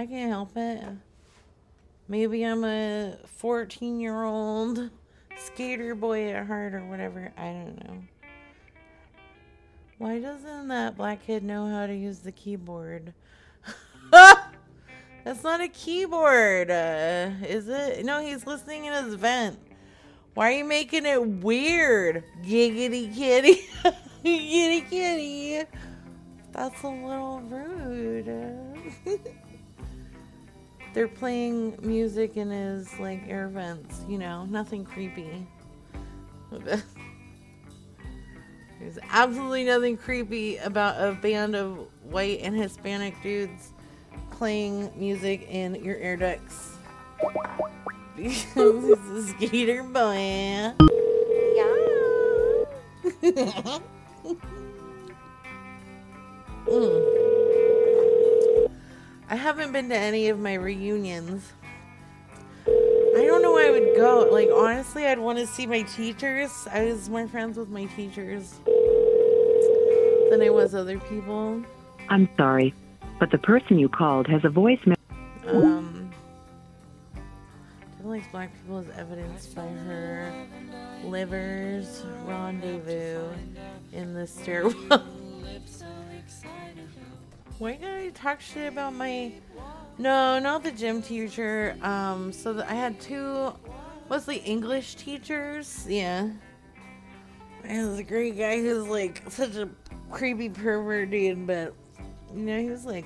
I can't help it. Maybe I'm a 14 year old skater boy at heart or whatever. I don't know. Why doesn't that black kid know how to use the keyboard? That's not a keyboard, uh, is it? No, he's listening in his vent. Why are you making it weird? Giggity kitty. Giggity kitty. That's a little rude. They're playing music in his like air vents, you know, nothing creepy. There's absolutely nothing creepy about a band of white and Hispanic dudes playing music in your air ducts. Because he's a skater boy. Yeah. Mm. I haven't been to any of my reunions. I don't know where I would go. Like, honestly, I'd want to see my teachers. I was more friends with my teachers than I was other people. I'm sorry, but the person you called has a voicemail. Um, likes black people as evidenced by her liver's rendezvous in the stairwell. Why did I talk shit about my? No, not the gym teacher. Um, so that I had two, mostly English teachers. Yeah, and there's a great guy who's like such a creepy pervert dude, but you know he was like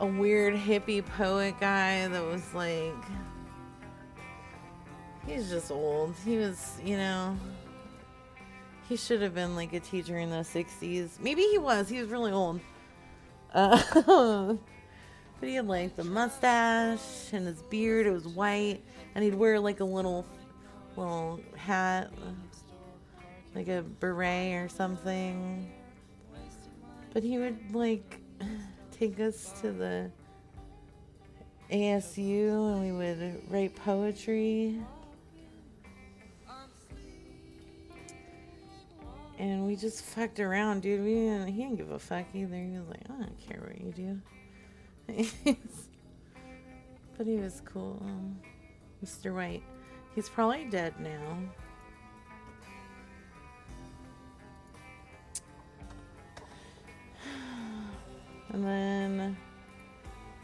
a weird hippie poet guy that was like he's just old. He was, you know, he should have been like a teacher in the 60s. Maybe he was. He was really old. Uh, but he had like the mustache and his beard. It was white, and he'd wear like a little, little hat, like a beret or something. But he would like take us to the ASU, and we would write poetry. And we just fucked around, dude. We didn't, he didn't give a fuck either. He was like, I don't care what you do. but he was cool. Um, Mr. White. He's probably dead now. And then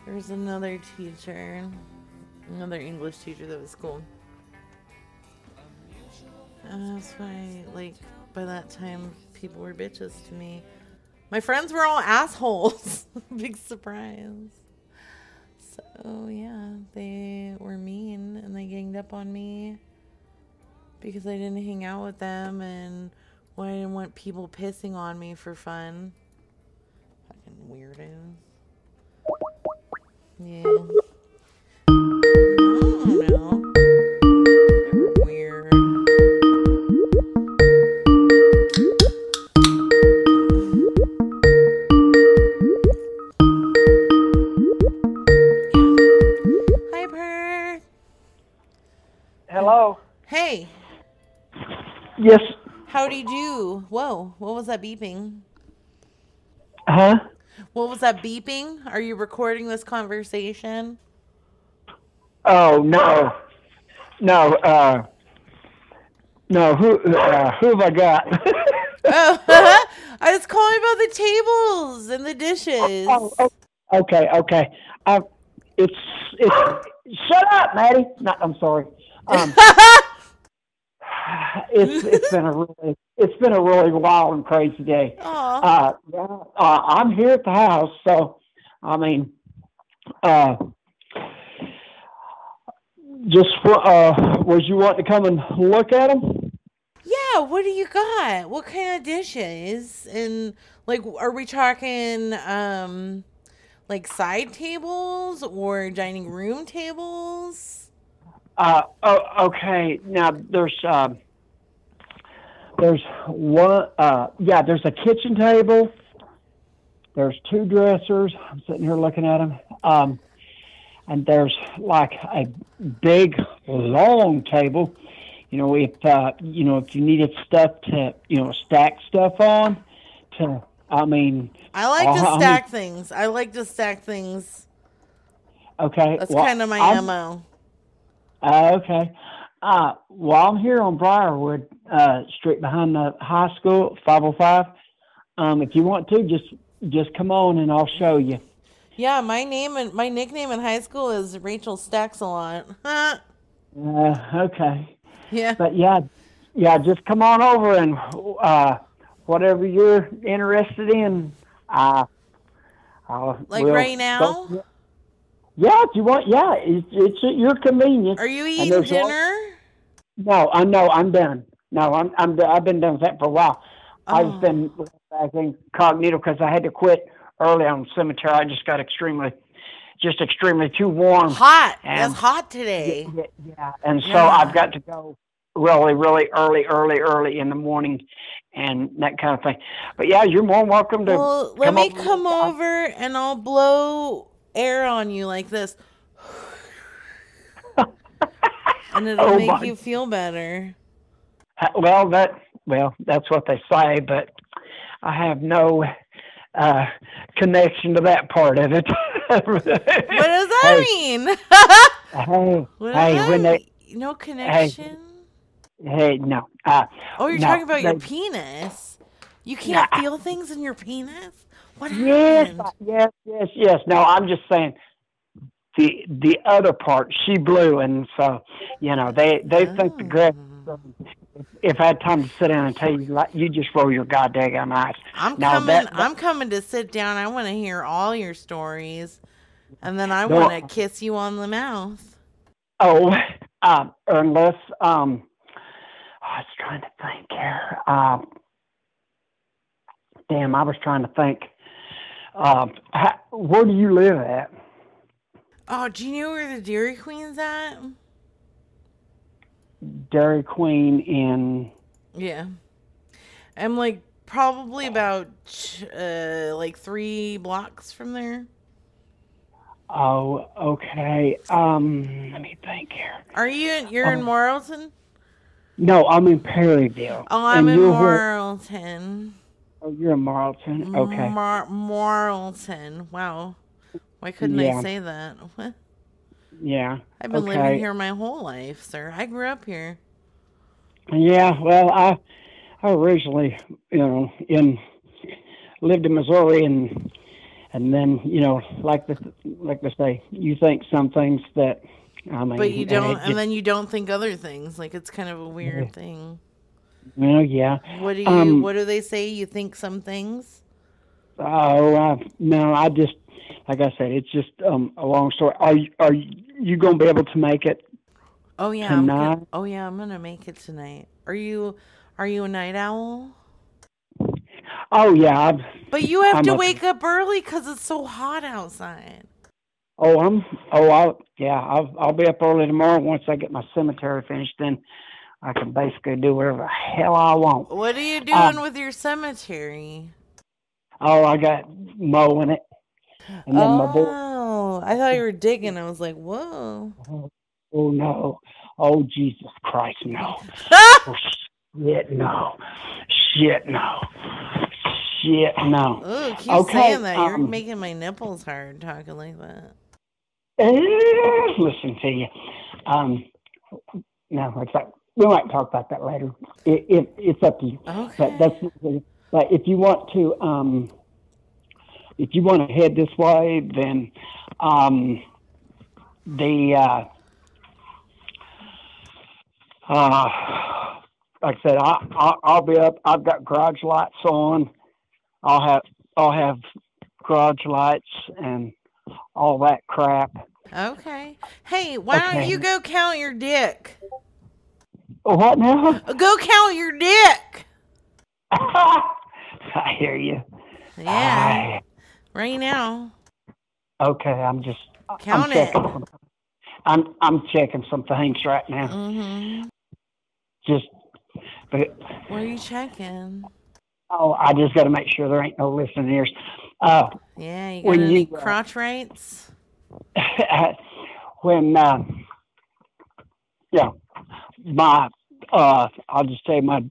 there was another teacher, another English teacher that was cool. That's why, like, by that time, people were bitches to me. My friends were all assholes. Big surprise. So, yeah, they were mean and they ganged up on me because I didn't hang out with them and why I didn't want people pissing on me for fun. Fucking weirdos. Yeah. Yes. howdy do? Whoa, what was that beeping? Huh? What was that beeping? Are you recording this conversation? Oh no, no. Uh, no. Who? Uh, who have I got? Oh, I was calling about the tables and the dishes. oh, oh, okay, okay. Uh, it's it's. Shut up, Maddie. No, I'm sorry. Um, it's it's been a really it's been a really wild and crazy day. Uh, yeah, uh, I'm here at the house, so I mean, uh, just uh, was you want to come and look at them? yeah, what do you got? What kind of dishes? And like, are we talking um, like side tables or dining room tables? Uh, oh, okay. Now there's um, there's one. Uh, yeah, there's a kitchen table. There's two dressers. I'm sitting here looking at them. Um, and there's like a big long table. You know, if uh, you know if you needed stuff to you know stack stuff on. To I mean, I like to Uh, I stack things. I like to stack things. okay. That's well, kind of my I'm- mo. Uh, okay. Uh, while I'm here on Briarwood uh, Street behind the high school, 505, um, if you want to, just just come on and I'll show you. Yeah, my name and my nickname in high school is Rachel Stacks a lot. Huh. Uh, okay. yeah. But yeah, yeah, just come on over and uh, whatever you're interested in, uh, I'll, Like we'll right now? go- Yeah, if you want, yeah, it's, it's at your convenience. Are you eating all- dinner? No, I know I'm done. No, I'm I'm I've been done with that for a while. Oh. I've been back incognito because I had to quit early on cemetery. I just got extremely, just extremely too warm. Hot. And- It's hot today. Yeah, yeah. and so Yeah. I've got to go really, really early, early, early in the morning, and that kind of thing. But yeah, you're more than welcome to. Well, let come me come over and I'll blow air on you like this. and it'll Oh, make my- you feel better. Well, that well, that's what they say, but I have no uh, connection to that part of it. What does that mean? Hey, what hey, does when that they, no connection? hey, no, uh, oh, you're no, talking about your penis. You can't Nah. feel things in your penis? What Yes, happened? Yes, yes, yes. No, I'm just saying the the other part. She blew, and so you know they they think the grass. Oh. If I had time to sit down and tell you, like you just roll your goddamn eyes. I'm Now coming. that- that- I'm coming to sit down. I want to hear all your stories. and then I No. want to kiss you on the mouth. Oh, uh, unless um, I was trying to think here. Uh, damn, I was trying to think. Um, ha where do you live at? Oh, do you know where the Dairy Queen's at? Dairy Queen in. Yeah. I'm like probably about uh like three blocks from there. Oh, okay. Um, let me think here. Are you in, you're in Oh. Morrilton? No, I'm in Perryville. Oh, I'm And in Morrilton. Oh, you're in Marlton. Okay. Mar- Morrilton. Wow. Why couldn't I say that? What? yeah. I've been okay. living here my whole life, sir. I grew up here. Yeah. Well, I I originally, you know, in lived in Missouri and and then you know, like the like they say, you think some things that I mean, But you don't and just- then you don't think other things. Like it's kind of a weird Yeah. thing. Well, yeah. What do you Um, what do they say? You think some things? Oh, uh, no, I just like I said, it's just um, a long story. Are you, are you gonna be able to make it? Oh yeah, I'm gonna, Tonight? oh yeah, I'm gonna make it tonight. Are you are you a night owl? Oh yeah. I've, But you have I'm to up- wake up early because it's so hot outside. oh, I'm. Oh, I'll. Yeah, I'll. I'll be up early tomorrow once I get my cemetery finished. Then I can basically do whatever the hell I want. What are you doing Um, with your cemetery? Oh, I got mowing it, and then my boy. Oh, I thought you were digging. I was like, whoa. Oh no! Oh Jesus Christ, no! Oh, shit, no! Shit, no! Shit, no! Oh, keep Okay, saying that. You're um, making my nipples hard talking like that. Eh, listen to you. Um, no, it's like we might talk about that later. It, it it's up to you. Okay. But that's but if you want to um, if you want to head this way, then um, the uh, uh, like I said, I, I I'll be up. I've got garage lights on. I'll have I'll have garage lights and all that crap. Okay. Hey, why don't you go count your dick? What now? Go count your dick. I hear you. Yeah, right now. Okay, I'm just Count I'm it. checking some, I'm I'm checking some things right now. hmm Just but What are you checking? oh, I just got to make sure there ain't no listening ears. Uh, Yeah, you got When any you, uh, crotch rights? when uh, yeah, my uh, I'll just say my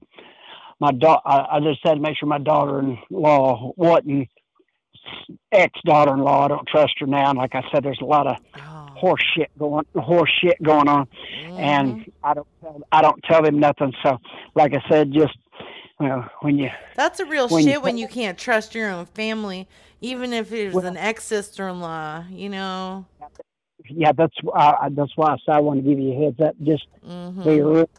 my daughter. I, I just had to make sure my daughter-in-law wasn't ex-daughter-in-law. I don't trust her now. And like I said, there's a lot of Oh. horse shit going horse shit going on, Mhm. and I don't tell, I don't tell them nothing. So, like I said, just you know, when you That's a real when you shit when you can't trust your own family, even if it was Well- an ex sister in law, you know? Yeah, that's uh, that's why I said I want to give you a heads up. Just hmm be real,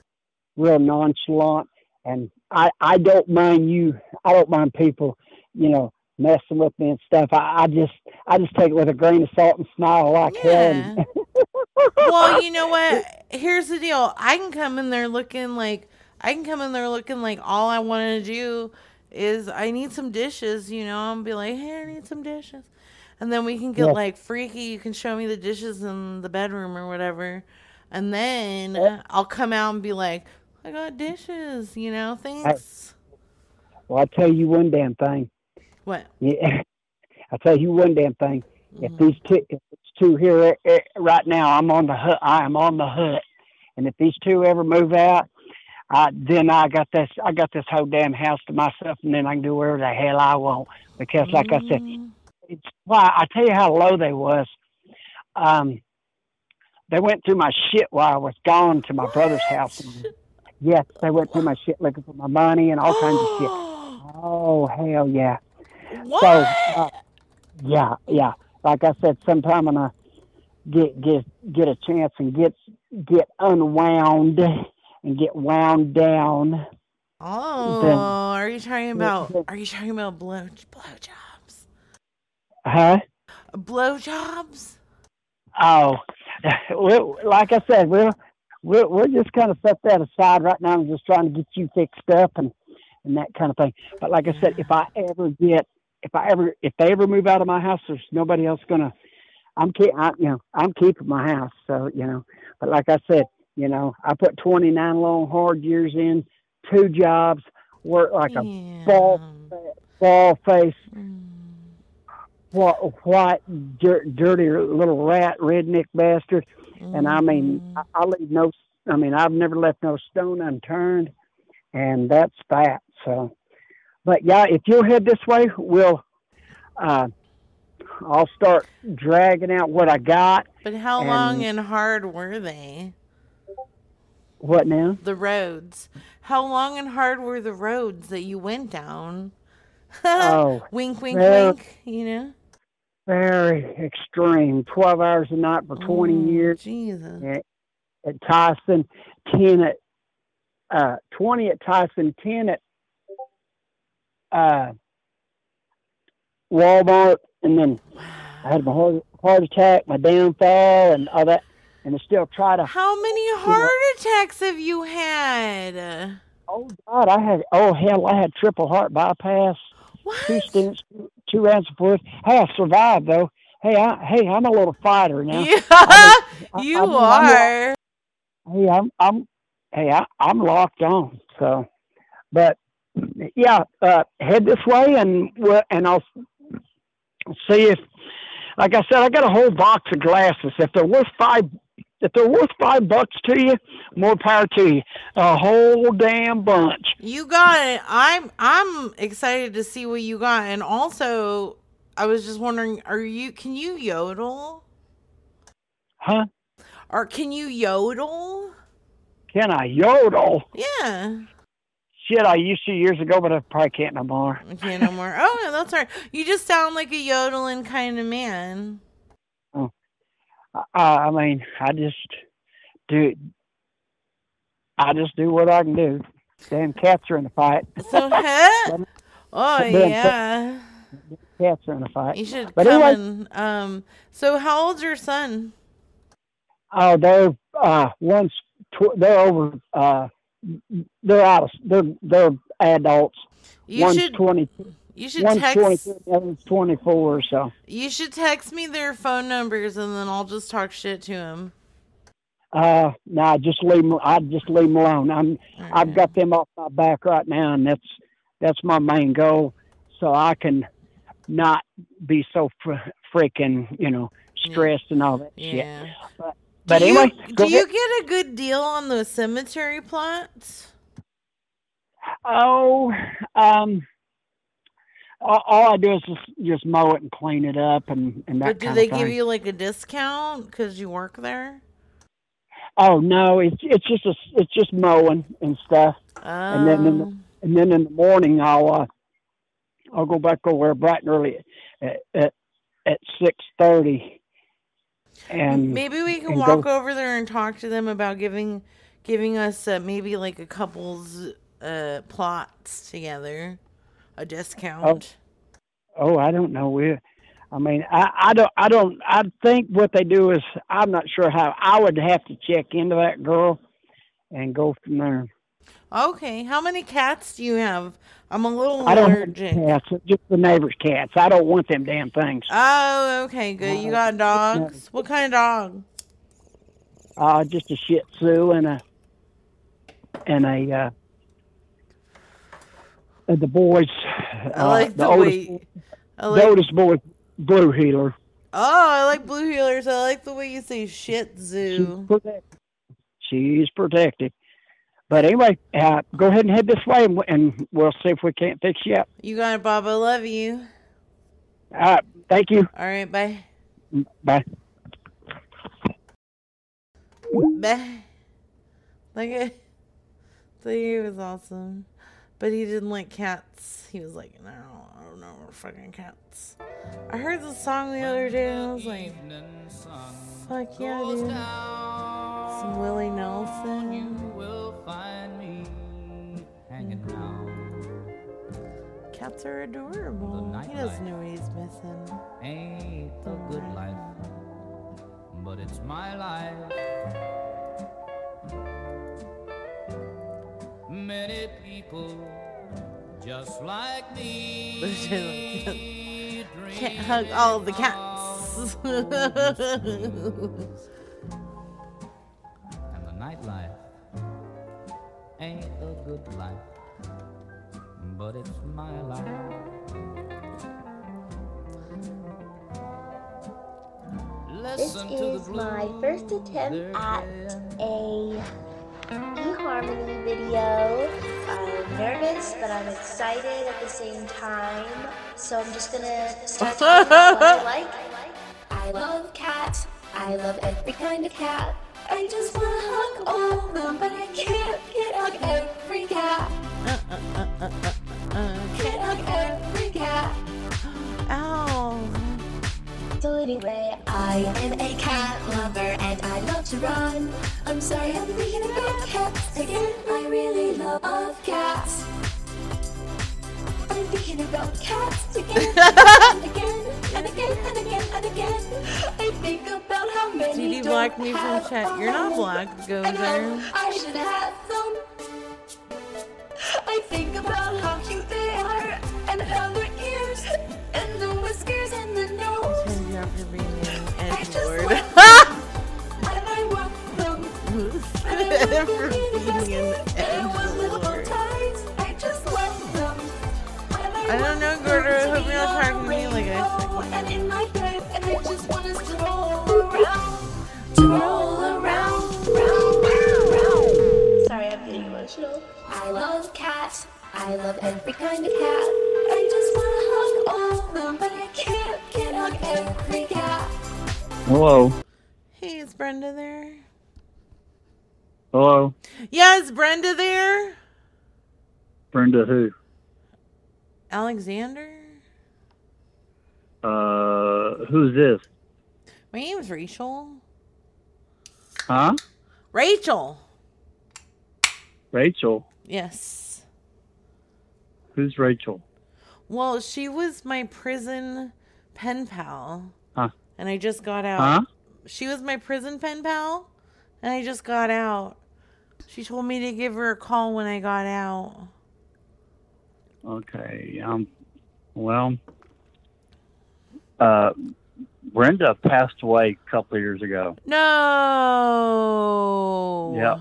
real nonchalant, and I I don't mind you. I don't mind people, you know, messing with me and stuff. I, I just I just take it with a grain of salt and smile like hell. Yeah. And, well, you know what? Here's the deal. I can come in there looking like I can come in there looking like all I want to do is I need some dishes, you know, and be like, "Hey, I need some dishes." And then we can get Yeah. like freaky. You can show me the dishes in the bedroom or whatever. And then I'll come out and be like, "I got dishes," you know, thanks. well, I tell you one damn thing. What? Yeah, I tell you one damn thing. If Mhm. these two, if it's two here eh, right now, I'm on the hut. I am on the hut, and if these two ever move out, I, then I got this. I got this whole damn house to myself, and then I can do whatever the hell I want. Because, like I said, Mm. It's why I tell you how low they was. Um, they went through my shit while I was gone to my brother's house. And, yes, they went through my shit looking for my money and all kinds of shit. Oh hell yeah! what? So, uh, yeah, yeah. Like I said, sometime when I get get get a chance and get get unwound and get wound down. oh, then- are you talking about? Are you talking about blow blowjobs? Huh? Blowjobs? Oh, like I said, we'll we're we're just kind of set that aside right now. I'm just trying to get you fixed up and and that kind of thing. But like I said, if I ever get if I ever if they ever move out of my house, there's nobody else gonna. I'm keep I, you know I'm keeping my house. So you know, but like I said, you know, I put 29 long hard years in, two jobs, work like a Yeah. ball ball face Mm. Wh- white, dir- dirty little rat, redneck bastard. And I mean, Mm. I, I leave no, I mean, I've never left no stone unturned, and that's that. So, but yeah, if you'll head this way, we'll, uh, I'll start dragging out what I got. But how long and- and hard were they? What now? The roads. How long and hard were the roads that you went down? Oh, wink, wink, well- wink. You know. Very extreme. Twelve hours a night for twenty Oh, years Jesus. at, at Tyson, ten at, uh, twenty at Tyson, ten at, uh, Walmart, and then I had my heart, heart attack, my downfall, and all that, and I still try to. How many heart attacks have you had? Oh God, I had. Oh hell, I had triple heart bypass, two What? stents, two rounds of fluid. Hey, I survived though. Hey, I, hey, I'm a little fighter now. Yeah, I- you I mean, I'm are. Hey, I'm, I'm, hey, I, I'm locked on. So, but yeah, uh, head this way, and and I'll see if, like I said, I got a whole box of glasses. If they're worth five, if they're worth five bucks to you, more power to you. A whole damn bunch. You got it. I'm I'm excited to see what you got. And also, I was just wondering, are you can you yodel? Huh? Or can you yodel? Can I yodel? Yeah. Shit, I used to years ago, but I probably can't no more. I can't no more. Oh, no, that's all right. You just sound like a yodeling kind of man. I, I mean, I just do. I just do what I can do. Damn cats are in the fight. So, huh? Oh, Ben, yeah. Cats are in the fight. You should But come anyway- and, um, so how old's your son? Oh, they're uh, one's tw- they're over. Uh, they're out. Of, they're they're adults. You one's should, twenty. You should text, twenty four. So. you should text me their phone numbers and then I'll just talk shit to him. Uh, no, just leave them. I just leave them alone. I'm. I've got them off my back right now, and that's that's my main goal, so I can not be so fr- freaking, you know, stressed and all that shit. Yeah. But do anyway, you, do you get a good deal on those cemetery plots? Oh, um, all, all I do is just just mow it and clean it up and and that But do they give you like a discount because you work there? Oh no, it's it's just a, it's just mowing and stuff. Um, then in the- and then in the morning I'll uh, I'll go back over there bright and early at at, at six thirty. And maybe we can walk go- over there and talk to them about giving giving us uh, maybe like a couple's uh, plots together, a discount. oh, I don't know. We, I mean, I, I don't, I don't, I think what they do is, I'm not sure how. I would have to check into that girl and go from there. Okay, how many cats do you have? I'm a little I don't have allergic. cats, just the neighbor's cats. I don't want them damn things. Oh, okay, good. You got dogs? What kind of dog? Uh, just a Shih Tzu and a and a uh, uh, the boys. I uh, like the, oldest, way. I the like, oldest boy, Blue Heeler. oh, I like blue heelers. I like the way you say shit She's zoo. protected. She's protected. But anyway, uh, go ahead and head this way, and, and we'll see if we can't fix you up. You got it, Bob. I love you. All right, thank you. All right, bye. Bye. Bye. Like it. So he was awesome. But he didn't like cats. He was like, no, I don't know, fucking cats. I heard the song the other day and I was like, fuck yeah, dude. Some Willie Nelson. You will find me hanging around. Cats are adorable. He doesn't know what he's missing. Ain't a good life, but it's my life. Many people just like me. Can't hug all the cats. of golden spoons. and the nightlife ain't a good life, but it's my life. This Listen to the is my first attempt at a eHarmony video. I'm nervous, but I'm excited at the same time. So I'm just gonna start talking about what I like. I love cats. I love every kind of cat. I just wanna hug all of them, but I can't get hug every cat. Uh, uh, uh, can't hug every cat. Ow. So anyway, I am a cat lover and I love to run. I'm sorry, I'm thinking about cats again. I really love cats. I'm thinking about cats again and again and again and again and again. I think about how many don't blocked me from chat. You're not blocked, Gozer. I should have them. I think about how cute they are and how their ears and the whiskers and the nose. Thank for being an I edge just lord. love and I want them. I for them in the being an basket, and with edge little lord. I just love them. And I don't know, want Gordo. I hope you're not talking to me like I. And in my bed, and I just want us to roll around, to roll around, round, round, round. Sorry, I'm getting emotional. I love cats. I love every kind of cat. I just wanna Hello. Hey, is Brenda there? Hello. Yeah, is Brenda there? Brenda who? Alexander? Uh, who's this? My name's Rachel. Huh? Rachel. Rachel. Yes. Who's Rachel? Well, she was my prison pen pal. Huh? And I just got out. Huh? She was my prison pen pal. And I just got out. She told me to give her a call when I got out. Okay. Um. Well. Uh, Brenda passed away a couple of years ago. No. Yep.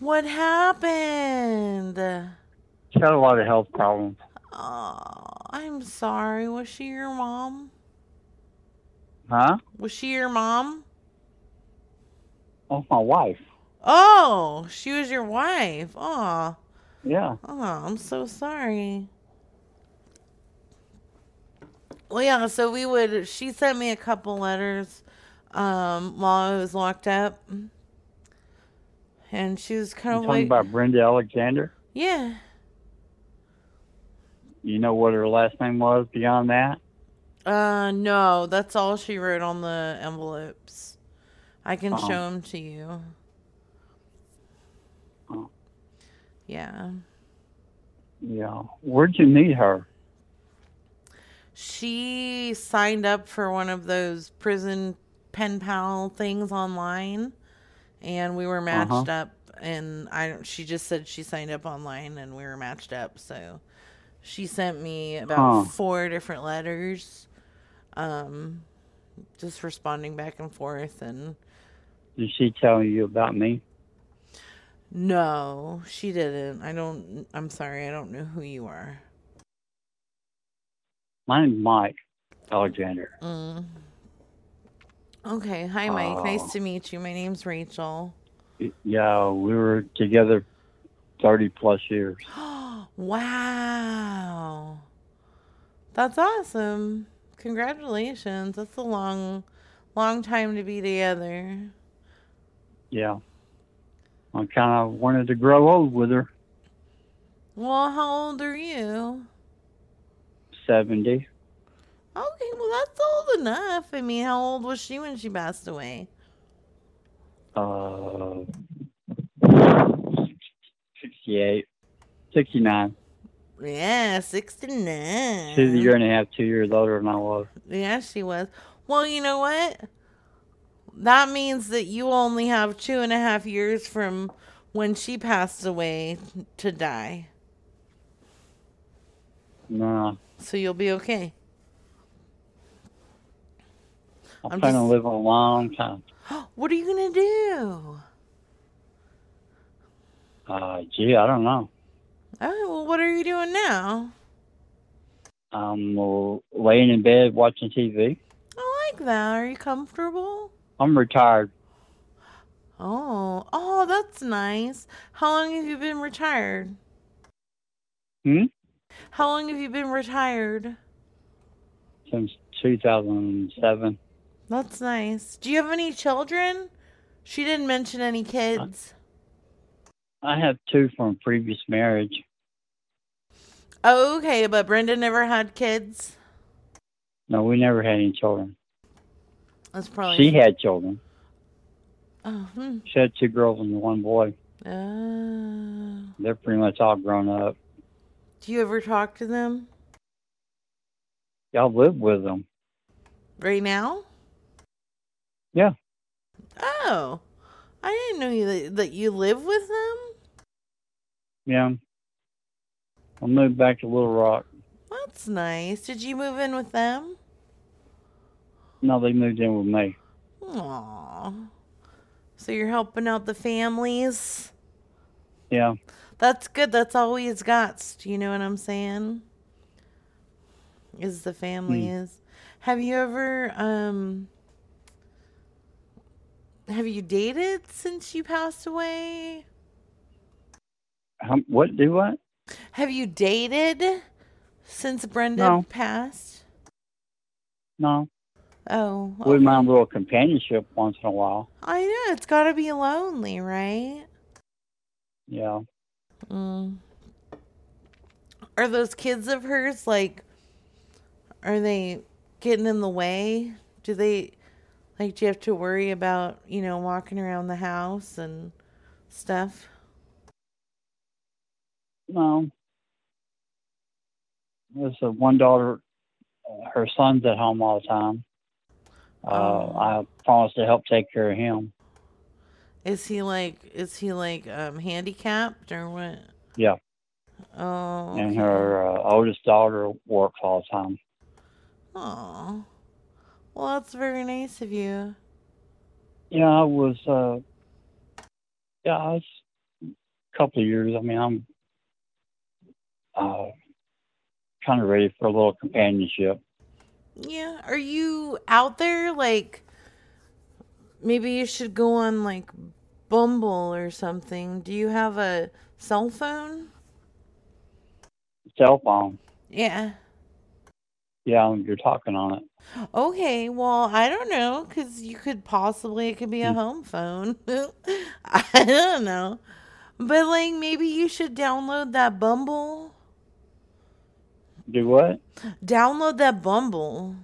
What happened? She had a lot of health problems. Oh, I'm sorry. Was she your mom? Huh? Was she your mom? Oh, my wife. Oh, she was your wife. Oh, Yeah. oh, I'm so sorry. Well, yeah, so we would, she sent me a couple letters um, while I was locked up. And she was kind of talking like, about Brenda Alexander? yeah. You know what her last name was beyond that? Uh, no, that's all she wrote on the envelopes. I can Uh-oh. show them to you. Oh. Yeah. Yeah. Where'd you meet her? She signed up for one of those prison pen pal things online, and we were matched up. And I. She just said she signed up online, and we were matched up. So she sent me about four different letters, um, just responding back and forth. And Did she tell you about me? no, she didn't. I don't. I'm sorry. I don't know who you are. My name's Mike Alexander. Mm. Okay. Hi, Mike. Nice Oh. to meet you. My name's Rachel. Yeah, we were together 30 plus years. wow. That's awesome. Congratulations. That's a long, long time to be together. Yeah. I kind of wanted to grow old with her. Well, how old are you? 70. Okay, well, that's old enough. I mean, how old was she when she passed away? Uh, 68. 69. Yeah, 69. She's a year and a half, two years older than I was. Yeah, she was. Well, you know what? That means that you only have two and a half years from when she passed away to die. No, So you'll be okay. I I'm trying just- living a long time. What are you going to do? Uh, gee, I don't know. Oh, well, what are you doing now? I'm uh, laying in bed watching TV. I like that. Are you comfortable? I'm retired. Oh, oh, that's nice. How long have you been retired? Hmm? How long have you been retired? Since 2007. That's nice. Do you have any children? She didn't mention any kids. I have two from previous marriage. Oh, okay, but Brenda never had kids. No, we never had any children. That's probably. She had children. Oh, hmm. She had two girls and one boy. Oh. They're pretty much all grown up. do you ever talk to them Y'all live with them. right now? Yeah. Oh, I didn't know you that, that you live with them. Yeah. I moved back to Little Rock. That's nice. Did you move in with them? No, they moved in with me. Aw. So you're helping out the families. Yeah. That's good. That's all we's got. Do you know what I'm saying? Is the family Hmm. is. Have you ever um have you dated since you passed away? How, what? Do what? Have you dated since Brenda No. passed? No. Oh, Wouldn't mind a little companionship once in a while. I know it's got to be lonely, right? Yeah. Mm. Are those kids of hers like? Are they getting in the way? Do they like? Do you have to worry about you know walking around the house and stuff? No. There's a one daughter. uh, Her son's at home all the time. Uh, Oh. I promised to help take care of him. Is he like? Is he like um handicapped or what? Yeah. Oh. And her uh, oldest daughter works all the time. Oh. Well, that's very nice of you. Yeah, I was. Uh, yeah, it's a couple of years. I mean, I'm uh, kind of ready for a little companionship. Yeah. Are you out there like maybe you should go on like Bumble or something? Do you have a cell phone? Cell phone. Yeah. Yeah, you're talking on it. Okay, well, I don't know cuz you could possibly it could be a Hmm. home phone. I don't know. But like maybe you should download that Bumble. Do what? Download that Bumble.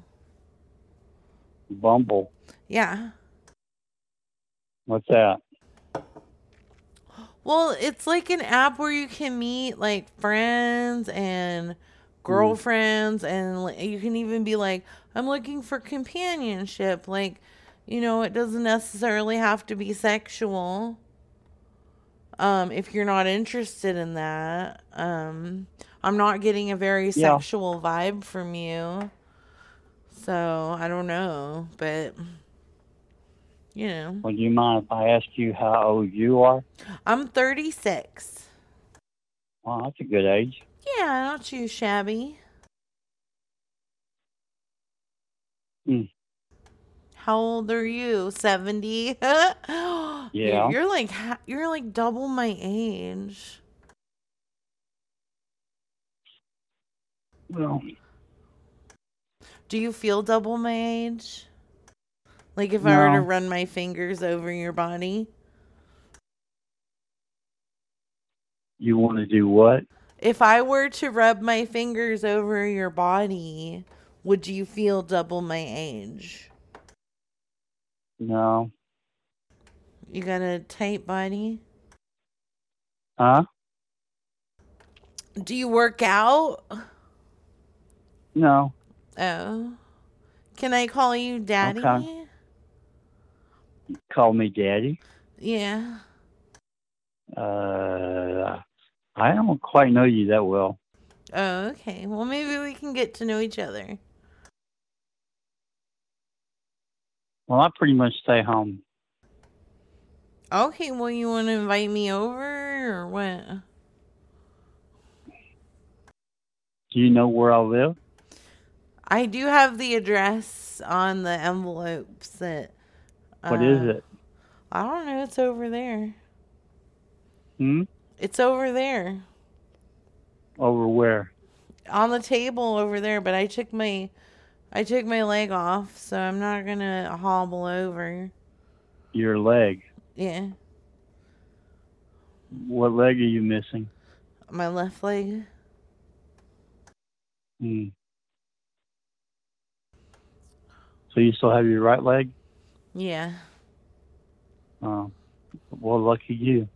Bumble. Yeah. What's that? Well, it's like an app where you can meet like friends and hmm. girlfriends, and li- you can even be like, I'm looking for companionship. Like, you know, it doesn't necessarily have to be sexual. Um, if you're not interested in that, um, I'm not getting a very Yeah. sexual vibe from you. So I don't know, but you know, Would you mind if I ask you how old you are? I'm 36. Well, that's a good age. Yeah, not too shabby. Hmm. How old are you? 70? Yeah. You're, like you're like double my age. Well, Do you feel double my age? Like if I were to No. run my fingers over your body? you want to do what? If I were to rub my fingers over your body, would you feel double my age? No. You got a tight body? Huh? Do you work out? No. Oh. Can I call you daddy? Okay. Call me daddy. Yeah. Uh, I don't quite know you that well. Oh, okay. Well, maybe we can get to know each other. Well, I pretty much stay home. Okay, well, you want to invite me over or what? Do you know where I live? I do have the address on the envelopes that. What is uh, it? I don't know. It's over there. Hmm? It's over there. Over where? On the table over there, but I took my I took my leg off, so I'm not gonna hobble over. Your leg. Yeah. What leg are you missing? My left leg. Hmm. So you still have your right leg? Yeah. Oh. Well, lucky you.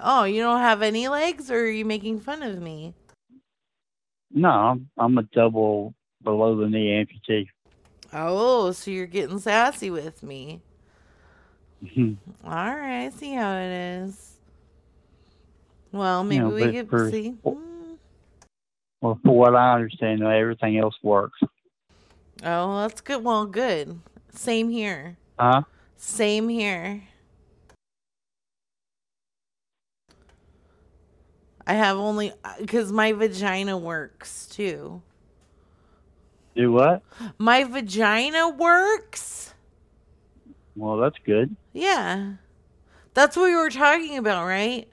Oh, you don't have any legs or are you making fun of me? No, I'm, I'm a double below the knee amputee. Oh, so you're getting sassy with me. Mm-hmm. All right, I see how it is. Well, maybe know, we could for- see. Well, for what I understand, everything else works. Oh, that's good. Well, good. Same here. Huh? Same here. I have only uh, because my vagina works too. Do what? My vagina works. Well, that's good. Yeah, that's what we were talking about, right?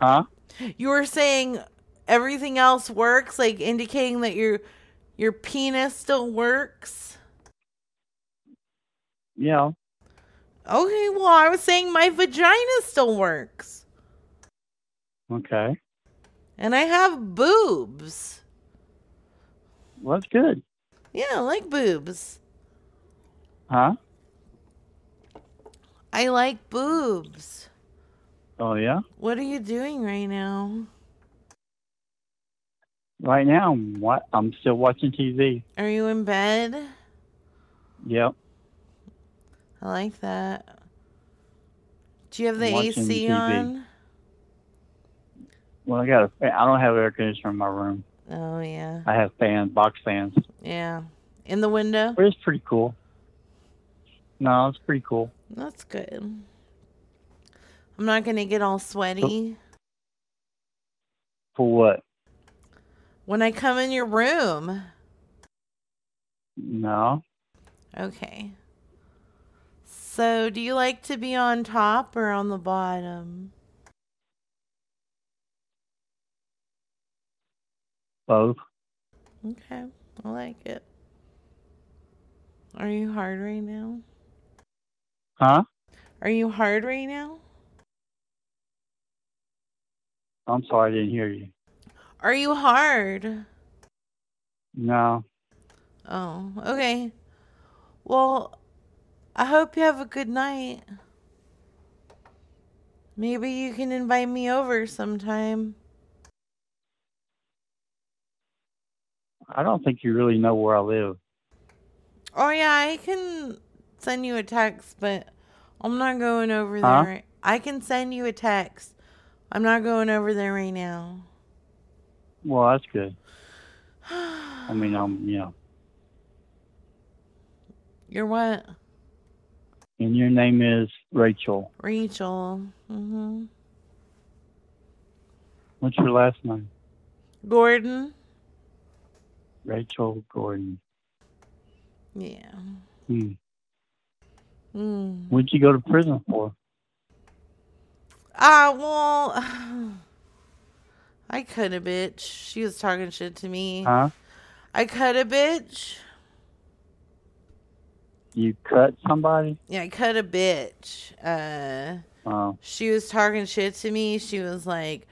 Huh? You were saying everything else works, like indicating that your your penis still works. Yeah. Okay, well, I was saying my vagina still works, Okay. and I have boobs. Well, that's good. Yeah, I like boobs. Huh? I like boobs. Oh, yeah? What are you doing right now? Right now, I'm, I'm still watching TV. Are you in bed? Yep. I like that. Do you have the AC TV. on? Well, I got a. I don't have air conditioner in my room. Oh yeah, I have fans, box fans. yeah. In the window. It's pretty cool. No, it's pretty cool. That's good. I'm not gonna get all sweaty For what? when I come in your room. No. Okay. So, do you like to be on top or on the bottom? Both. Okay, I like it. Are you hard right now? Huh? Are you hard right now? I'm sorry, I didn't hear you. Are you hard? No. Oh, okay. Well, I hope you have a good night. Maybe you can invite me over sometime. I don't think you really know where I live. Oh yeah, I can send you a text, but I'm not going over there. Huh? right- I can send you a text. I'm not going over there right now. Well, that's good. I mean, um, you know, You're what? and your name is Rachel. Rachel. Mhm. What's your last name? Gordon. Rachel Gordon. Yeah. Hmm. Mm. What'd you go to prison for? Ah, well, I cut a bitch. She was talking shit to me. Huh? I cut a bitch. You cut somebody? Yeah, I cut a bitch. Uh, Oh, she was talking shit to me. She was like,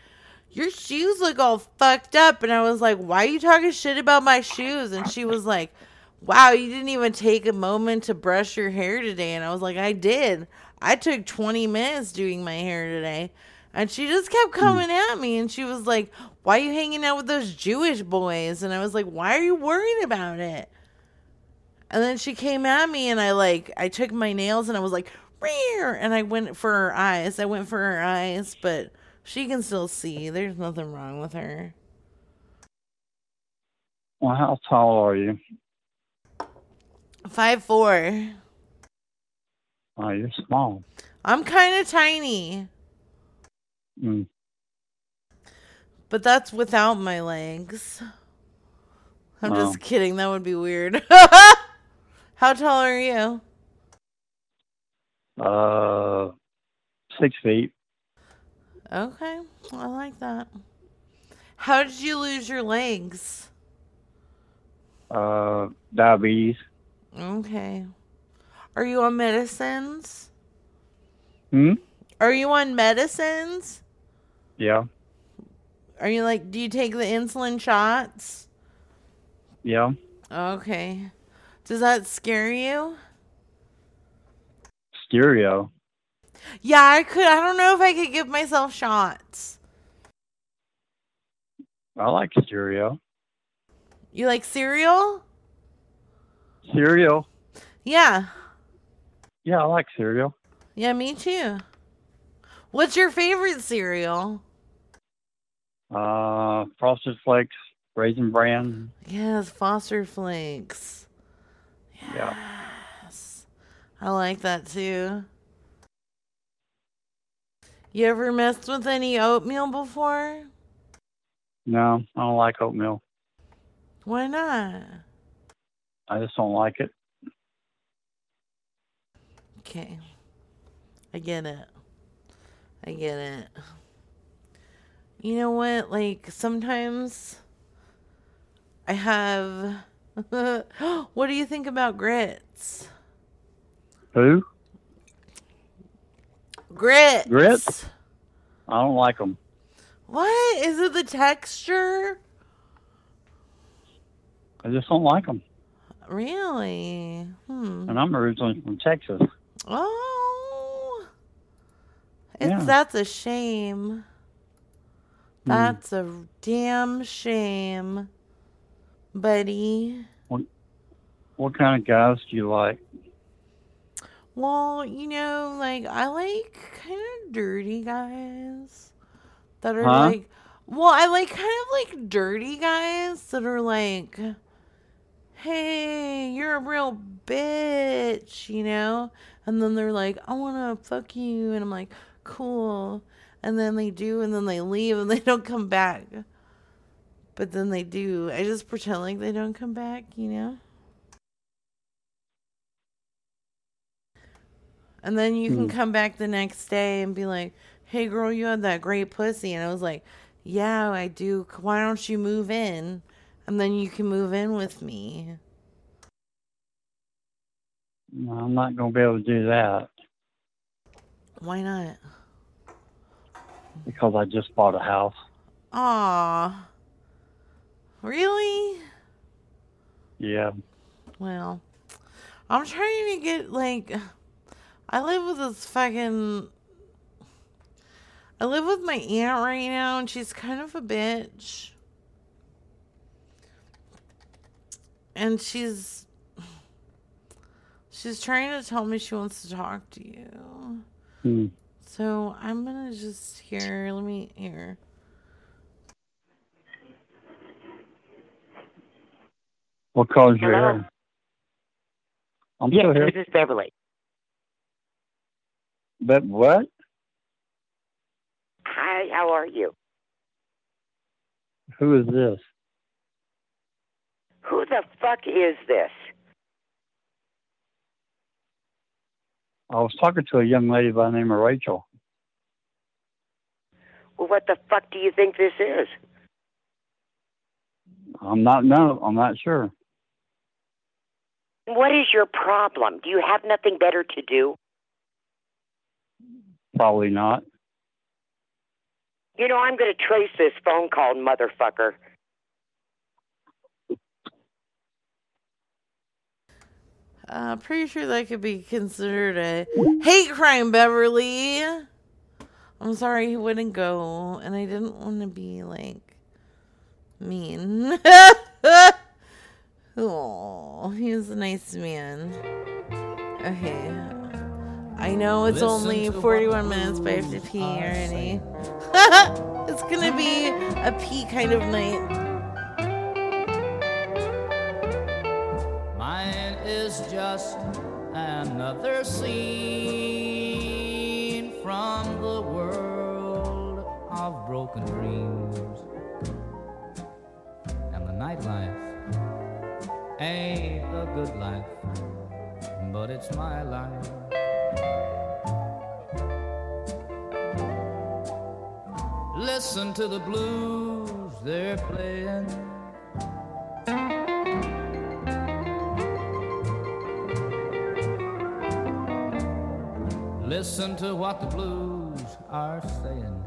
Your shoes look all fucked up. And I was like, Why are you talking shit about my shoes? And she was like, Wow, you didn't even take a moment to brush your hair today. And I was like, I did. I took 20 minutes doing my hair today. And she just kept hmm. coming at me and she was like, Why are you hanging out with those Jewish boys? And I was like, Why are you worried about it? And then she came at me and I like I took my nails and I was like, and I went for her eyes. I went for her eyes, but she can still see. There's nothing wrong with her. Well, how tall are you? Five four. Oh, you're small. I'm kind of tiny, Mm. but that's without my legs. I'm Oh. just kidding. That would be weird. How tall are you? Uh, six feet. Okay, I like that. How did you lose your legs? Uh, diabetes. Okay. Are you on medicines? Hmm. Are you on medicines? Yeah. Are you like, do you take the insulin shots? Yeah. Okay. Does that scare you? Stereo. Yeah, I could. I don't know if I could give myself shots. I like cereal. You like cereal? Cereal. Yeah. Yeah, I like cereal. Yeah, me too. What's your favorite cereal? Uh, Frosted Flakes, Raisin Bran. Yes, Foster Flakes. Yeah. Yes. I like that too. You ever messed with any oatmeal before? No, I don't like oatmeal. Why not? I just don't like it. Okay. I get it. I get it. You know what? Like, sometimes I have. what do you think about grits? Who? Grits. Grits? I don't like them. What? Is it the texture? I just don't like them. Really? Hmm. And I'm originally from Texas. Oh. It's Yeah. that's a shame. Hmm. That's a damn shame, buddy. What kind of guys do you like? Well, you know, like I like kind of dirty guys that are Huh? like well, I like kind of like dirty guys that are like hey, you're a real bitch, you know? And then they're like, I want to fuck you and I'm like, cool. And then they do and then they leave and they don't come back. But then they do. I just pretend like they don't come back, you know? And then you can Hmm. come back the next day and be like, hey, girl, you had that great pussy. And I was like, yeah, I do. Why don't you move in? And then you can move in with me. No, I'm not going to be able to do that Why not? because I just bought a house. Aw. Really? Yeah. Well, I'm trying to get, like, I live with this fucking. I live with my aunt right now, and she's kind of a bitch. And she's. She's trying to tell me she wants to talk to you. Hmm. So I'm gonna just here. Let me here. What color's your Hello? hair? I'm Yes, still here. this is Beverly. But what? Hi, how are you? Who is this? Who the fuck is this? I was talking to a young lady by the name of Rachel. Well, what the fuck do you think this is? I'm not no, I'm not sure. What is your problem? Do you have nothing better to do? Probably not. You know, I'm going to trace this phone call, motherfucker. Uh, pretty sure that could be considered a hate crime, Beverly. I'm sorry he wouldn't go, and I didn't want to be like mean. oh, he was a nice man. Okay. I know it's Listen only 41 minutes, but I have to pee already. it's gonna be a pee kind of night. Mine is just another scene from the world of broken dreams. And the nightlife ain't a good life, but it's my life. Listen to the blues they're playing. Listen to what the blues are saying.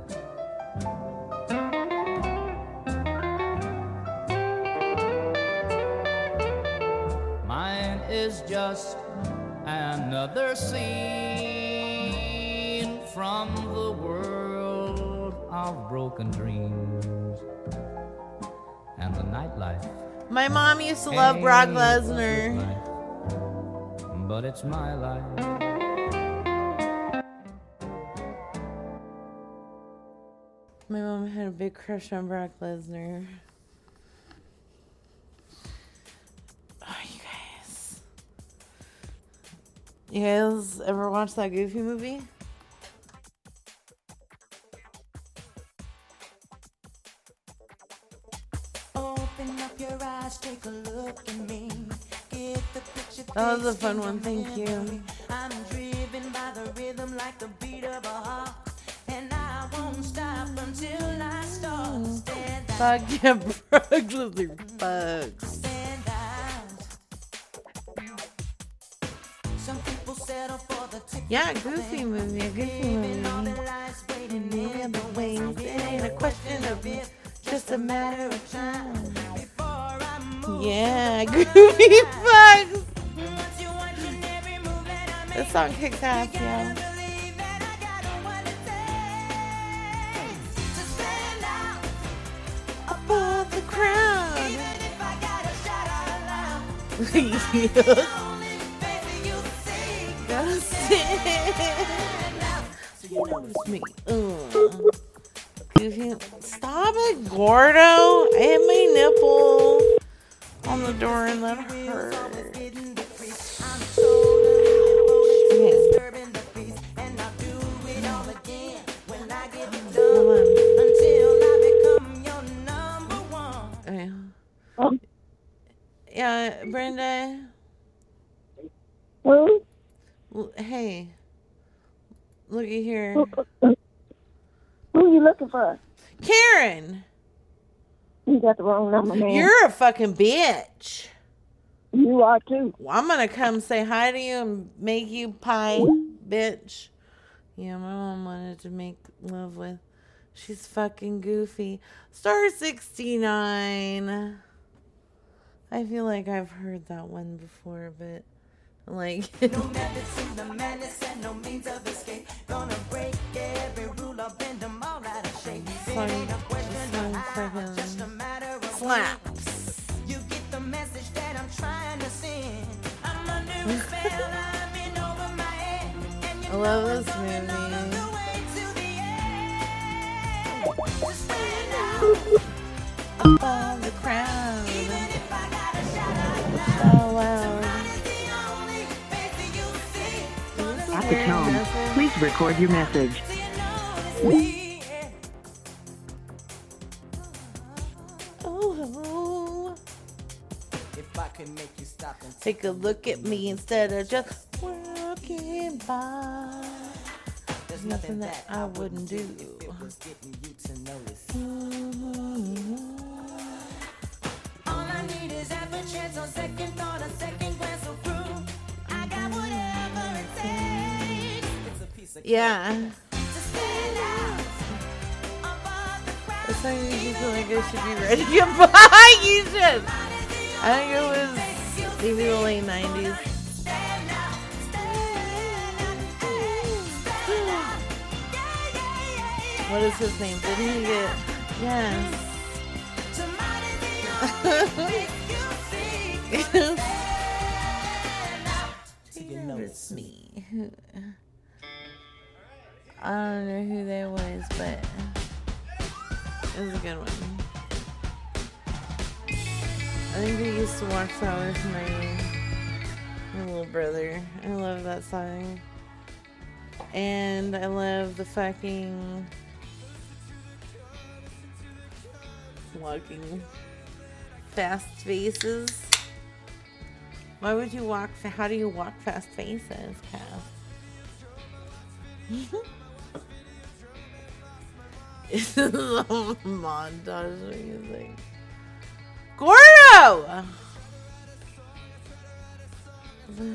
Another scene from the world of broken dreams and the nightlife. My mom used to love Brock ain't a good Lesnar. life, But it's my life. My mom had a big crush on Brock Lesnar. You guys ever watch that Goofy movie? Open up your eyes, take a look at me. Get the picture. That was a fun one, thank you. I'm driven by the rhythm like the beat of a heart. And I won't stop until I start. Fuck yeah, Lesnar. Yeah, Goofy movie, a Goofy movie. their lives waiting Any in other the way, wings. it ain't a question of if, just a matter of time. I Yeah, Goofy fucks. once you watch in every move that I make. This song kicks ass, Gotta yeah. believe that I So you know it's me. Ugh. Goofy. Stop it, Gordo. I hit my nipple on the door and that hurt. getting the crease. I'm totally devoted to Okay. disturbing the peace, and I'll do it all again when I get Hold done. on. Until I become your number one. Okay. Oh. Yeah, Brenda. Who? Hey. Look at here. Who are you looking for? Karen, You got the wrong number, man. you're a fucking bitch. You are too. Well, I'm gonna come say hi to you and make you pie, bitch. Yeah, my mom wanted to make love with. She's fucking goofy. Star 69. I feel like I've heard that one before, but like. No the no means of escape. Gonna break every rule, them all out of shape. It Song- ain't a question song of how, just a matter of when. slaps. You get the message that I'm trying to send. I'm under a spell, I'm in over my head. And you I love know this it's going all movie. the way to the end. Just stand out, Above the crowd. At the tone, please record your message. so you know it's me. Oh, If I could make you stop and take a look at me instead of just walking by. There's nothing that I wouldn't do. if it was getting you to notice. Mm-hmm. All I need is half a chance on second thought, a second It's a piece of Yeah. to stand out above the crowd. This song makes me feel like I should be ready to buy. You should. I think it was maybe the late 90s. Stand out, stand out, stand out. Yeah, yeah, What is his name? Didn't he get? Yes. You know it's me. I don't know who that was, but it was a good one. I think we used to watch that with my, my little brother. I love that song. And I love the fucking walking fast faces. Why would you walk? How do you walk fast faces, Cass? It's a montage music. Gordo! What the?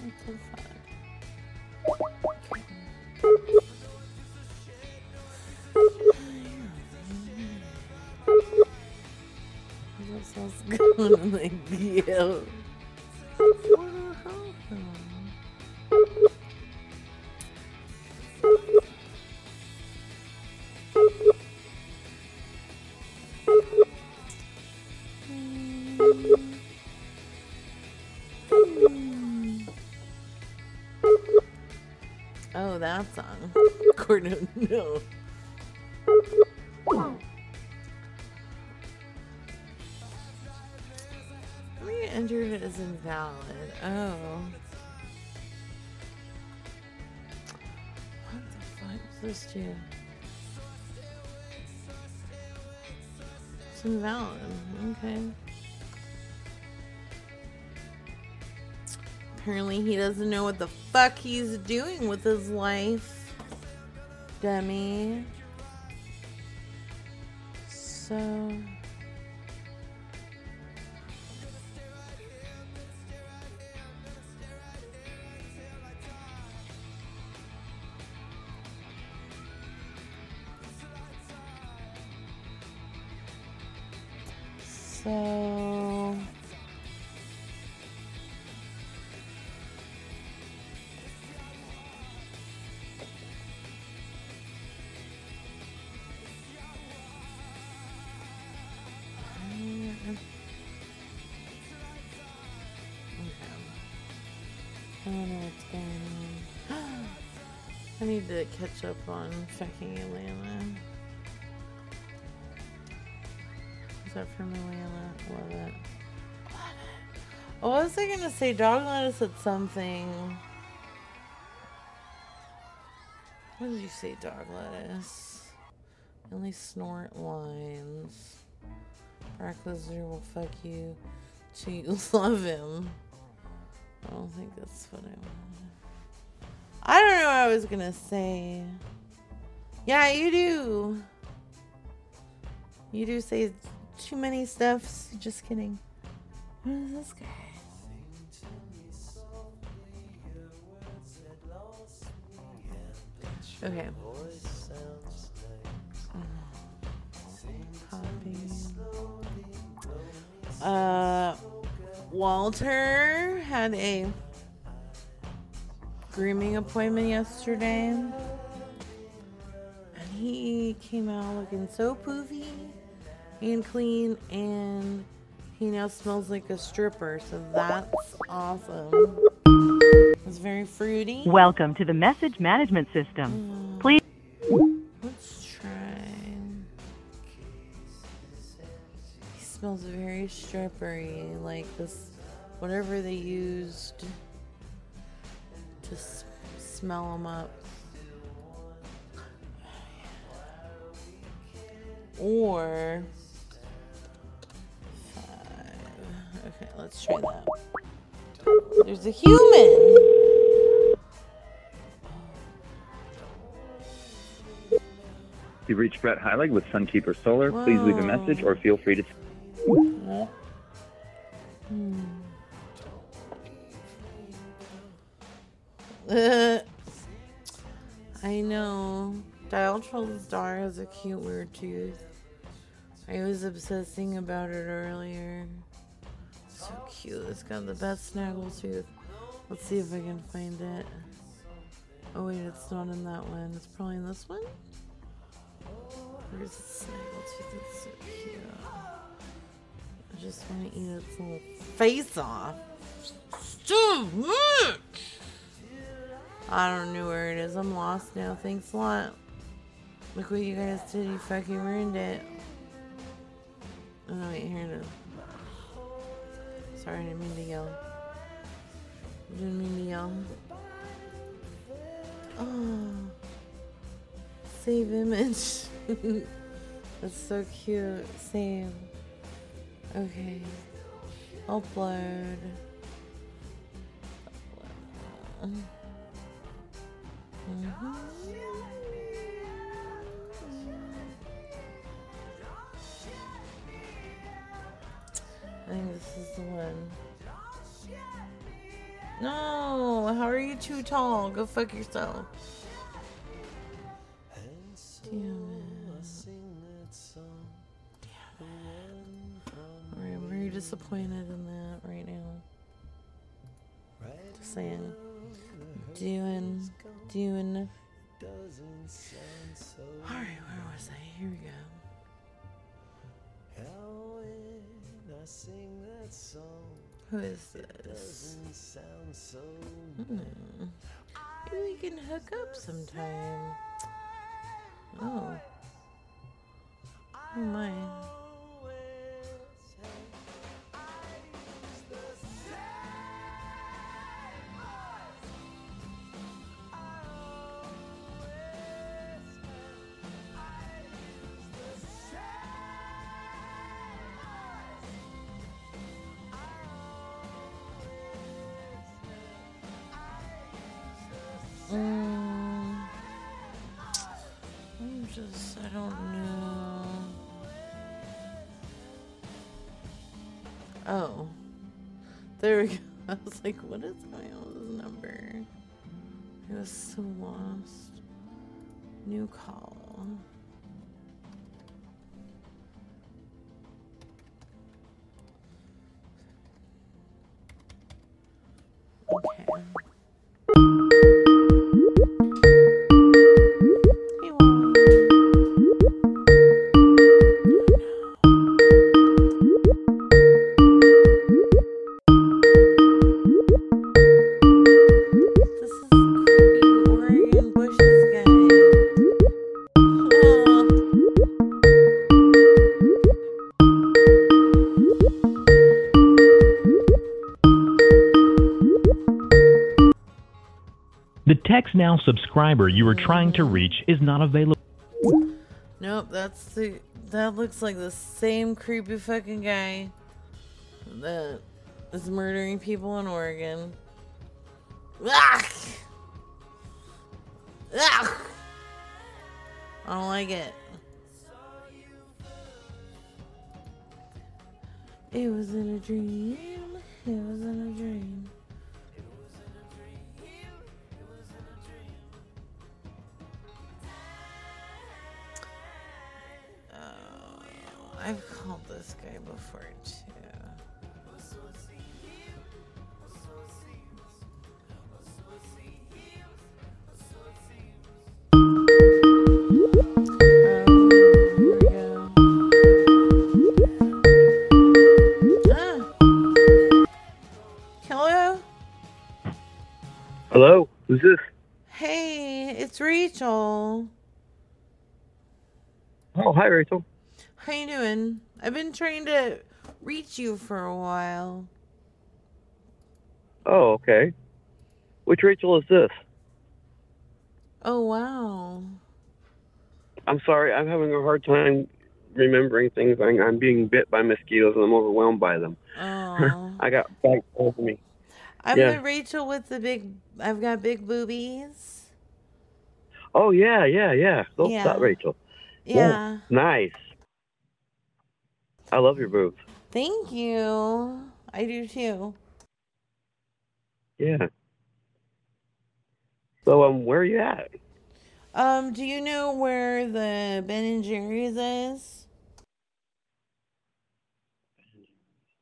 What the fuck? This was going on like yo. What the hell? Oh, that song. Gordon, no. We entered it as invalid. Oh. This invalid. Okay. Apparently, he doesn't know what the fuck he's doing with his life. Dummy. So. So. I need to catch up on fucking Atlanta. Is that from Atlanta? Love it. Oh, what was I gonna say? Dog lettuce at something. What did you say, dog lettuce? Only snort lines. Brock Lesnar will fuck you till you love him. I don't think that's what I wanted. I don't know what I was gonna say. Yeah, you do. You do say too many stuffs. Just kidding. What is this guy? Okay. Uh, Walter had a grooming appointment yesterday. And he came out looking so poofy and clean, and he now smells like a stripper. So that's awesome. It's very fruity. Welcome to the message management system. Mm. Please. Let's try. He smells very strippery, like this, whatever they used to s- smell them up. Or Okay, let's try that. There's a human. You've reached Brett Heilig with Sunkeeper Solar. Please leave a message or feel free to. Uh, I know. Dial Troll's daughter has a cute weird tooth. I was obsessing about it earlier. So cute. It's got the best snaggle tooth. Let's see if I can find it. Oh wait, it's not in that one. It's probably in this one. Where's the snaggletooth? It's so cute. I just want to eat its little face off. So much. I don't know where it is. I'm lost now. Thanks a lot. Look what you guys did. You fucking ruined it. Oh wait, here it is. Sorry, I didn't mean to yell. Didn't mean to yell. Oh, save image. That's so cute. Save. Okay. Upload. Mhm. Think this is the one. No, how are you too tall? Go fuck yourself. Disappointed in that right now. Just saying. Doing, doing. Alright, where was I? Here we go. Who is this? Hmm. Maybe we can hook up sometime. Oh. Oh my. There we go. I was like, what is going on with this number? I was so lost. New call. Subscriber you are trying to reach is not available. Nope, that's the that looks like the same creepy fucking guy that is murdering people in Oregon. Ah! Ah! I don't like it. It was in a dream. It was in a dream. I've called this guy before too. Go. Ah. Hello? Hello, who's this? Hey, it's Rachel. Oh, hi, Rachel. How you doing? I've been trying to reach you for a while. Oh, okay. Which Rachel is this? Oh wow. I'm sorry, I'm having a hard time remembering things. I'm, I'm being bit by mosquitoes and I'm overwhelmed by them. Oh. I got bites over me. I'm Yeah. the Rachel with the big I've got big boobies. Oh, yeah, yeah, yeah. Oh, Those Yeah. that Rachel. Yeah. Oh, nice. I love your boobs. Thank you. I do too. Yeah. So, um, where are you at? Um, do you know where the Ben and Jerry's is?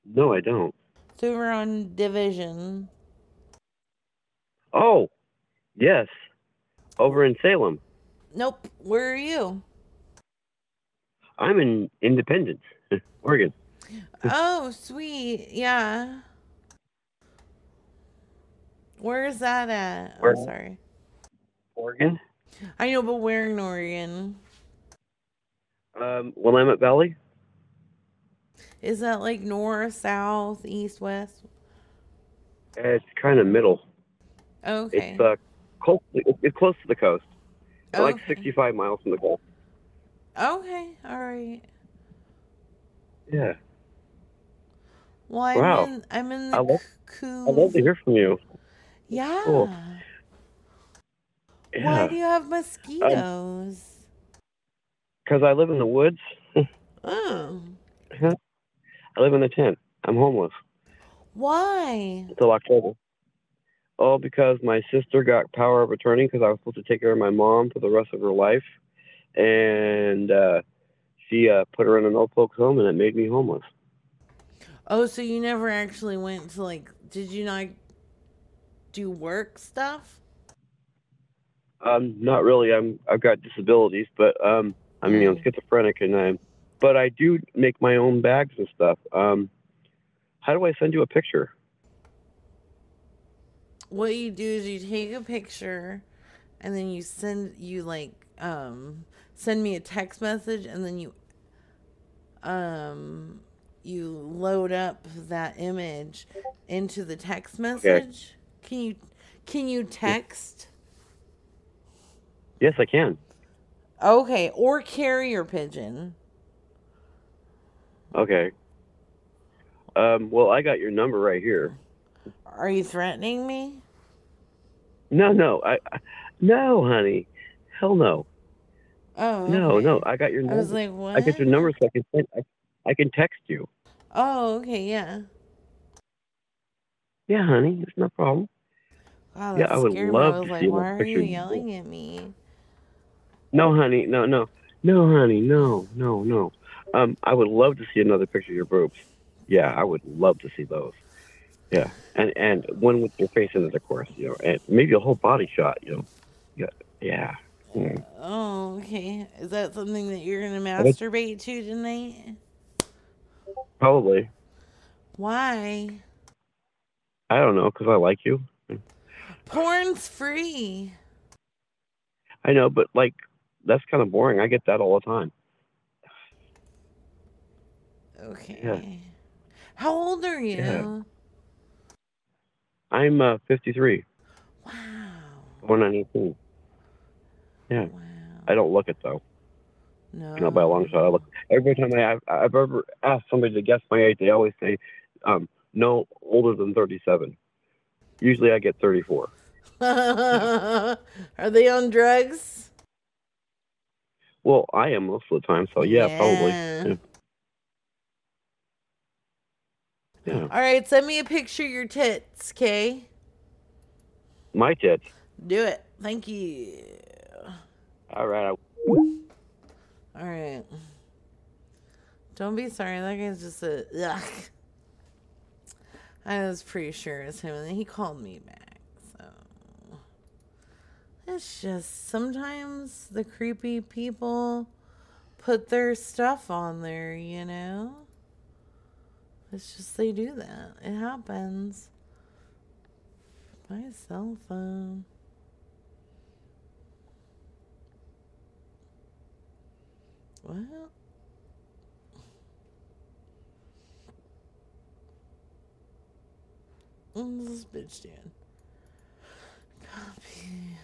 No, I don't. It's over on Division. Oh, yes. over in Salem. Nope. Where are you? I'm in Independence, Oregon. Oh, sweet. Yeah. Where is that at? I'm sorry. Oregon? I know, but where in Oregon? Um, Willamette Valley? Is that like north, south, east, west? It's kind of middle. Okay. It's uh, close. It's close to the coast. Like 65 miles from the coast. Okay. All right. Yeah. Well, I'm Wow. in. I'm in I love. I love to hear from you. Yeah. Cool. Why do you have mosquitoes? Because I live in the woods. oh. I live in a tent. I'm homeless Why? until October. All because my sister got power of attorney because I was supposed to take care of my mom for the rest of her life, and uh, she uh, put her in an old folks home, and it made me homeless. Oh, so you never actually went to like? Did you not do work stuff? Um, not really. I'm I've got disabilities, but um, I mean I'm schizophrenic, and I'm, but I do make my own bags and stuff. Um, how do I send you a picture? What you do is you take a picture, and then you send you like um send me a text message, and then you um you load up that image into the text message. Can you can you text? Yes, I can. Okay, or carrier pigeon. Okay. Um, well, I got your number right here. Are you threatening me? No, no, I, I no, honey, hell no, Oh, no, okay. no. I got your Number. I was like, what? I get your number so I can send, I, I can text you. Oh, okay, yeah. Yeah, honey, it's no problem. Wow, Yeah, I would love. I was to like, see why are you you yelling at me? No, honey, no, no, no, honey, no, no, no. Um, I would love to see another picture of your boobs. Yeah, I would love to see those. Yeah, and and one with your face in it, of course. You know, and maybe a whole body shot. You know, yeah, yeah. Oh, okay. Is that something that you're gonna masturbate to tonight? Probably. Why? I don't know, cause I like you. Porn's free. I know, but like that's kind of boring. I get that all the time. Okay. Yeah. How old are you? Yeah. I'm uh, 53. Wow. Born on 18. Yeah. I don't look it though. No. Know, by a long shot. I look every time I, I've, I've ever asked somebody to guess my age, they always say, um, no older than 37. Usually I get 34. are they on drugs? Well, I am most of the time, so yeah, Yeah. probably. Yeah. yeah. All right, send me a picture of your tits, okay? My tits. Do it. Thank you. All right. All right. Don't be sorry. That guy's just a. Ugh. I was pretty sure it's him, and then he called me back. So it's just sometimes the creepy people put their stuff on there. You know, it's just they do that. It happens. My cell phone. Well. This bitch doing? Copy.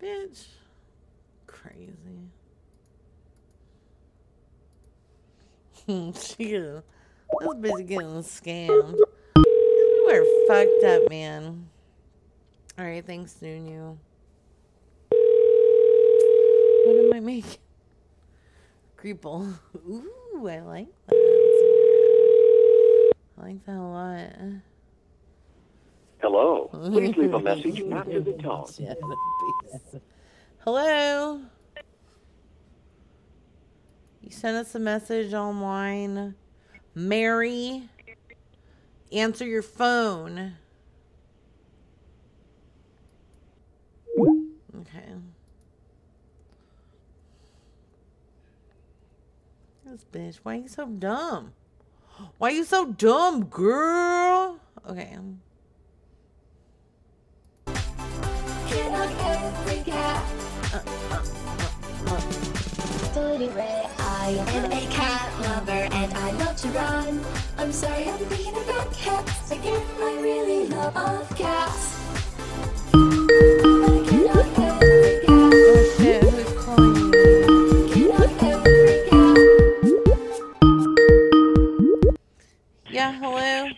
Bitch. Crazy. she gonna, this bitch getting scammed. You are fucked up, man. Alright, thanks, Nunu. What am I making? Creeple. Ooh, I like that. I like that a lot. Hello. Please leave a message after the tone. Shut up, please. Hello. You sent us a message online Mary, answer your phone. Okay. This bitch, why are you so dumb? Why are you so dumb, girl? Okay. Totally red. I am a cat lover and I love to run. I'm sorry, I'm thinking about cats again. I really love all cats. I cannot help the cat. Oh shit, who's calling me? Cannot help the cat. Yeah, hello?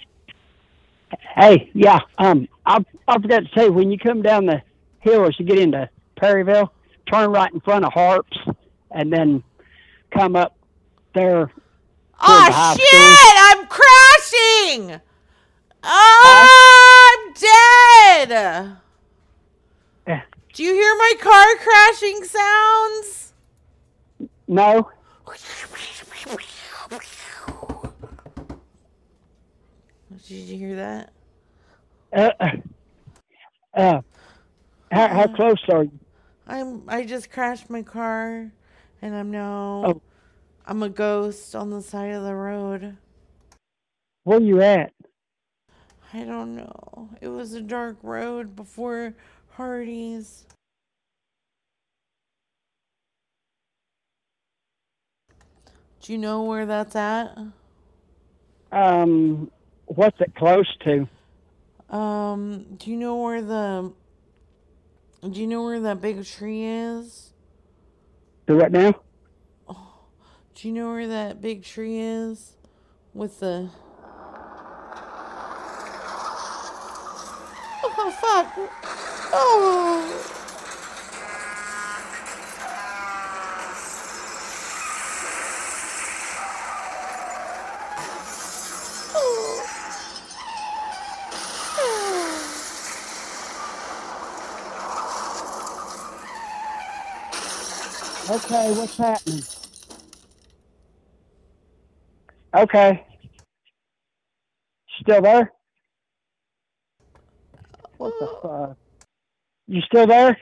Hey, yeah. Um, I I forgot to say when you come down the hill as you get into Perryville, turn right in front of Harps, and then come up there. Oh the shit! I'm crashing! Oh, I'm dead! Eh. Do you hear my car crashing sounds? No. Did you hear that? Uh, uh, how, how close are you? I'm I just crashed my car and I'm now Oh. I'm a ghost on the side of the road. Where you at? I don't know. It was a dark road before Hardee's. Do you know where that's at? Um, what's it close to? Um, do you know where the Do you know where that big tree is? Do what now? Do you know where that big tree is with the Oh fuck. Oh. Okay, what's happening? Okay. Still there? What the uh, fuck? You still there?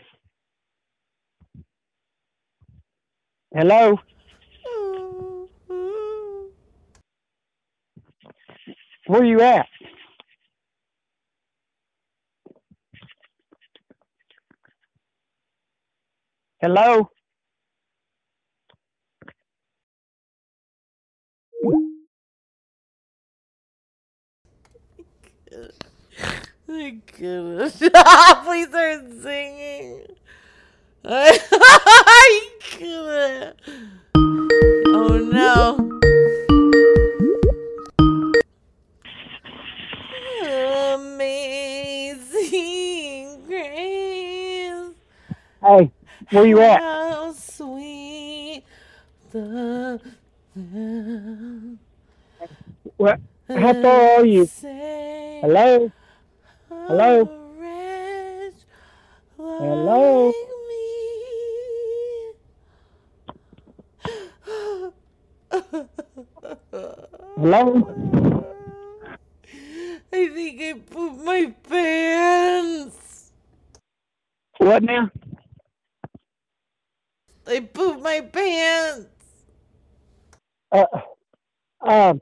Hello? Where are you at? Hello? Oh I couldn't. Ah, please start singing. Oh I couldn't. Oh no. Amazing grace. Hey, where you at? How sweet the What? How far are you? Hello? Hello? Hello? Hello? I think I pooped my pants. What now? I pooped my pants. Uh, um,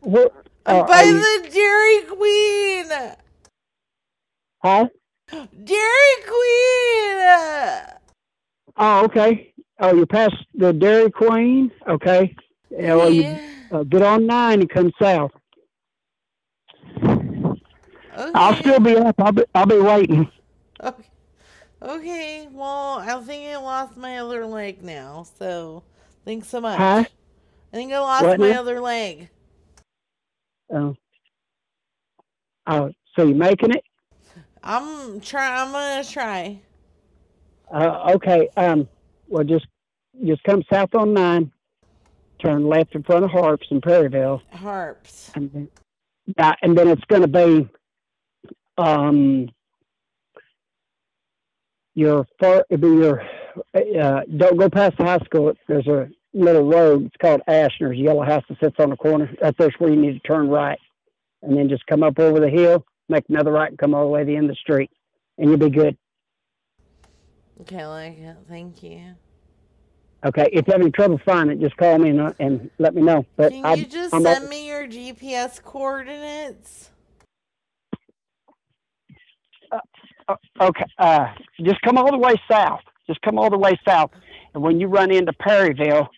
what? Uh, by are you- the Dairy Queen. Huh? Dairy Queen. Oh, okay. Oh, you passed the Dairy Queen. Okay. Yeah, well, you uh, get on nine and come south. I'll still be up. I'll be. I'll be waiting. Okay. Okay. Well, I think I lost my other leg now. So, thanks so much. Huh? I think I lost What my now? other leg. Oh. Oh, so you making it? I'm try. I'm gonna try. Uh, okay. Um. Well, just just come south on nine, turn left in front of Harps in Perryville. Harps. and then yeah, and then it's going to be um your far it'll be your uh, don't go past the high school. There's a little road. It's called Ashner's Yellow House that sits on the corner. Right there's where you need to turn right, and then just come up over the hill, make another right, and come all the way to the end of the street, and you'll be good. Okay, I like it. Thank you. Okay. If you have any trouble finding it, just call me and, uh, and let me know. But Can I, you just I'm send al- me your GPS coordinates? Uh, okay. Uh, just come all the way south. Just come all the way south, and when you run into Perryville,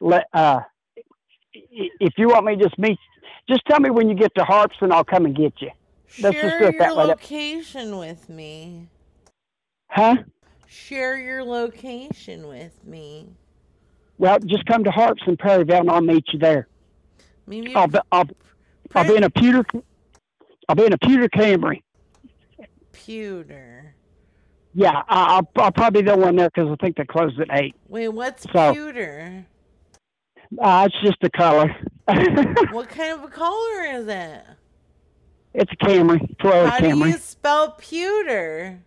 let uh, if you want me to just meet, just tell me when you get to Harps, and I'll come and get you. Let's Share just do it your that way. location with me. Huh? Share your location with me. Well, just come to Harps and Perryville, and I'll meet you there. Maybe I'll be, I'll, I'll be in a pewter. I'll be in a pewter Camry. pewter. Yeah, I- I'll, I'll probably the one there because I think they closed at eight. Wait, what's So- pewter? Uh, it's just a color. what kind of a color is it? It's a Camry, Toyota How do you spell pewter?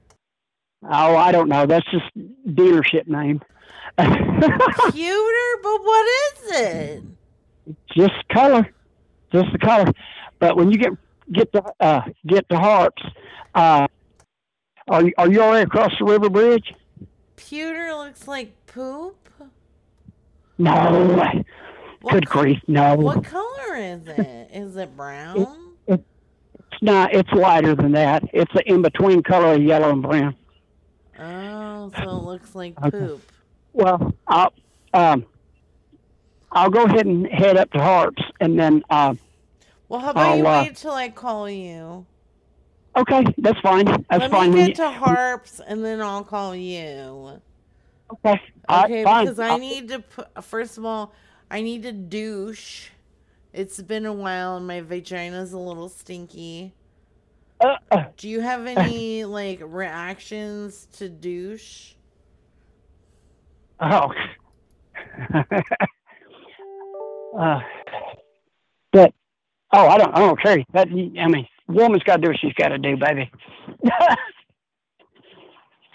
Oh, I don't know. That's just dealership name. pewter, but what is it? just color, just the color. But when you get get to uh, get to Harps, uh, are you, are you already across the river bridge? Pewter looks like poop. No. Good grief, no. What color is it? Is it brown? It's not. It's lighter than that. It's the in between color of yellow and brown. Oh, so it looks like Okay. poop. Well, I'll um, I'll go ahead and head up to Harps, and then uh, Well, how about you I'll, uh, wait till I call you? Okay, that's fine. That's Let fine. me When get to Harps and then I'll call you. Okay. Okay, fine. because I I'll- need to put. First of all, I need to douche. It's been a while and my vagina's a little stinky. Uh, Do you have any like reactions to douche? Oh. uh, but oh, I don't, I don't care. That I mean, woman's got to do what she's got to do, baby.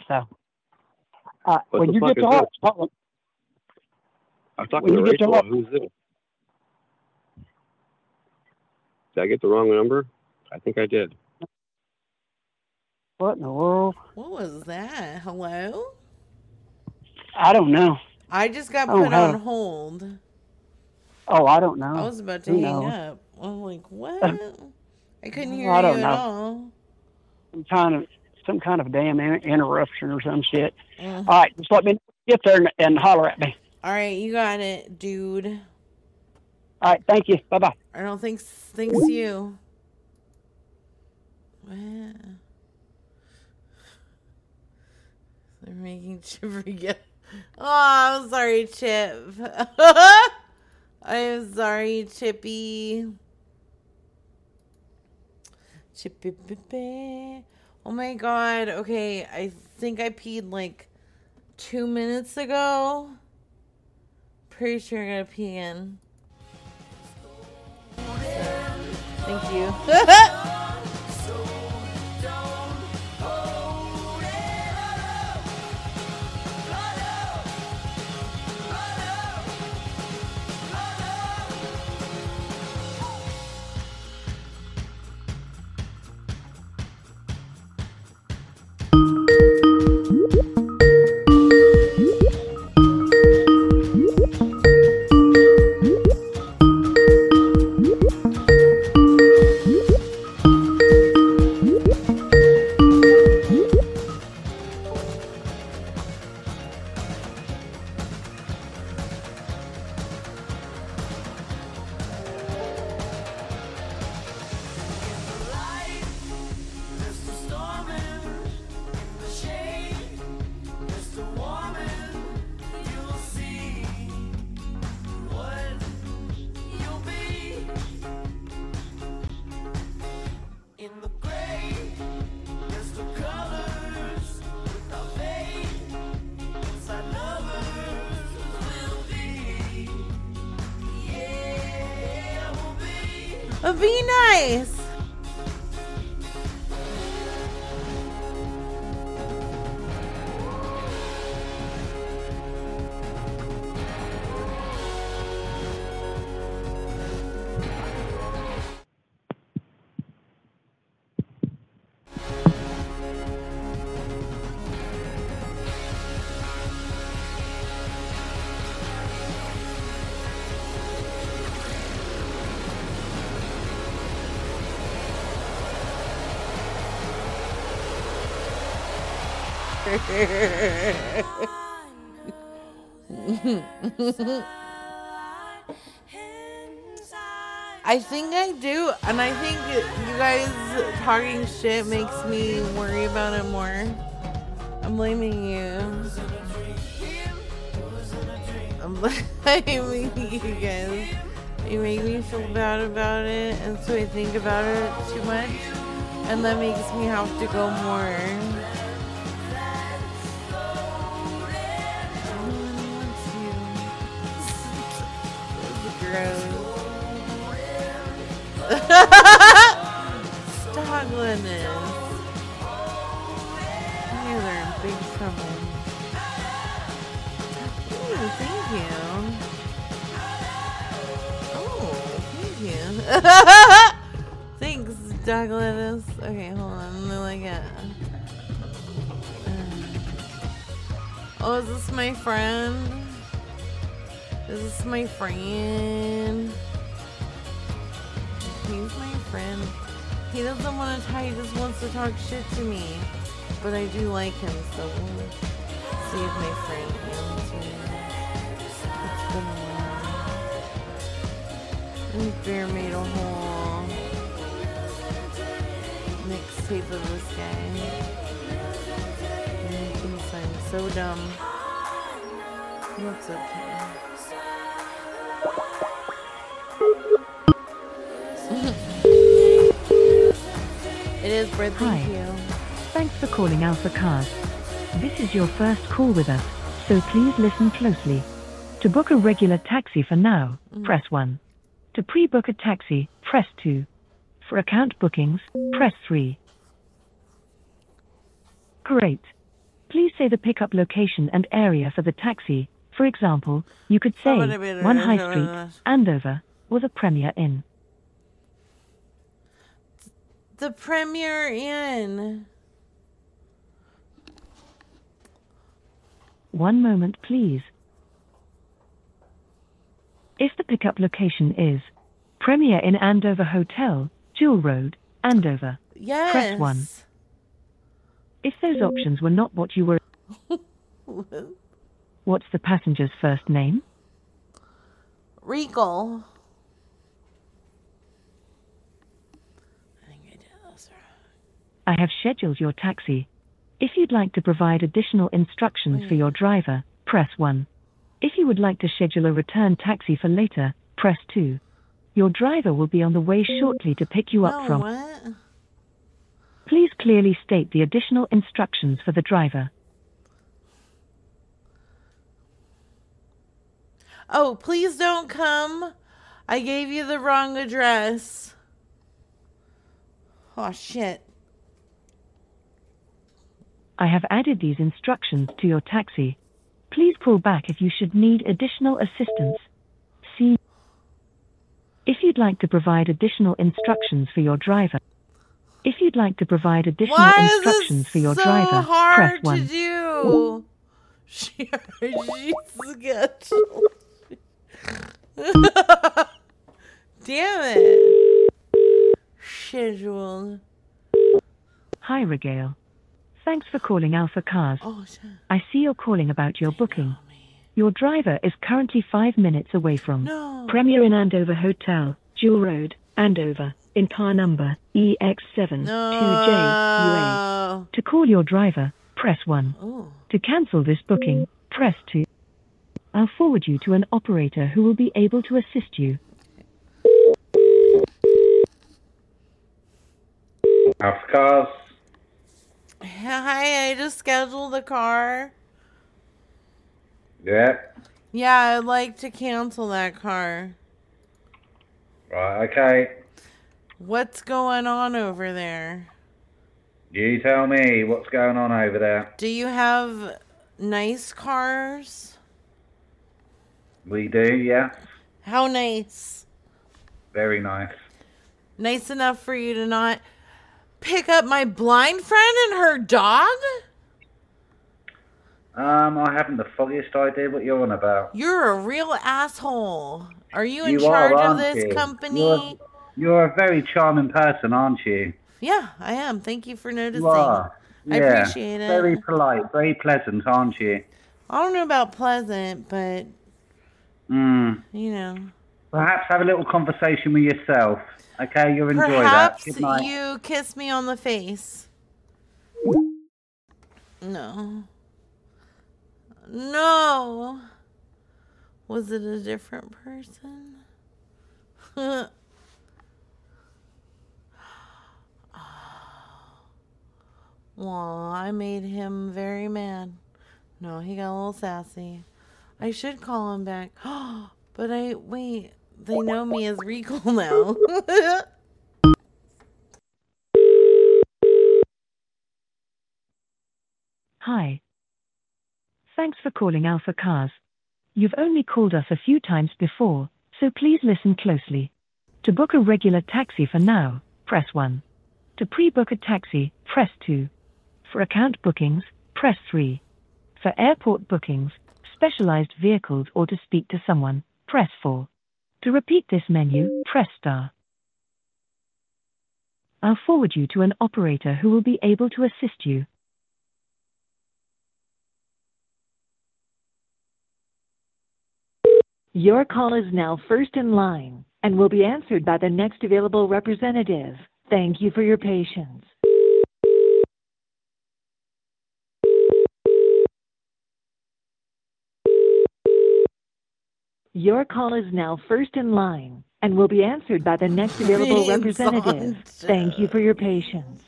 so, uh, when you get to is I'm talking When to you get to Rachel. Har- Who's this? Did I get the wrong number? I think I did. what in the world? What was that? Hello? I don't know. I just got Oh, put on hold. Oh, I don't know. I was about to Who hang knows? up. I'm like, what? I couldn't hear I you don't at know. all. Some kind of some kind of damn interruption or some shit. Mm. All right, just let me get there and, and holler at me. All right, you got it, dude. All right, thank you. Bye bye. I don't think thanks you. What? They're making Chip forget. Oh, I'm sorry, Chip. I'm sorry, Chippy. Oh my god. Okay, I think I peed like two minutes ago. Pretty sure I'm gonna pee again. Thank you. I think I do, and I think you guys talking shit makes me worry about it more. I'm blaming you. I'm blaming you guys. You make me feel bad about it, and so I think about it too much, and that makes me have to go more. Douglas. You are in big trouble. Ooh, thank you. Oh, thank you. Thanks, Douglas. Okay, hold on. Let me look at. Um, oh, is this my friend? Is this my friend? He's my friend. He doesn't want to talk, he just wants to talk shit to me. But I do like him, so we'll see if my friend answers. It's been a while. And Bear made a whole mixtape of this guy. And I'm so dumb. That's okay. It is. Thank Hi. Thanks for calling Alpha Cars. This is your first call with us, so please listen closely. To book a regular taxi for now, mm. press 1. To pre-book a taxi, press 2. For account bookings, press 3. Great. Please say the pickup location and area for the taxi. For example, you could say 1 High Street, Andover, or the Premier Inn. The Premier Inn. One moment, please. If the pickup location is Premier Inn Andover Hotel, Jewel Road, Andover, Yes. press 1. If those options were not what you were, what's the passenger's first name? Regal. I have scheduled your taxi. If you'd like to provide additional instructions for hmm. your driver, press 1. If you would like to schedule a return taxi for later, press 2. Your driver will be on the way shortly to pick you up No, from. what? Please clearly state the additional instructions for the driver. Oh, please don't come. I gave you the wrong address. Oh, shit. I have added these instructions to your taxi. Please call back if you should need additional assistance. See if you'd like to provide additional instructions for your driver. If you'd like to provide additional Why instructions for your so driver, press to 1. do? She she's scheduled. Damn it. Scheduled. Hi, Regale. Thanks for calling Alpha Cars. Oh. I see you're calling about your booking. Your driver is currently five minutes away from No. Premier Inn Andover Hotel, Jewel Road, Andover, in car number E EX7 2JUA. To call your driver, press 1. Oh. To cancel this booking, press 2. I'll forward you to an operator who will be able to assist you. Alpha Cars. Hi, I just scheduled a car. Yeah. Yeah, I'd like to cancel that car. Right, okay. What's going on over there? You tell me what's going on over there. Do you have nice cars? We do, yeah. How nice? Very nice. Nice enough for you to not pick up my blind friend and her dog? Um, I haven't the foggiest idea what you're on about. You're a real asshole. Are you in You charge are, of this you? company? You're, you're a very charming person, aren't you? Yeah, I am. Thank you for noticing. You are. I Yeah, appreciate it. Very polite, very pleasant, aren't you? I don't know about pleasant, but Mm. you know. Perhaps have a little conversation with yourself. Okay, you'll enjoy Perhaps that. Night. you kiss me on the face. No. No. Was it a different person? well, I made him very mad. No, he got a little sassy. I should call him back. but I wait, they know me as Recall now. Hi. Thanks for calling Alpha Cars. You've only called us a few times before, so please listen closely. To book a regular taxi for now, press 1. To pre-book a taxi, press 2. For account bookings, press 3. For airport bookings, specialized vehicles or to speak to someone, press 4. To repeat this menu, press star. I'll forward you to an operator who will be able to assist you. Your call is now first in line and will be answered by the next available representative. Thank you for your patience. Your call is now first in line and will be answered by the next available representative. Thank you for your patience.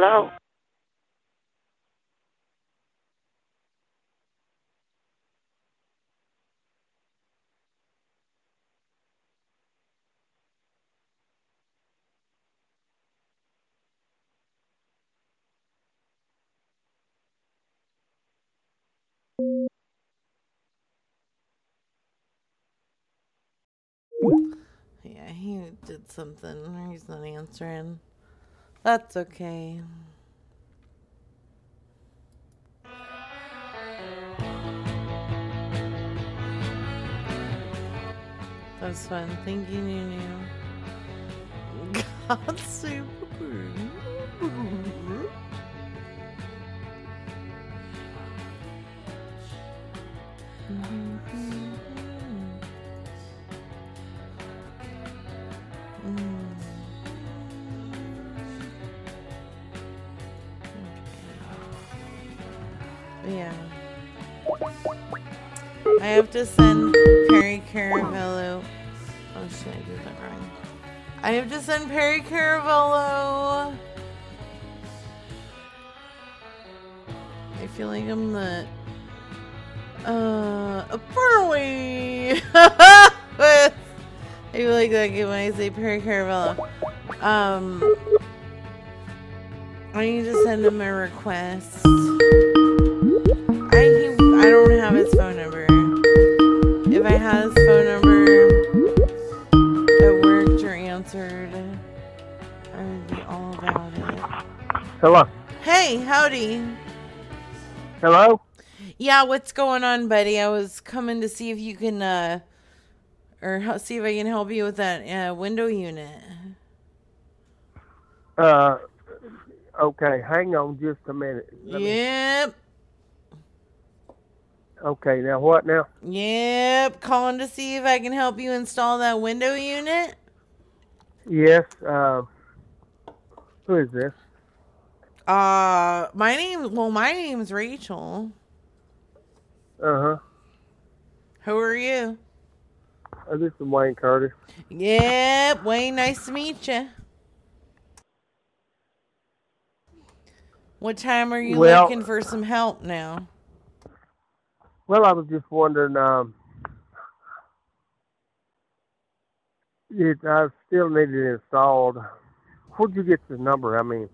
Hello. Yeah, he did something. He's not answering. That's okay. That was fun. Thank you, Nunu. God save have to send Perry Caravello. Oh shit, I did that wrong. I have to send Perry Caravello. I feel like I'm the uh a faraway I feel like that when I say Perry Caravello. Um I need to send him a request. I I don't have his phone number. If I had his phone number that worked or answered, I would be all about it. Hello. Hey, howdy. Hello. Yeah, what's going on, buddy? I was coming to see if you can, uh, or see if I can help you with that uh, window unit. Uh, okay, hang on just a minute. Let me- Yep, okay, now what now? yep. Calling to see if I can help you install that window unit. Yes. Uh, who is this? Uh, my name. Well, my name's Rachel. Uh huh. Who are you? Uh, this is Wayne Carter. Yep, Wayne. Nice to meet you. What time are you Well- looking for some help now? Well, I was just wondering. Um, it, I still need it installed. Where'd you get the number? I mean,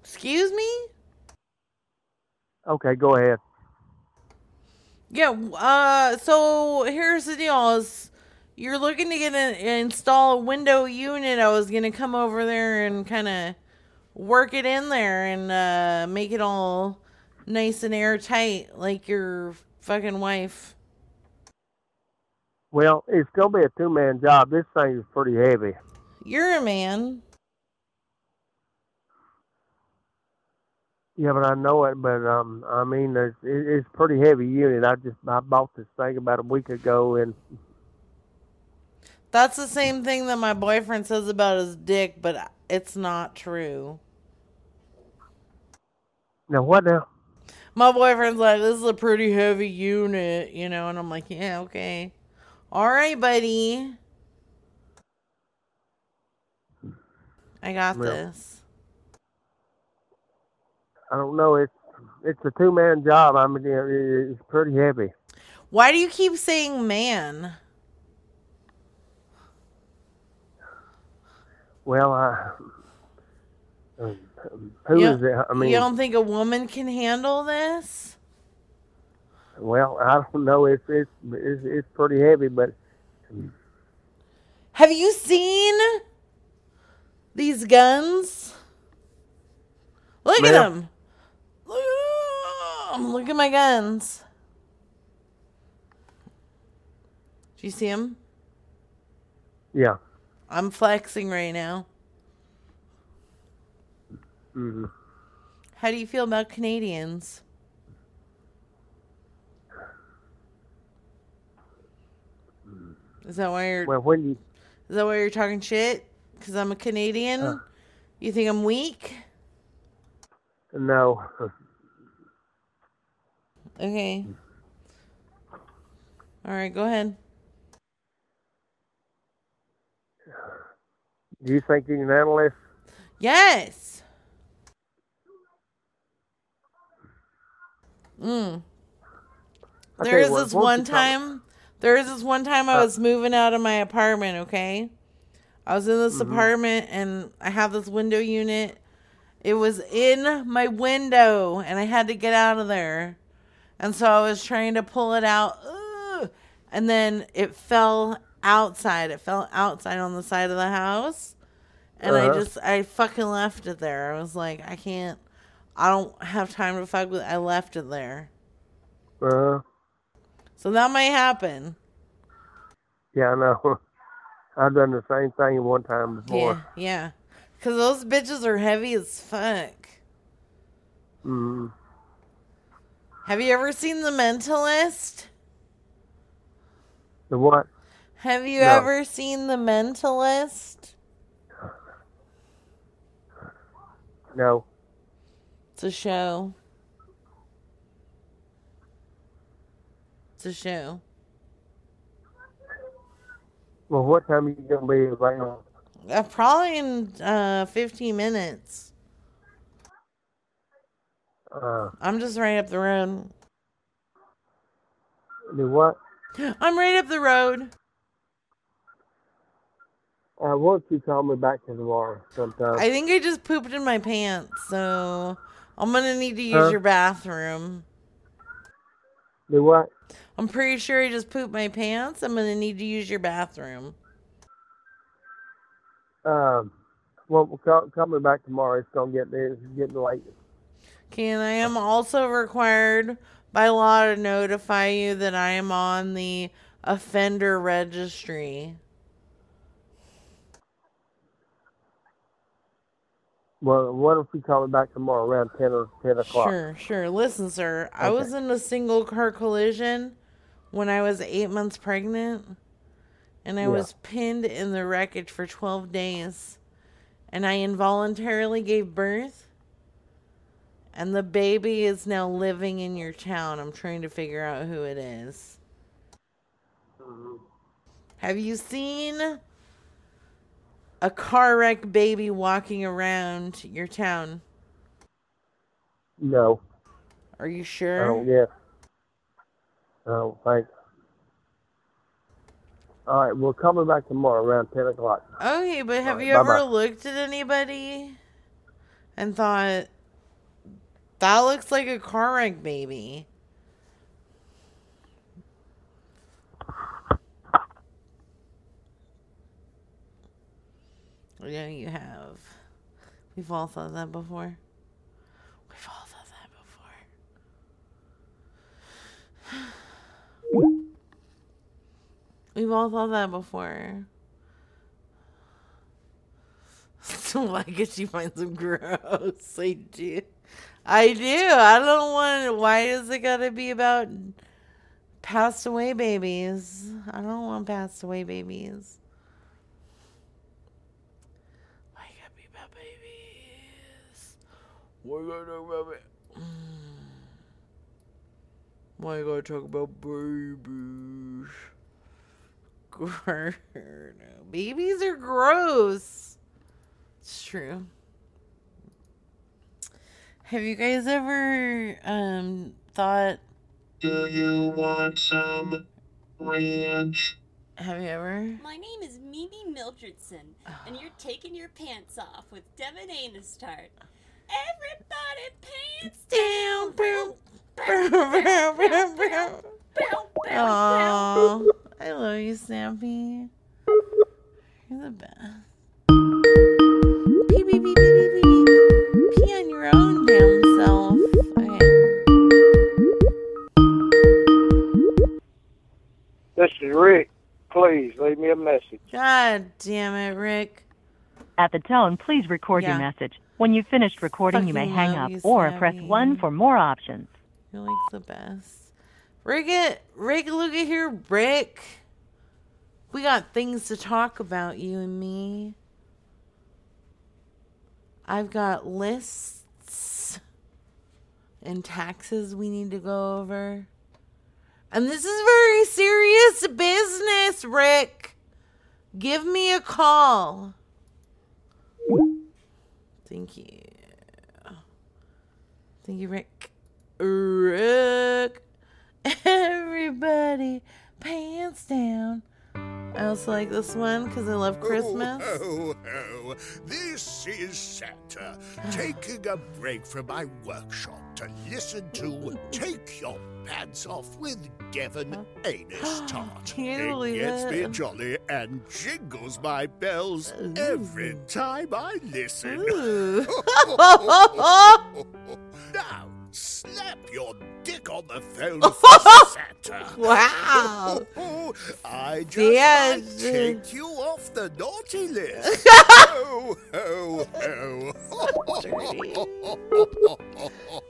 Excuse me? okay, go ahead. Yeah. Uh. So here's the deal: is you're looking to get an install a window unit. I was gonna come over there and kind of work it in there and uh, make it all nice and airtight, like your fucking wife. Well, it's gonna be a two man job. This thing is pretty heavy. You're a man. Yeah, but I know it. But um, I mean, there's it, it's pretty heavy unit. I just I bought this thing about a week ago, and That's the same thing that my boyfriend says about his dick, but it's not true. now what now? My boyfriend's like, this is a pretty heavy unit, you know, and I'm like, yeah, okay. All right, buddy. I got Well. this. I don't know. It's it's a two man job. I mean, it, it- it's pretty heavy. Why do you keep saying man? Well, I. Um, Who you, is it? I mean, you don't think a woman can handle this? well, I don't know. It's it's it's, it's pretty heavy, but Have you seen these guns? Look at them. Look, look at my guns. Do you see them? yeah. I'm flexing right now. Hmm How do you feel about Canadians? Is that why you're? Well, when you Is that why you're talking shit? Because I'm a Canadian. Uh. you think I'm weak? no, Okay. All right, go ahead. do you think you can handle this? Yes. Mm. Okay, There is this one you tell me- time. There is this one time I Uh. was moving out of my apartment. Okay, I was in this Mhm. apartment and I have this window unit. It was in my window and I had to get out of there, and so I was trying to pull it out, Ugh. and then it fell outside. It fell outside on the side of the house, and I Uh-huh. just I fucking left it there. I was like, I can't. I don't have time to fuck with. I left it there. Uh, So that might happen. yeah, I know. I've done the same thing one time before. Yeah, yeah. Cause those bitches are heavy as fuck. Mm. Have you ever seen The Mentalist? The what? Have you No. ever seen The Mentalist? No. It's a show. It's a show. Well, what time are you gonna be available? Uh, probably in uh 15 minutes. Uh, I'm just right up the road. do what? I'm right up the road. Uh, why don't you call me back tomorrow sometime? I think I just pooped in my pants, so I'm gonna need to use Huh? your bathroom. Do what? I'm pretty sure I just pooped my pants. I'm gonna need to use your bathroom. Um, well, call, call me back tomorrow. It's gonna get it's getting late. Okay, and I am also required by law to notify you that I am on the offender registry. Well, what if you call me back tomorrow around ten or ten o'clock? Sure, sure. Listen, sir, I was in a single car collision when I was eight months pregnant, and I Yeah. was pinned in the wreckage for 12 days, and I involuntarily gave birth, and the baby is now living in your town. I'm trying to figure out who it is. Mm-hmm. Have you seen a car wreck baby walking around your town? No, Are you sure? Oh yeah. guess. I. All right, well, call me back tomorrow around ten o'clock. Okay, but have Alright, you ever bye-bye. looked at anybody and thought that looks like a car wreck baby? Yeah, you have. We've all thought that before. We've all thought that before. We've all thought that before. Like it, she finds them gross. I do. I do. I don't want. Why does it gotta be about passed away babies? I don't want passed away babies. Why you gotta be about babies? Why you gotta talk about ba- Why you gotta talk about babies? Babies are gross. It's true. Have you guys ever um thought Do you want some ranch? have you ever My name is Mimi Mildredson, and you're taking your pants off with Devin Anistart. Everybody pants down, Oh, I love you, Snappy. You're the best. Pee pee pee pee pee pee. Pee on your own damn self. Okay. This is Rick. Please leave me a message. God damn it, Rick. At the tone, please record Yeah. your message. When you've finished recording, you may hang up you, or press 1 for more options. You're like the best. Rick it Rick look at here, Rick. We got things to talk about, you and me. I've got lists and taxes we need to go over. And this is very serious business, Rick. Give me a call. Thank you. Thank you, Rick. Rick. Everybody, pants down. I also like this one because I love Christmas. Oh, oh, oh. this is Santa taking a break from my workshop to listen to Take Your Pants Off with Devon Anus Tart. It gets me jolly and jingles my bells every time I listen. now, slap your dick on the phone for Santa. Wow. I just Dad. might take you off the naughty list. ho, ho, ho.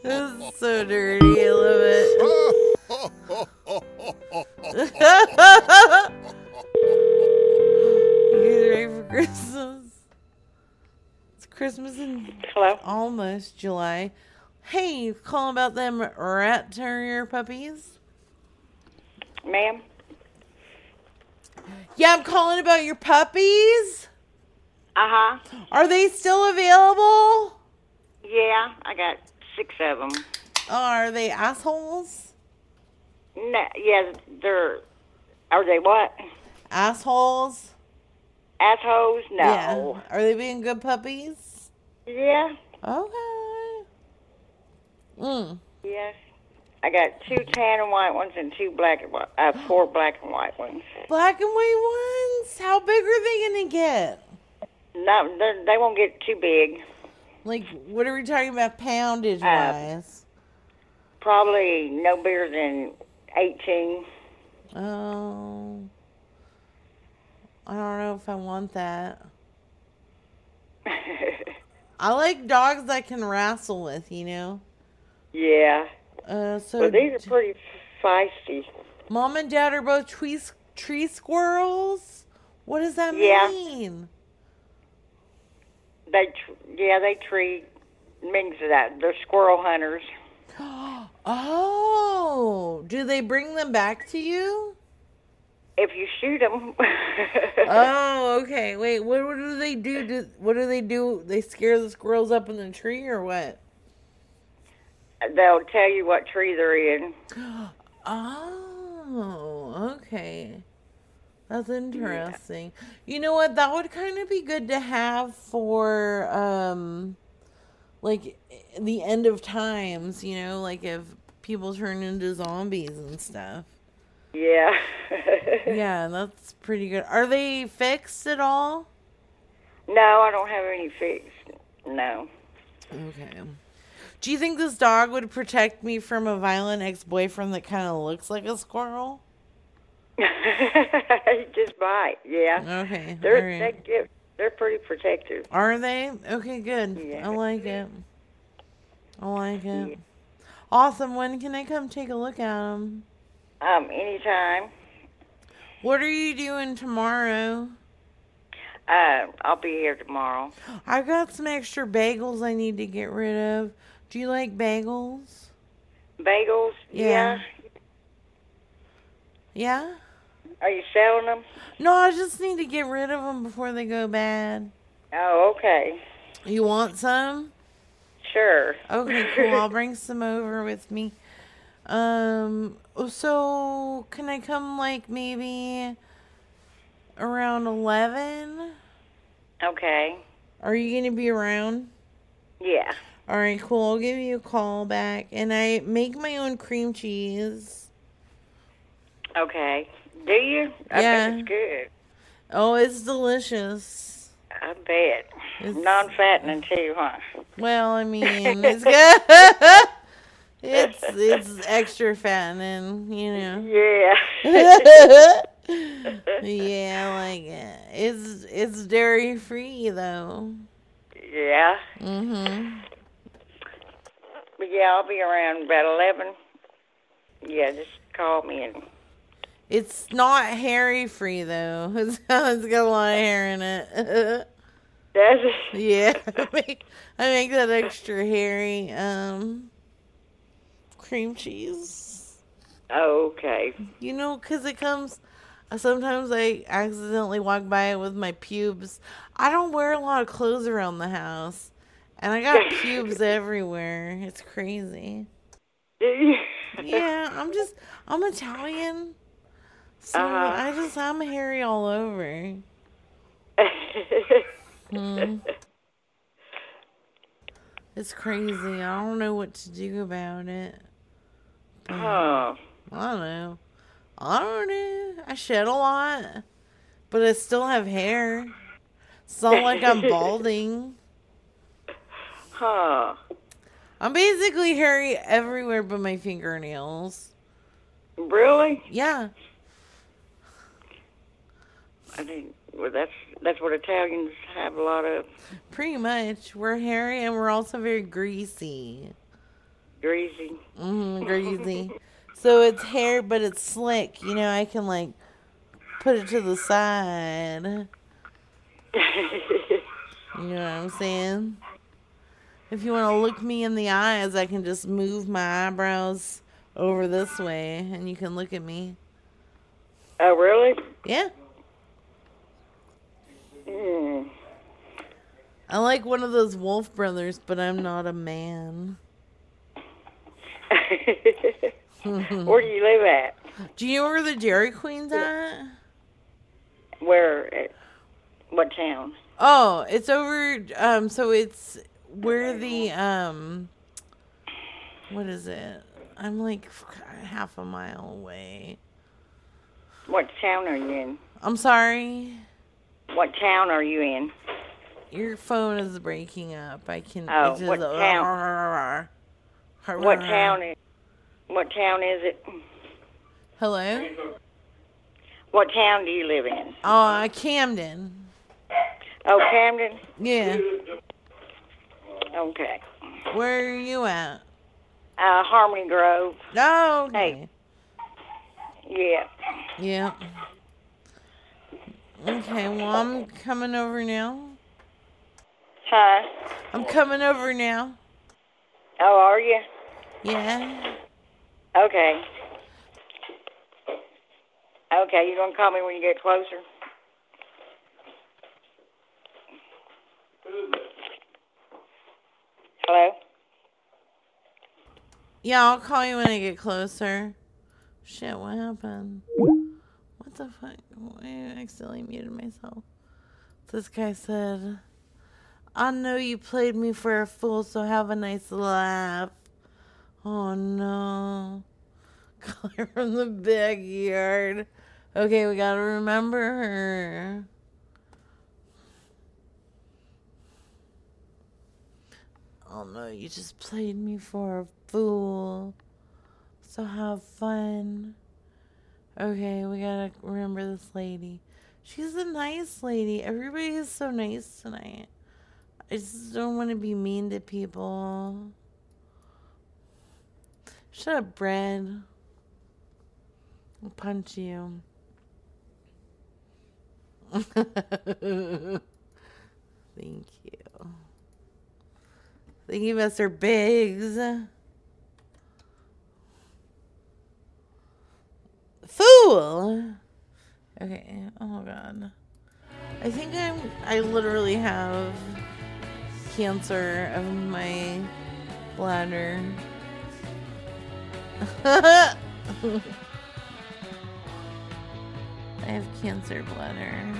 This is so dirty. I love it. you guys ready for Christmas? It's Christmas in Hello? almost July. Hey, calling about them rat terrier puppies? Ma'am? Yeah, I'm calling about your puppies. Uh huh. Are they still available? Yeah, I got six of them. Oh, are they assholes? No, yeah, they're. Are they what? Assholes? Assholes? No. Yeah. Are they being good puppies? Yeah. Okay. Mm. Yes. I got two tan and white ones and two black and white. Uh, four black and white ones. Black and white ones? How big are they gonna get? No, they're- won't get too big. Like, what are we talking about poundage Uh, wise? Probably no bigger than eighteen. Oh. I don't know if I want that. I like dogs that can wrestle with, you know? Yeah. Uh, so Well, these are pretty feisty. mom and dad are both tree, tree squirrels? What does that Yeah. mean? They, tr- yeah, they treat means that they're squirrel hunters. Oh, do they bring them back to you? If you shoot them, oh, okay. Wait, what, what do they do? do? What do they do? They scare the squirrels up in the tree or what? They'll tell you what tree they're in. Oh, okay. That's interesting. You know what? That would kind of be good to have for um like the end of times, you know, like if people turn into zombies and stuff. Yeah. Yeah, that's pretty good. Are they fixed at all? No, I don't have any fixed. No. Okay. Do you think this dog would protect me from a violent ex-boyfriend that kind of looks like a squirrel? Just bite. Yeah. Okay. They're right. they get they're pretty protective. Are they? Okay, good. Yeah. I like it. I like it. Awesome. When can I come take a look at them? Um, anytime. What are you doing tomorrow? Uh, I'll be here tomorrow. I've got some extra bagels I need to get rid of. Do you like bagels? Bagels. Yeah. Yeah? Are you selling them? No, I just need to get rid of them before they go bad. Oh, okay. You want some? Sure. Okay, cool. I'll bring some over with me. Um, so can I come like maybe around 11? Okay. Are you going to be around? Yeah. All right, cool. I'll give you a call back. And I make my own cream cheese. Okay. Do you? I Yeah. bet it's good. Oh, it's delicious. I bet. It's Non-fattening too, huh? Well, I mean, it's good. it's it's extra fattening, you know. Yeah. yeah, I like it. It's it's dairy free though. Yeah. Mhm. Yeah, I'll be around about eleven. Yeah, just call me and It's not hairy free though. It's, it's got a lot of hair in it. Does it? Yeah, I make, I make that extra hairy um cream cheese. Okay. You know, cause it comes. Sometimes I accidentally walk by it with my pubes. I don't wear a lot of clothes around the house, and I got pubes everywhere. It's crazy. Yeah, I'm just I'm Italian, so Uh-huh. I just I'm hairy all over. Hmm. It's crazy. I don't know what to do about it. But Huh. I don't know. I don't know. I shed a lot, but I still have hair. It's not like I'm balding. Huh. I'm basically hairy everywhere but my fingernails. Really? Yeah. I think well that's that's what Italians have a lot of Pretty much. We're hairy and we're also very greasy. greasy. hmm greasy. so it's hair, but it's slick. You know, I can like put it to the side. You know what I'm saying? If you want to look me in the eyes, I can just move my eyebrows over this way and you can look at me. Oh really? Yeah. Mm. I like one of those Wolf Brothers, but I'm not a man. Where do you live at? Do you know where the Dairy Queen's at? Where? What town? Oh, it's over. Um, so it's where the um, what is it? I'm like half a mile away. What town are you in? I'm sorry. What town are you in? Your phone is breaking up. I can. Oh, just- what town? What town is? What town is it? Hello. What town do you live in? Uh, Camden. Oh, Camden. Yeah. Okay. Where are you at? Uh, Harmony Grove. Oh, okay. Yeah. Yeah. Okay, well, I'm coming over now. Huh? I'm coming over now. Oh, are you? Yeah. Okay. Okay, You're gonna call me when you get closer? Hello? Yeah, I'll call you when I get closer. Shit, what happened? What the fuck? I accidentally muted myself. This guy said, I know you played me for a fool, so have a nice laugh. Oh no. Caller from the backyard. Okay, we gotta remember her. Oh no, you just played me for a fool. So have fun. Okay, we gotta remember this lady. She's a nice lady. Everybody is so nice tonight. I just don't want to be mean to people. Shut up, Brad. I'll punch you. Thank you. Thank you, Mr. Biggs. Fool! Okay, oh god. I think I'm. I literally have cancer of my bladder. I have cancer bladder.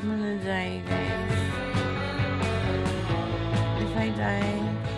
I'm gonna die, tie-dye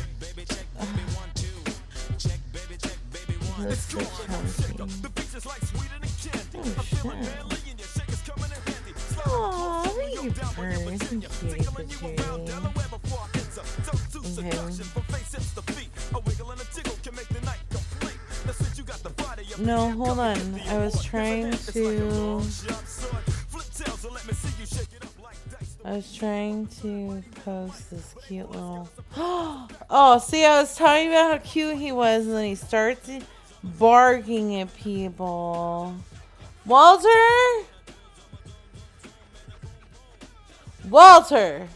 Okay. No, hold on. I was trying to. I was trying to post this cute little. Oh, see, I was talking about how cute he was, and then he starts barking at people. Walter? Walter!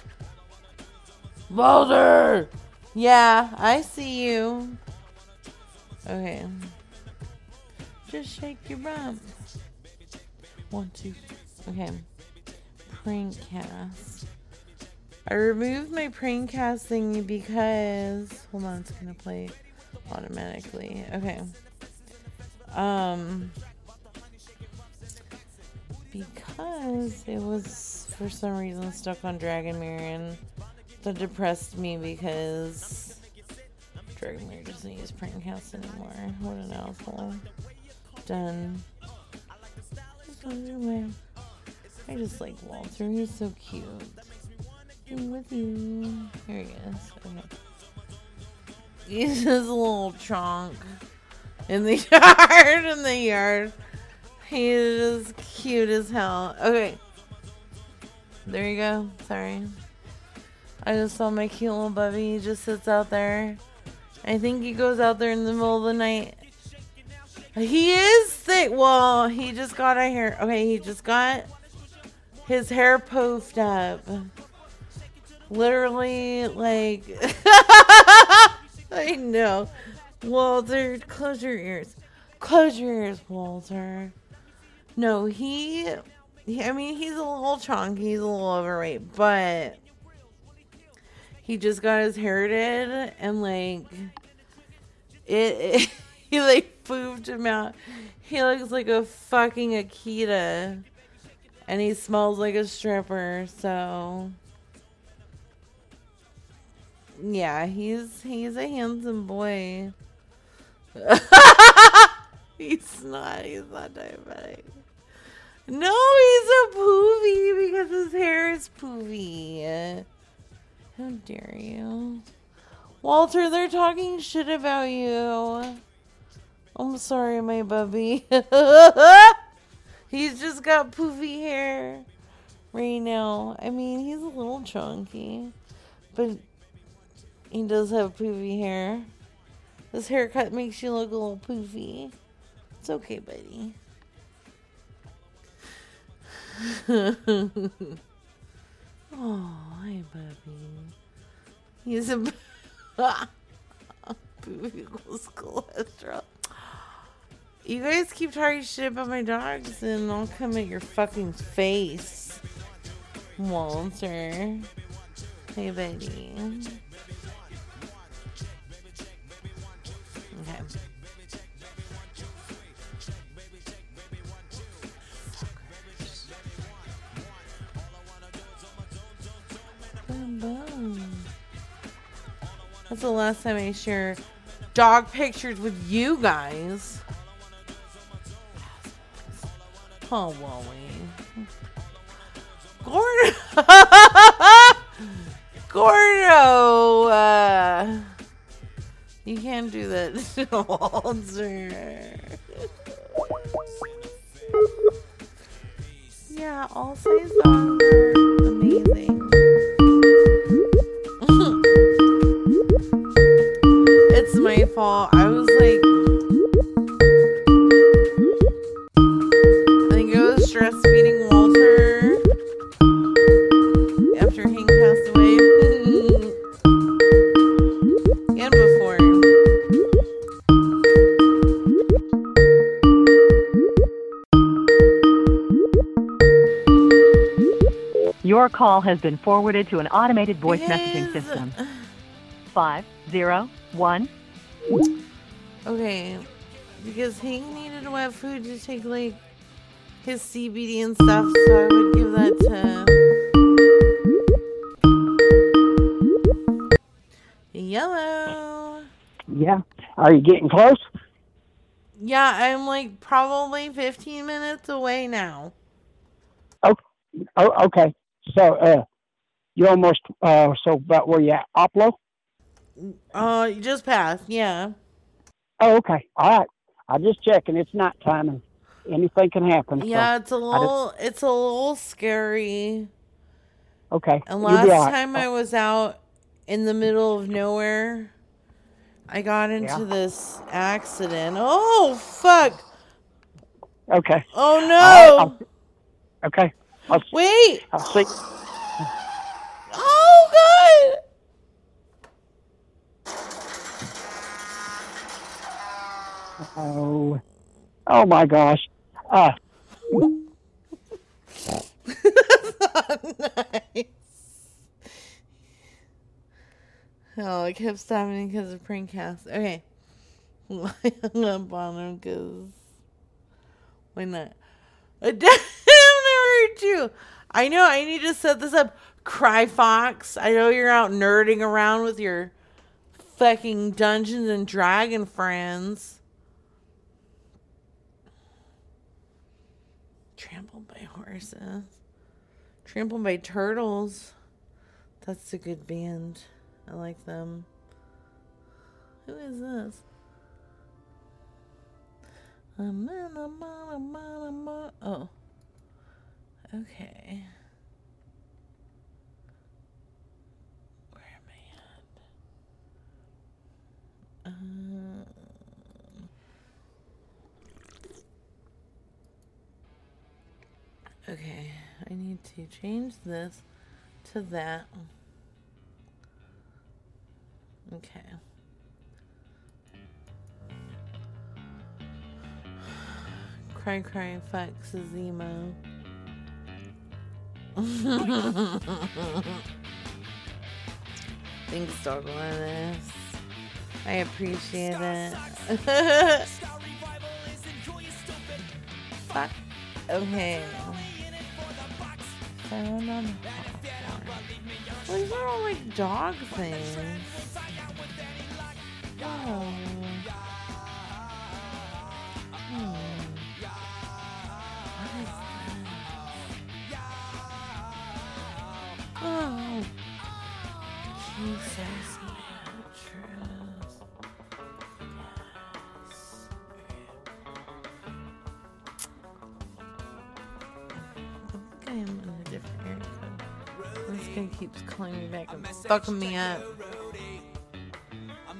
Walter! Yeah, I see you. Okay. Just shake your rump. One, two. Okay. Prank cast. I removed my prank cast thingy because. Hold on, it's gonna play automatically. Okay. Um. Because it was for some reason stuck on Dragon Mirror and that depressed me because Dragon Mirror doesn't use prank cast anymore. What an asshole. Done. Underwear. I just like Walter. He's so cute. I'm with you. Here he is. Okay. He's a little chonk in the yard. In the yard. He is cute as hell. Okay. There you go. Sorry. I just saw my cute little bubby. He just sits out there. I think he goes out there in the middle of the night. He is sick. Well, he just got a hair. Okay, he just got his hair poofed up. Literally, like. I know. Walter, close your ears. Close your ears, Walter. No, he, he. I mean, he's a little chunky. He's a little overweight, but he just got his hair did, and like, it. it he like poofed him out. He looks like a fucking Akita, and he smells like a stripper. So. Yeah, he's he's a handsome boy. he's not. He's not diabetic. No, he's a poofy because his hair is poofy. How dare you, Walter? They're talking shit about you. I'm sorry, my bubby. he's just got poofy hair right now. I mean, he's a little chunky, but he does have poofy hair. This haircut makes you look a little poofy. It's okay, buddy. oh, hi, Bubby. He's a poofy equals cholesterol. You guys keep talking shit about my dogs, and I'll come at your fucking face, Walter. Hey, buddy. Boom. That's the last time I share dog pictures with you guys. Oh, Wally. Gordo. Gordo. Uh, you can't do that, Walter. yeah, all songs are amazing. It's my fault. I was like, I think I was stress feeding Walter after Hank passed away. Mm-hmm. and before. Your call has been forwarded to an automated voice messaging system. Five zero one. Okay, because Hank needed to have food to take like his CBD and stuff, so I would give that to Yellow. Yeah. Are you getting close? Yeah, I'm like probably 15 minutes away now. Oh, oh okay. So, uh, you almost, uh, so about where you at? Oplo? Uh, you just passed, yeah. Oh, okay. All right. I'm just checking. It's night time and anything can happen. so Yeah, it's a I just- little, it's a little scary. okay. And last right. time I was out in the middle of nowhere, I got into Yeah. this accident. Oh fuck! Okay. Oh no! I'll- okay. I'll, Wait! I'll see. Oh god! Oh, oh my gosh. Uh, nice. Oh, I kept stopping because of prank cast. Okay. I hung up on him because why not? Never heard you. I know I need to set this up. Cry Fox. I know you're out nerding around with your fucking Dungeons and Dragon friends. Trampled by horses. Trampled by turtles. That's a good band. I like them. Who is this? Oh. Okay. Where am I at? Uh, Okay, I need to change this to that. Okay. Cry Cry is emo. Thanks, Dog Lettuce. I appreciate it. Fuck. Okay. Found on these are all like dog things. Oh. Calling me back and fucking me up. A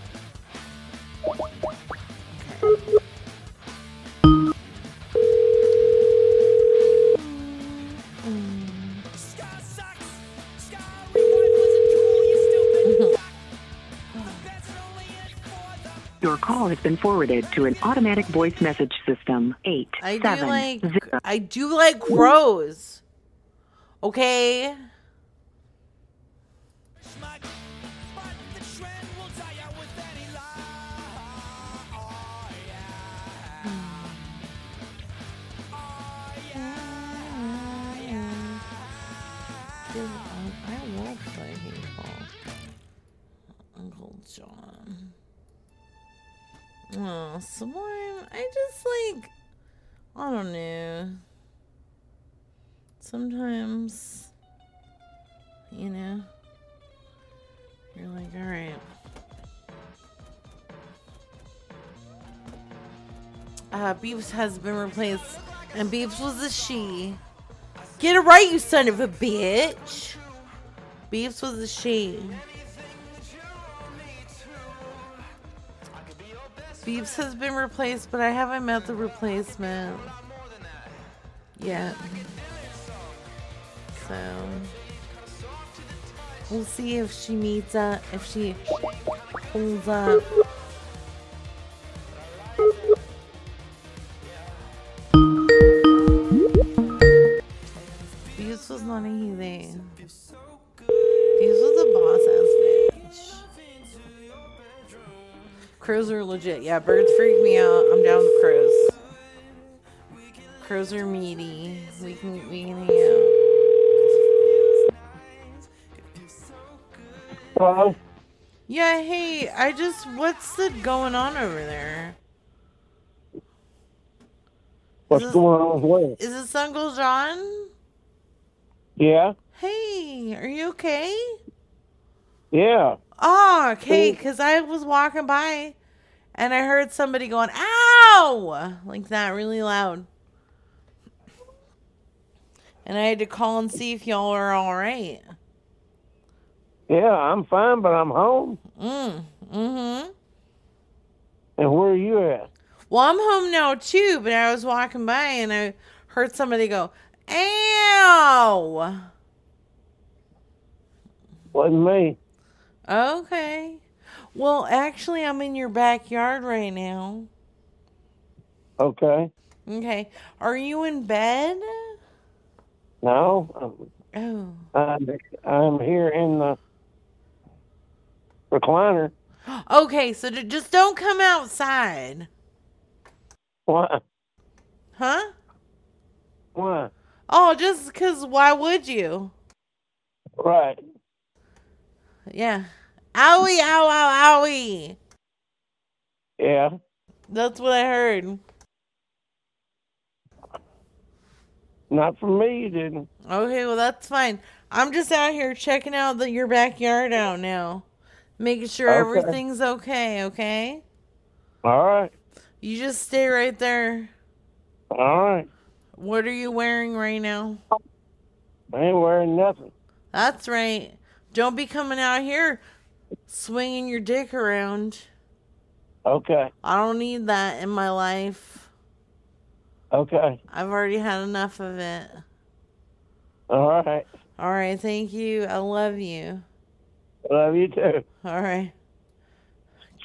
been forwarded to an automatic voice message system. Eight I do seven like zero. I do like crows. Okay. Oh, Sublime. I just like. I don't know. Sometimes, you know, you're like, alright. Uh, Beeps has been replaced, and Beeps was a she. Get it right, you son of a bitch! Beeps was a she. Beeps has been replaced, but I haven't met the replacement yet. So we'll see if she meets up, if she pulls up. Beeps was not easy. Beeps was a boss ass bitch. Crows are legit. Yeah, birds freak me out. I'm down with crows. Crows are meaty. We can we can hang out. Hello? Yeah, hey, I just what's the going on over there? What's going on where? Is this Uncle John? Yeah? Hey, are you okay? Yeah. Oh, okay, because I was walking by and I heard somebody going, ow! Like that really loud. And I had to call and see if y'all are all right. Yeah, I'm fine, but I'm home. Mm, mm-hmm. And where are you at? Well, I'm home now too, but I was walking by and I heard somebody go, ow! Wasn't me. Okay. Well, actually, I'm in your backyard right now. Okay. Okay. Are you in bed? No, Oh. I'm, I'm here in the recliner. Okay, so d- just don't come outside. What? Huh? Why? Oh, just because why would you? Right. Yeah. Owie, ow, ow, owie. Yeah. That's what I heard. Not from me, you didn't. Okay, well, that's fine. I'm just out here checking out the, your backyard out now. Making sure Okay. everything's okay, okay? All right. You just stay right there. All right. What are you wearing right now? I ain't wearing nothing. That's right. Don't be coming out here swinging your dick around. Okay. I don't need that in my life. Okay. I've already had enough of it. All right. All right, thank you. I love you. I love you too. All right.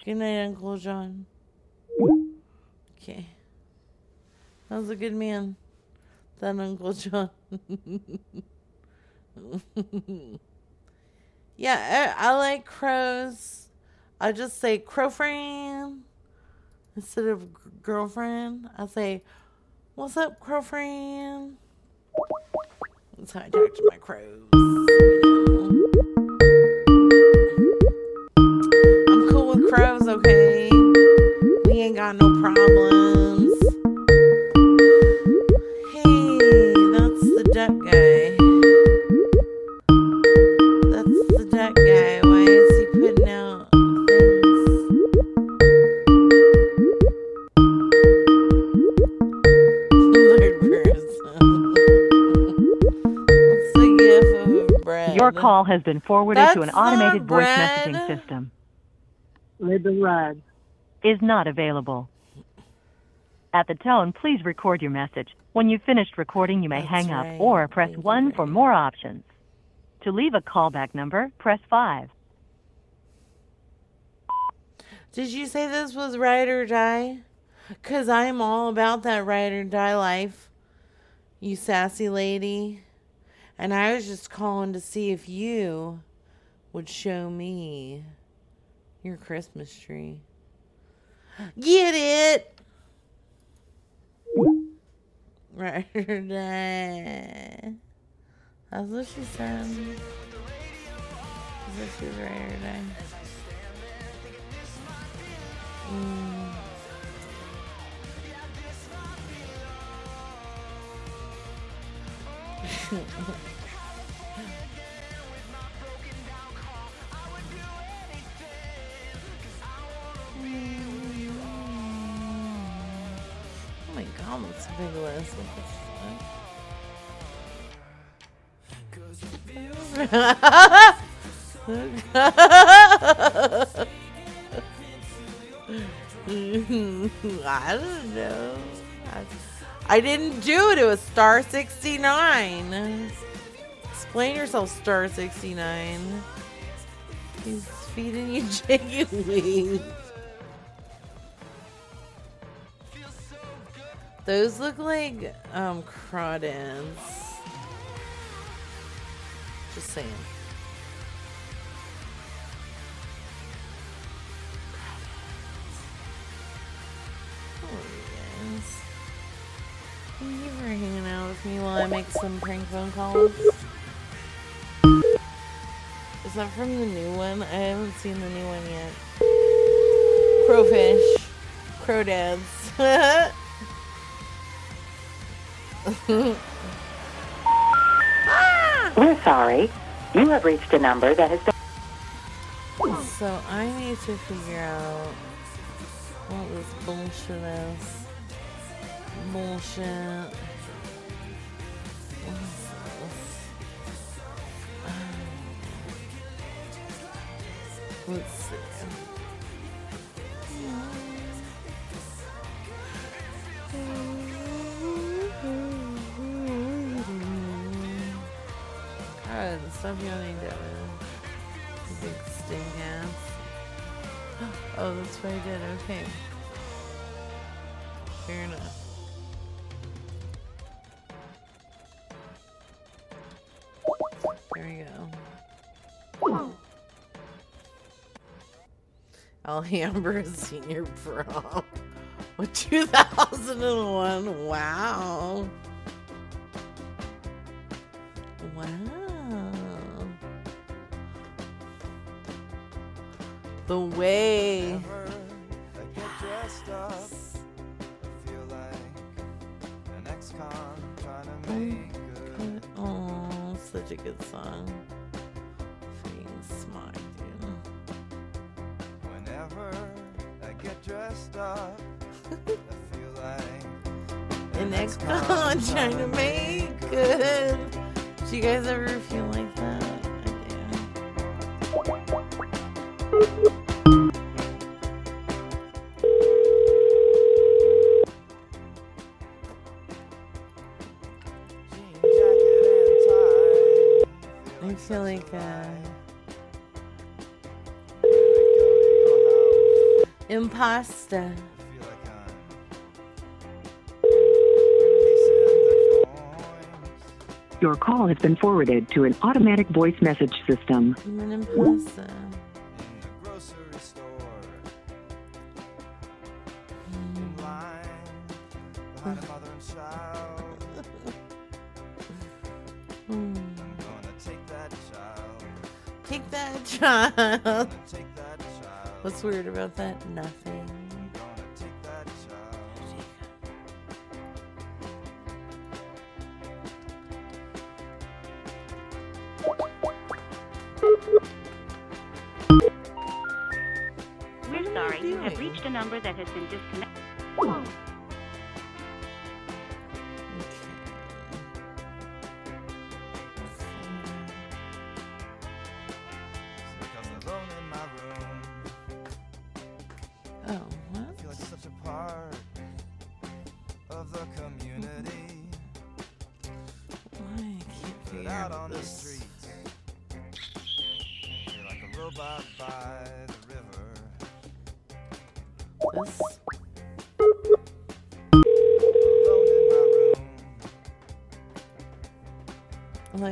Good night, Uncle John. Okay. That was a good man. That Uncle John. yeah, I, I like crows. I just say crow friend instead of g- girlfriend. I say, "What's up, crow friend?" That's how I talk to my crows. I'm cool with crows, okay? We ain't got no problems. Hey, that's the duck guy. Call has been forwarded to an automated voice bread. messaging system. Libby Ride. Is not available. At the tone, please record your message. When you've finished recording, you may hang up or press 1 for more options. To leave a callback number, press 5. Did you say this was ride or die? Because I'm all about that ride or die life, you sassy lady. And I was just calling to see if you would show me your Christmas tree. Get it? Ride or die. That's what she said. Is that she ride or die? Mm. Oh my god, that's a big list. I don't know. I, I didn't do it. It was star 69. Explain yourself, star 69. He's feeding you chicken wings. Those look like um crawdads. Just saying. Thank you for hanging out with me while I make some prank phone calls. Is that from the new one? I haven't seen the new one yet. Crowfish. Crowdads. We're sorry. You have reached a number that has been. So I need to figure out what this bullshit is. Bullshit. What is this? Um, Let's see. God, stop yelling, Devin. You big stink ass. Oh, that's what I did. Okay. Fair enough. There we go. Alhambra Senior Prom. With 2001. Wow. Wow. The way. Oh, such a good song. Being smart, dude. Whenever I get dressed up, I feel like An ex-con trying to make good. Do you guys ever feel like that? I do. Impasta. Your call has been forwarded to an automatic voice message system. I'm an impasta. Hmm. Take that child. What's weird about that? Nothing.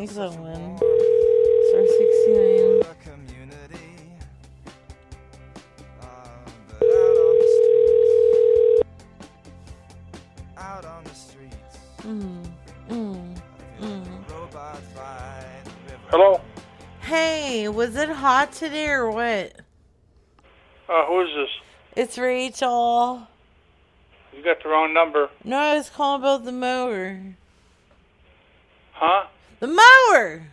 Streets. Out on the streets. Mm, mm, mm. Robot by the river. Hello? Hey, was it hot today or what? Uh, who is this? It's Rachel. You got the wrong number. No, I was calling about the mower. Mower!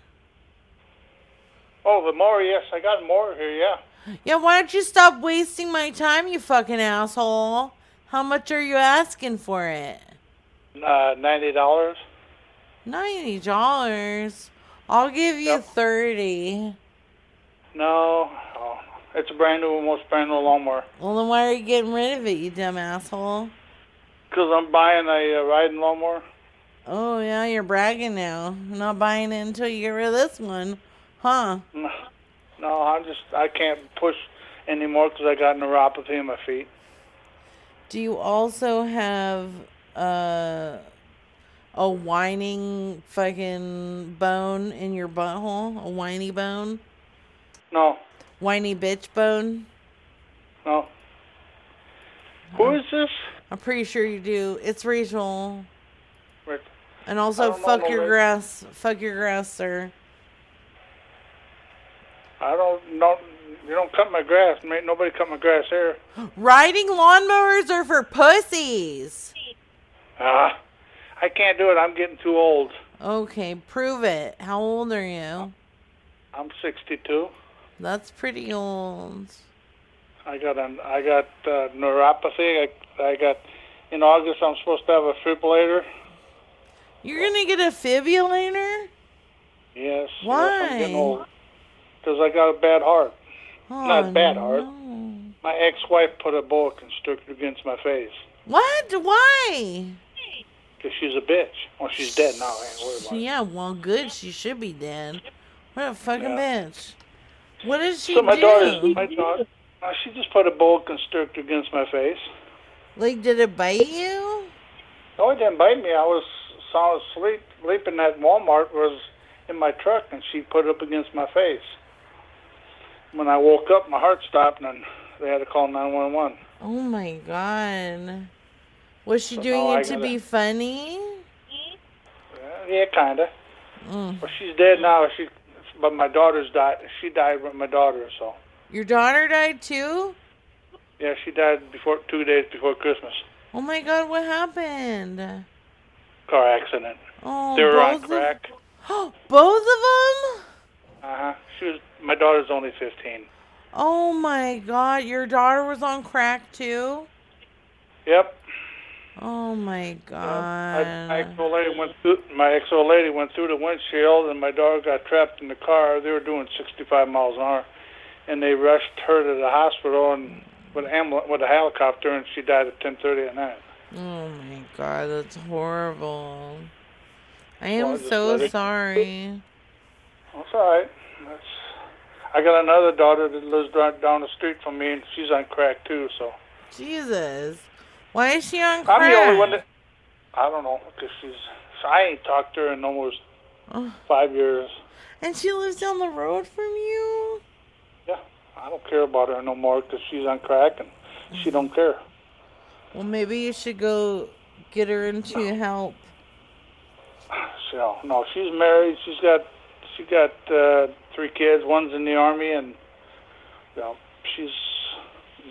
Oh, the mower, yes. I got a mower here, yeah. Yeah, why don't you stop wasting my time, you fucking asshole? How much are you asking for it? Uh, $90. Ninety dollars. I'll give you thirty. No. Oh, it's a brand new, almost brand new lawnmower. Well, then why are you getting rid of it, you dumb asshole? Because I'm buying a uh, riding lawnmower. Oh yeah, you're bragging now. Not buying it until you get rid of this one, huh? No, no I'm just, I can't push anymore because I got neuropathy in my feet. Do you also have uh, a whining fucking bone in your butthole? A whiny bone? No, Whiny bitch bone? no. Who is this? I'm pretty sure you do. It's Rachel. And also, fuck your grass. Fuck your grass, sir. I don't know. You don't cut my grass. Ain't nobody cut my grass here. Riding lawnmowers are for pussies. Ah, I can't do it. I'm getting too old. Okay, prove it. How old are you? I'm 62. That's pretty old. I got an, I got uh, neuropathy. I, I got in August. I'm supposed to have a fibrillator. You're gonna get a fibrillator? Yes. Yes, Why? I'm getting old. Because I got a bad heart. Oh, Not a bad heart. My ex-wife put a boa constrictor against my face. What? Why? Because she's a bitch. Well, she's dead now. I ain't worried about it. Yeah, well, good. She should be dead. What a fucking Yeah. bitch. What did she so my do? daughter's, my daughter, uh, she just put a boa constrictor against my face. Like, did it bite you? No, it didn't bite me. I was sound asleep, sleeping at Walmart. Was in my truck, and she put it up against my face. When I woke up, my heart stopped, and they had to call 911. Oh my god. Was she So doing it to be funny? Uh, yeah, kinda. Mm. Well, she's dead now. She, but my daughter's died. She died with my daughter. So Your daughter died too? yeah, she died before two days before Christmas. Oh my god, what happened? Car accident. Oh, they were on both of- Both of them? Uh huh. She was. My daughter's only 15. Oh my god, your daughter was on crack too? Yep. Oh my god. my ex-old lady went through. My ex-old lady went through the windshield, and my daughter got trapped in the car. They were doing 65 miles an hour, and they rushed her to the hospital and with ambulance with a helicopter, and she died at 10:30 at night. Oh my god, that's horrible. I Well, I am just so it- sorry. That's all right. That's. I got another daughter that lives right down the street from me, and she's on crack too. So Jesus. Why is she on crack? I'm the only one that. I don't know because she's. I ain't talked to her in almost Oh. five years. And she lives down the road from you? Yeah, I don't care about her no more because she's on crack and she don't care. Well, maybe you should go get her into help. So no, she's married. She's got she got uh, three kids. One's in the army, and you know, she's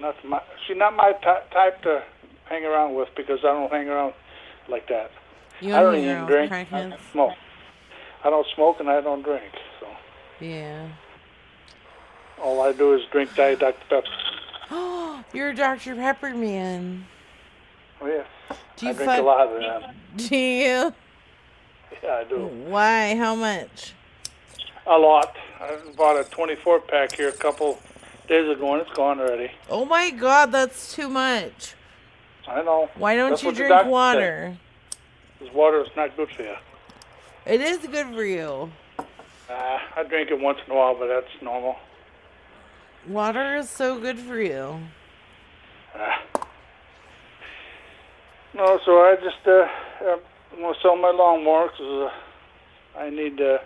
not my she's not my ty- type to hang around with because I don't hang around like that. You I don't don't even drink. I don't smoke. I don't smoke and I don't drink. So Yeah. all I do is drink Diet Dr Pepper. Oh, You're a Dr. Pepper man. Oh yeah. Do you I drink fi- a lot of them. Do you? Yeah, I do. Why? How much? A lot. I bought a 24 pack here a couple days ago and it's gone already. Oh my god, that's too much. I know. Why don't That's you drink water? This water is not good for you. It is good for you. Uh, I drink it once in a while, but that's normal. Water is so good for you. Uh, no, so I just uh, I'm gonna sell my lawnmower 'cause uh, I need to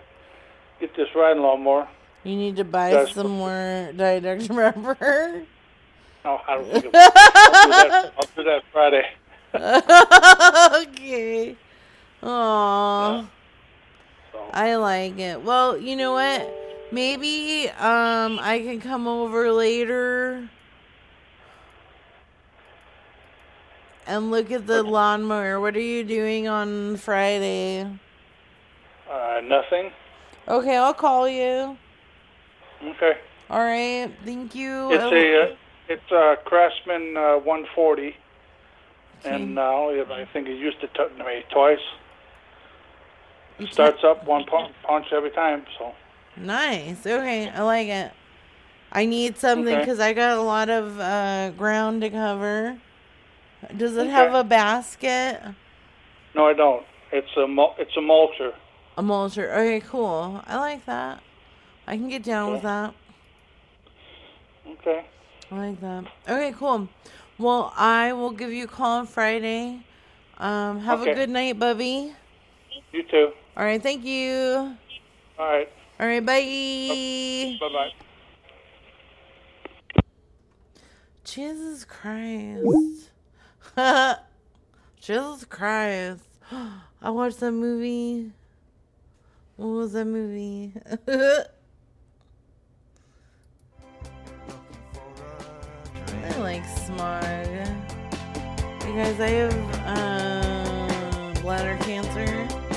get this riding lawnmower. You need to buy That's- some more Diet Dr. Pepper. No, I don't think I'll, do that, I'll do that Friday. okay. Aww. I like it. Well, you know what? Maybe um I can come over later and look at the lawnmower. What are you doing on Friday? Uh, nothing. Okay, I'll call you. Okay. All right. Thank you. It's a uh, it's a Craftsman uh, 140, and now I think it used to touch me twice. It starts up one punch, punch every time. So Nice. Okay, I like it. I need something Okay. because I got a lot of uh, ground to cover. Does it have a basket? no, I don't. It's a mul- it's a mulcher. A mulcher. Okay, cool. I like that. I can get down with that. Okay. I like that. Okay, cool. Well, I will give you a call on Friday. Um, have Okay. a good night, Bubby. You too. All right, thank you. All right. All right, bye. Bye bye. Jesus Christ. Jesus Christ. I watched that movie. What was that movie? I like smog. You guys, I have uh, bladder cancer.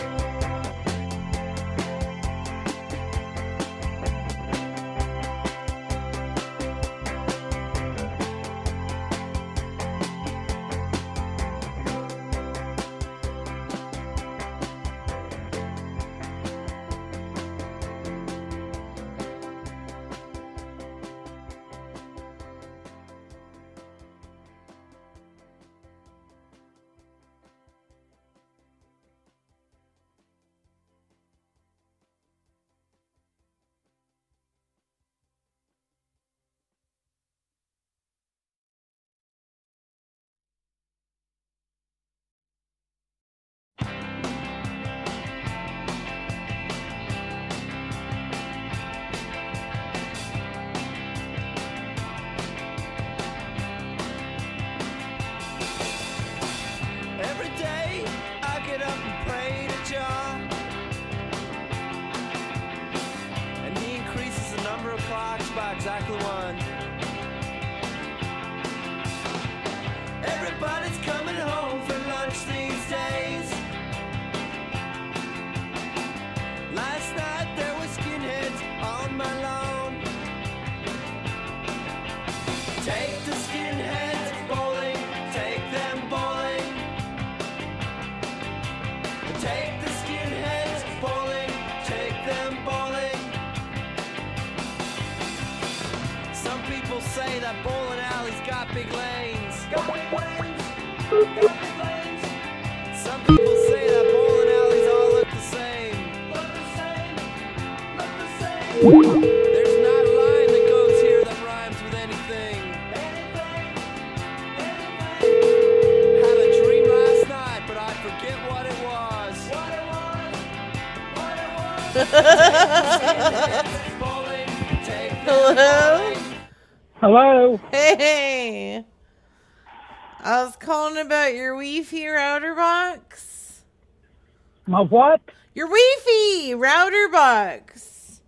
My what? Your Wi-Fi router box.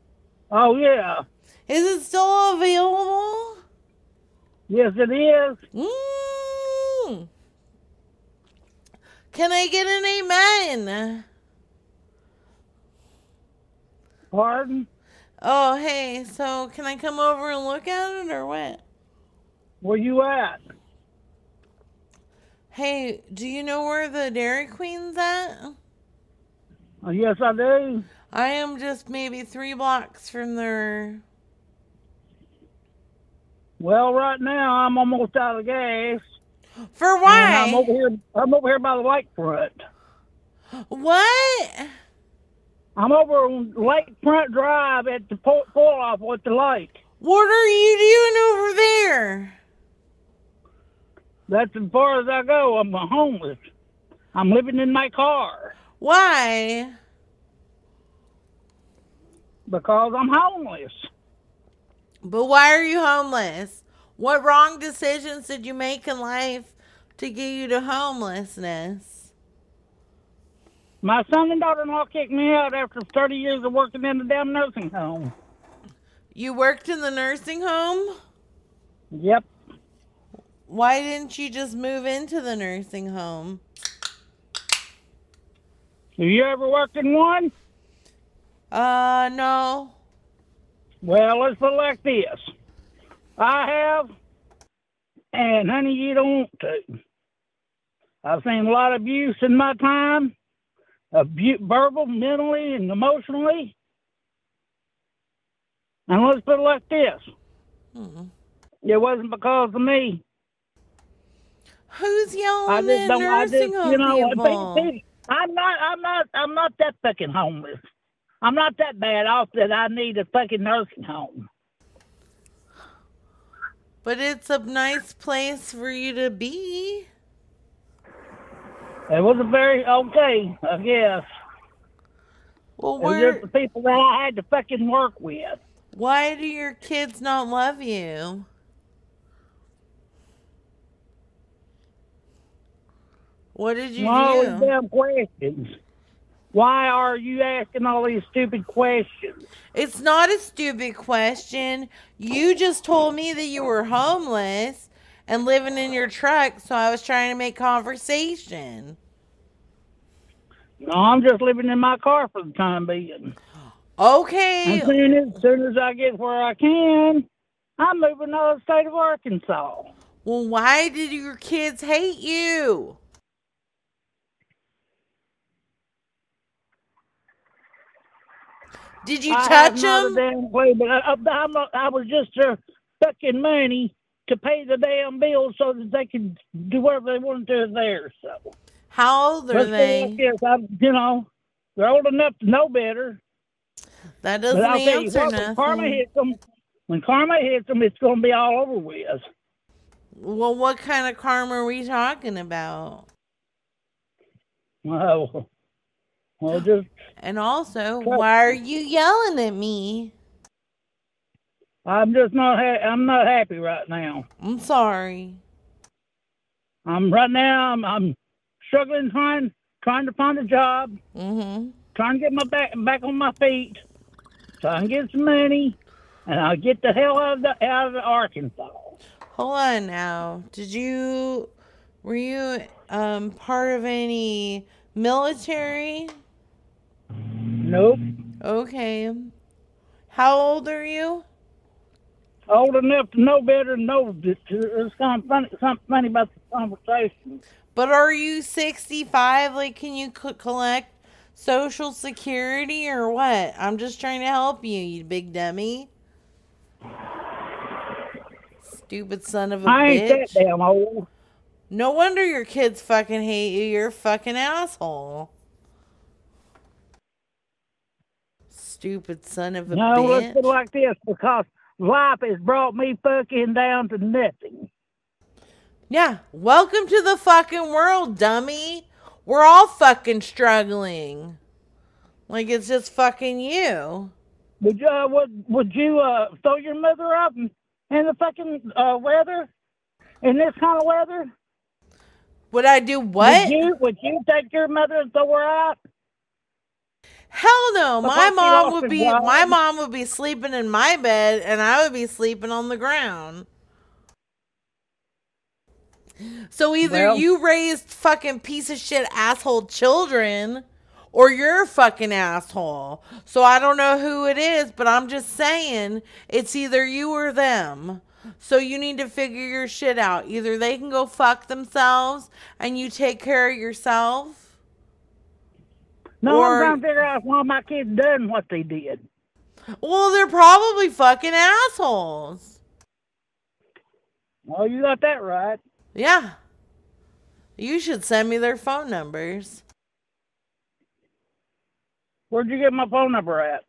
Oh, yeah. Is it still available? Yes, it is. Mm. Can I get an amen? Pardon? Oh, hey, so can I come over and look at it or what? Where you at? Hey, do you know where the Dairy Queen's at? Uh, yes, I do. I am just maybe three blocks from there. Well, right now I'm almost out of gas. For why? I'm over here. I'm over here by the lakefront. What? I'm over on Lakefront Drive at the port pull off with the lake. What are you doing over there? That's as far as I go. I'm homeless. I'm living in my car Why? because I'm homeless. But why are you homeless? What wrong decisions did you make in life to get you to homelessness? My son and daughter-in-law kicked me out after 30 years of working in the damn nursing home. You worked in the nursing home? Yep. Why didn't you just move into the nursing home? Have you ever worked in one? Uh, no. Well, let's put it like this. I have, and honey, you don't want to. I've seen a lot of abuse in my time, abu- verbal, mentally, and emotionally. And let's put it like this. Hmm. It wasn't because of me. Who's young? I yelling just don't. I just, you know, people? I'm not. I'm not. I'm not that fucking homeless. I'm not that bad off that I need a fucking nursing home. But it's a nice place for you to be. It was a very okay, I guess. Well, where? just the people that I had to fucking work with. Why do your kids not love you? What did you all do? these damn questions. Why are you asking all these stupid questions? It's not a stupid question. You just told me that you were homeless and living in your truck, so I was trying to make conversation. No, I'm just living in my car for the time being. Okay. As soon as, as soon as I get where I can, I'm moving to the state of Arkansas. Well, why did your kids hate you? Did you I touch have not a them? damn clue, but I, I, I'm not- I was just their fucking money to pay the damn bills so that they could do whatever they wanted to there. So How old are put it uh, they? this, I, you know, they're old enough to know better. That doesn't I'll tell you answer what, when karma hits them, when karma hits them, it's going to be all over with. Well, what kind of karma are we talking about? Well, well, just And also, why are you yelling at me? I'm just not. Ha- I'm not happy right now. I'm sorry. I'm right now. I'm, I'm struggling trying trying to find a job. Mm-hmm. Trying to get my back back on my feet, so I can get some money, and I'll get the hell out of the, out of Arkansas. Hold on now. Did you were you um part of any military? Nope. Okay. How old are you? Old enough to know better than know. There's something funny, something funny about the conversation. But are you 65? Like, can you co- collect Social Security or what? I'm just trying to help you, you big dummy. Stupid son of a I ain't bitch. that damn old. No wonder your kids fucking hate you. You're a fucking asshole. Stupid son of a No, let's bitch. put it like this because life has brought me fucking down to nothing. Yeah, welcome to the fucking world, dummy. We're all fucking struggling. Like it's just fucking you. Would you uh, would would you uh throw your mother up in, in the fucking uh weather? In this kind of weather? Would I do what? Would you would you take your mother and throw her out? Hell no. My mom would be my mom would be sleeping in my bed and I would be sleeping on the ground. So either Well- you raised fucking piece of shit asshole children or you're a fucking asshole. So I don't know who it is, but I'm just saying it's either you or them. So you need to figure your shit out. Either they can go fuck themselves and you take care of yourself. No, Or- I'm trying to figure out why my kids done what they did. Well, they're probably fucking assholes. Well, you got that right. Yeah. You should send me their phone numbers. Where'd you get my phone number at?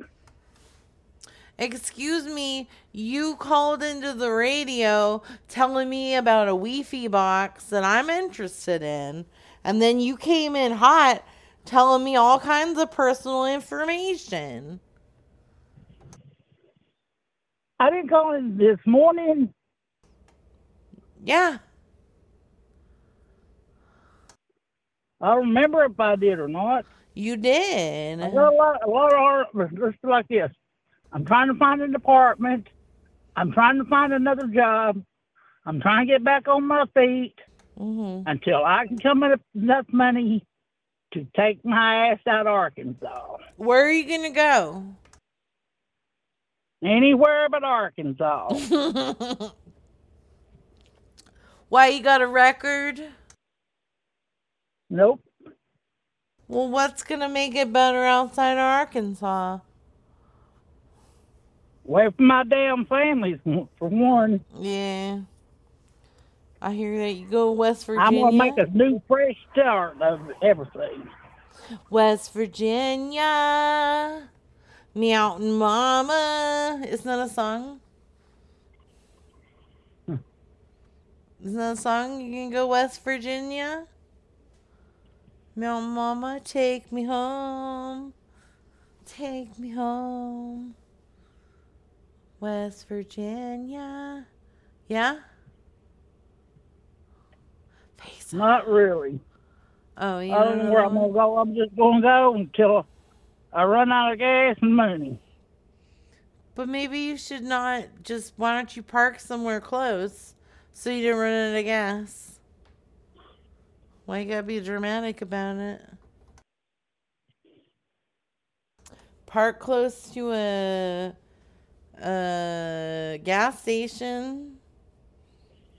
Excuse me, you called into the radio telling me about a Wi-Fi box that I'm interested in, and then you came in hot telling me all kinds of personal information. I didn't call him this morning. Yeah. I don't remember if I did or not. You did. I got a lot, a lot of. Let's like this. I'm trying to find an apartment. I'm trying to find another job. I'm trying to get back on my feet Mm-hmm. until I can come up with enough money to take my ass out of Arkansas. Where are you going to go? Anywhere but Arkansas. Why you got a record? Nope. Well, what's going to make it better outside of Arkansas? Away from my damn family, for one. Yeah. I hear that you go West Virginia. I'm gonna make a new fresh start of everything. West Virginia, Mountain Mama. Isn't that a song? Hmm. Isn't that a song? You can go West Virginia. Mountain Mama, take me home. Take me home. West Virginia. Yeah? Not really. Oh, yeah. I don't know where I'm gonna go. I'm just gonna go until I run out of gas and money. But maybe you should not just. Why don't you park somewhere close so you don't run out of gas? Why you gotta be dramatic about it? Park close to a a gas station,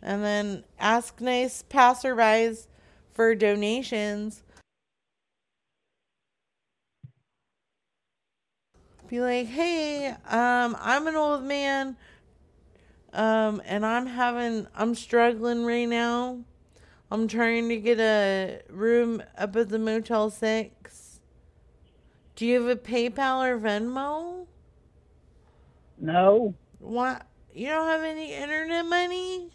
and then ask nice passerbys for donations. be like, "Hey, um, I'm an old man, um, and I'm having, I'm struggling right now. I'm trying to get a room up at the Motel Six. Do you have a PayPal or Venmo? No, What? You don't have any internet money?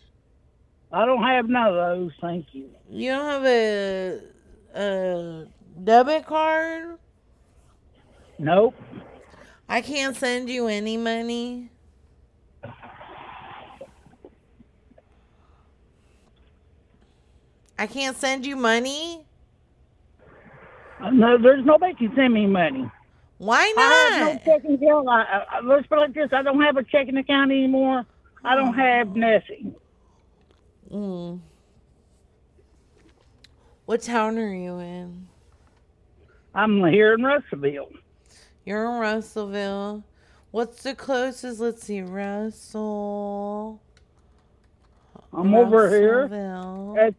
I don't have none of those. Thank you. You don't have a a debit card? Nope. I can't send you any money. I can't send you money. Uh, No, there's nobody can send me money. Why not? I have no checking account. I, I, let's put it like this: I don't have a checking account anymore. I don't have nothing. Mm. What town are you in? I'm here in Russellville. You're in Russellville. What's the closest? Let's see, Russell. I'm over here Russellville. at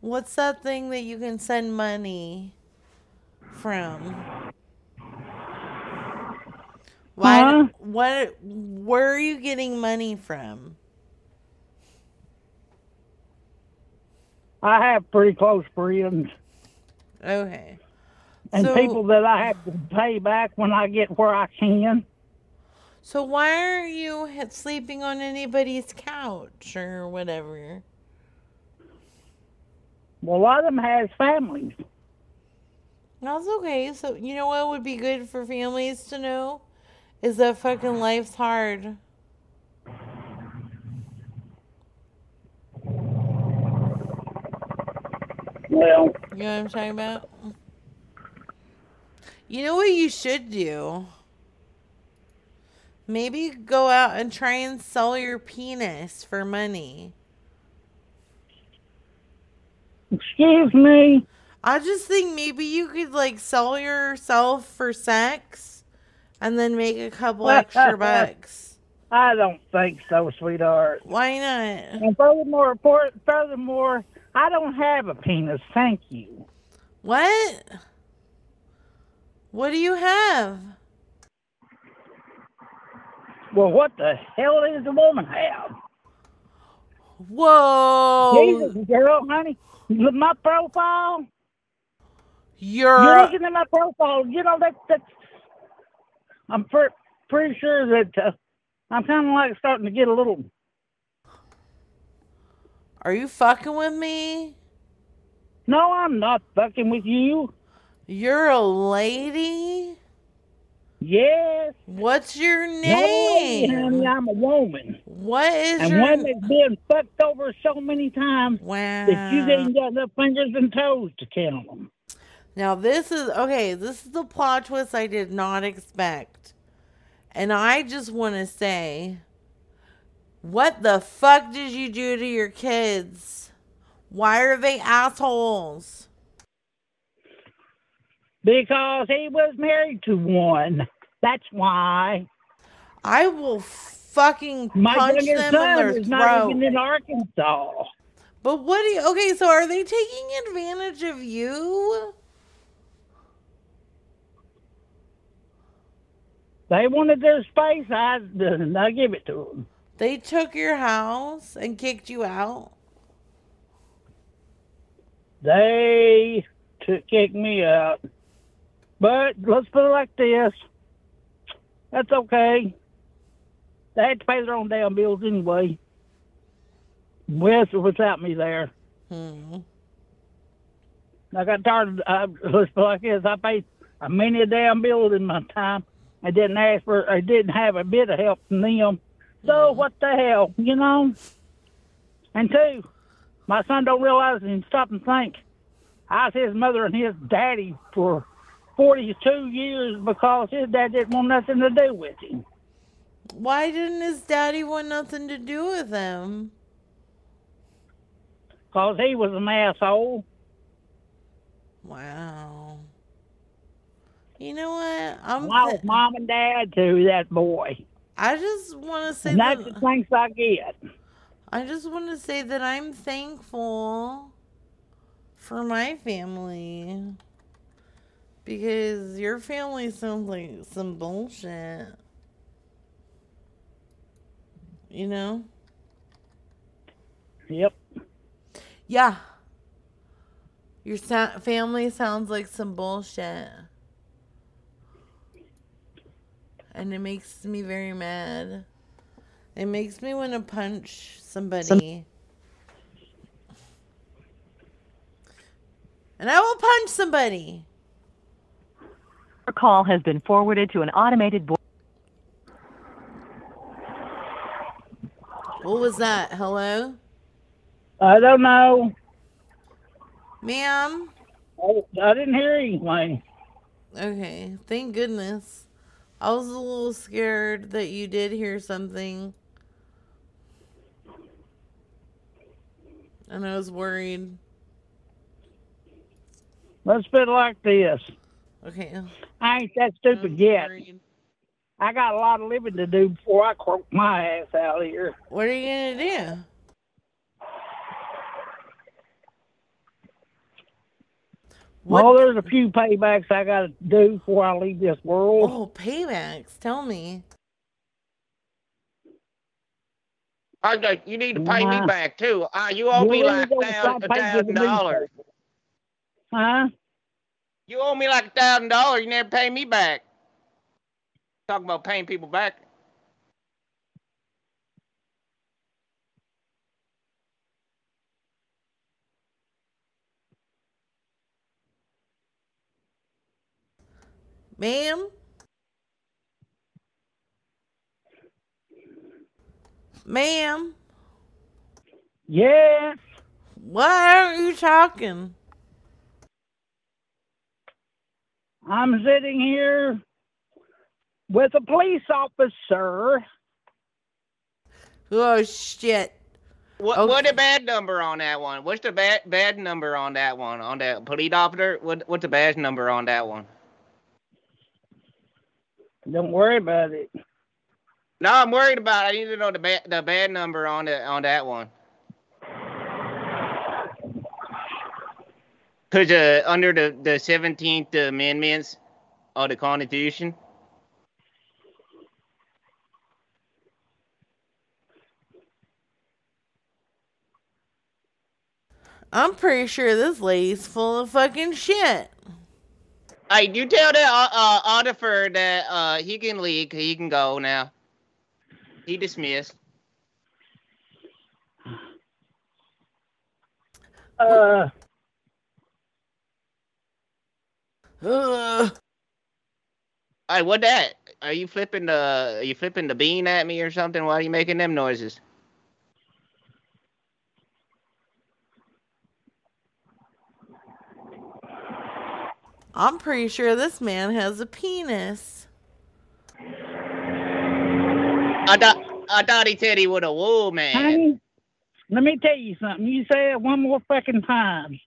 What's that thing that you can send money from? Why? Huh? What? Where are you getting money from? I have pretty close friends Okay. and So- people that I have to pay back when I get where I can. So why are you sleeping on anybody's couch or whatever? Well, a lot of them has families. That's okay. So you know what would be good for families to know is that fucking life's hard. Well, You know what I'm talking about? You know what you should do? Maybe go out and try and sell your penis for money. excuse me. I just think maybe you could like sell yourself for sex and then make a couple extra bucks. I don't think so, sweetheart. Why not? And furthermore, furthermore, I don't have a penis. Thank you. What? What do you have? Well, what the hell does a woman have? Whoa. Jesus, girl, honey, look my profile. You're You're looking at my profile. You know that that's. I'm per, pretty sure that uh, I'm kind of like starting to get a little. Are you fucking with me? No, I'm not fucking with you. You're a lady? Yes. What's your No, name? honey, I'm a woman. What is and your one that's been fucked over so many times wow. that you ain't got enough fingers and toes to count them. Now this is okay, this is the plot twist I did not expect. And I just want to say what the fuck did you do to your kids? Why are they assholes? Because he was married to one. That's why. I will fucking My punch them in their is not throat. even in Arkansas. But what do you okay, so are they taking advantage of you? They wanted their space. I, I give it to them. They took your house and kicked you out? They took kicked me out. But let's put it like this. That's okay. They had to pay their own damn bills anyway. With or without me there. Hmm. I got tired. Of, uh, let's put it like this. I paid a many a damn bill in my time. I didn't ask for. I didn't have a bit of help from them. So what the hell, you know? And two, my son don't realize and stop and think. I was his mother and his daddy for 42 years because his dad didn't want nothing to do with him. Why didn't his daddy want nothing to do with him? Because he was an asshole. Wow. You know what? I'm I was mom and dad to that boy. I just want to say And that's that the thanks I get. I just want to say that I'm thankful for my family because your family sounds like some bullshit. You know? Yep. Yeah. Your sa- family sounds like some bullshit. And it makes me very mad. It makes me want to punch somebody. and I will punch somebody. Your call has been forwarded to an automated voice. What was that? Hello? I don't know. Ma'am? I, I didn't hear anything. Okay, thank goodness. I was a little scared that you did hear something. And I was worried. Let's put it like this. Okay. I ain't that stupid yet. I got a lot of living to do before I croak my ass out here. What are you gonna do? Well, there's a few paybacks I got to do before I leave this world. Oh, paybacks. Tell me. I know you need to pay Wow. me back too. Uh, you owe You me like a thousand, a paying thousand for the dollars. Huh? You owe me like a thousand dollars. You never pay me back. Talking about paying people back. Ma'am? Ma'am? Yes. Why aren't you talking? I'm sitting here with a police officer. Oh shit. What what the bad number on that one? What's the bad bad number on that one? On that police officer? What what's the bad number on that one? Don't worry about it. No, I'm worried about. It. I need to know the bad the bad number on the on that one. Cause uh, under the the Seventeenth Amendments of the Constitution. I'm pretty sure this lady's full of fucking shit. Hey, you tell that uh, uh, auditor that uh, he can leave. He can go now. He dismissed. Uh, Uh. Hey, what that? Are you flipping the are you flipping the bean at me or something? Why are you making them noises? I'm pretty sure this man has a penis. I thought I thought he said he was a woman. honey, let me tell you something. You say it one more fucking time.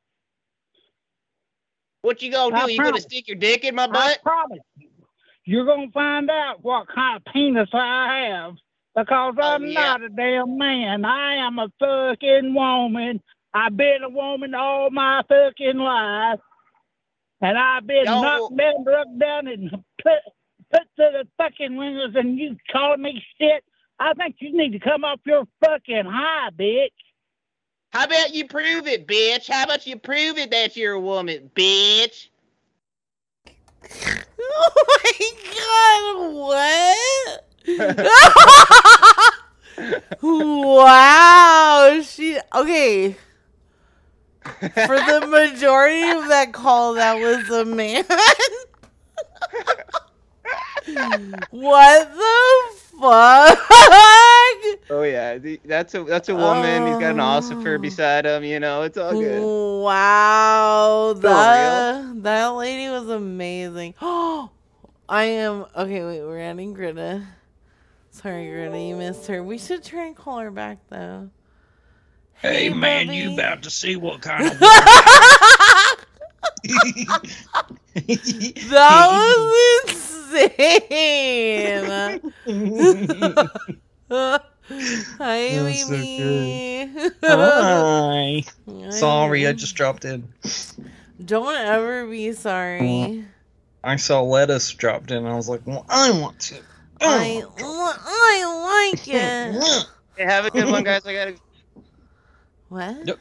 What you gonna I do? You gonna stick your dick in my butt? I promise you. You're gonna find out what kind of penis I have because oh, I'm yeah. not a damn man. I am a fucking woman. I've been a woman all my fucking life, and I've been Yo. knocked down, rubbed down, and put put to the fucking windows. And you calling me shit? I think you need to come off your fucking high, bitch. How about you prove it, bitch? How about you prove it that you're a woman, bitch? Oh my god, what? wow, she okay. For the majority of that call, that was a man. what the fuck? Oh yeah, that's a that's a woman. He's got an ossifer oh. beside him. You know, it's all good. Wow, that that lady was amazing. Oh, I am okay. Wait, we're adding Greta. Sorry, Greta, you missed her. We should try and call her back though. Hey, Hey, man, Bubby. you about to see what kind of That was insane. Hi, That was so Hi. Hi. Sorry, I just dropped in. Don't ever be sorry. I saw lettuce dropped in. I was like, well, I want to. Oh I I like it. Hey, have a good one, guys. I gotta. What? Yep.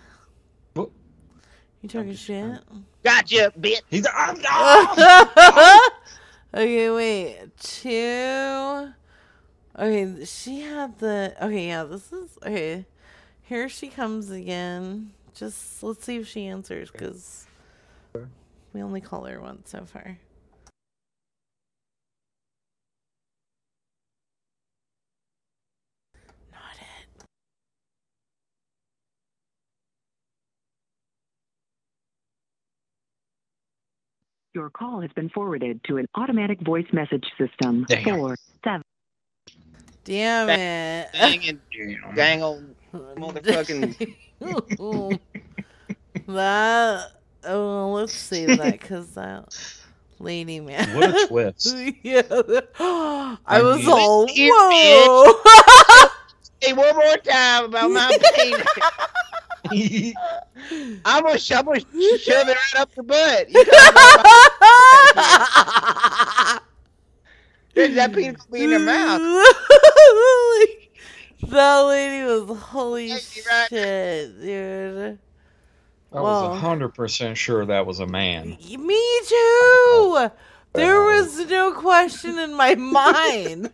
You talking shit? Gotcha, bitch. He's okay, wait. Two. Okay, she had the. Okay, yeah, this is. Okay. Here she comes again. Just let's see if she answers because we only call her once so far. Your call has been forwarded to an automatic voice message system. Damn. Four seven. Damn it. Dang it, dang old motherfucking. that. Oh, let's save that because that lady man. What a twist. yeah. I was all whoa. Hey, one more time about my penis. I'm gonna, sh- I'm gonna shove it right up your butt. You gotta- that penis will be in your mouth. that lady was holy shit, dude. I Whoa. was hundred percent sure that was a man. Me too. There uh-huh. was no question in my mind.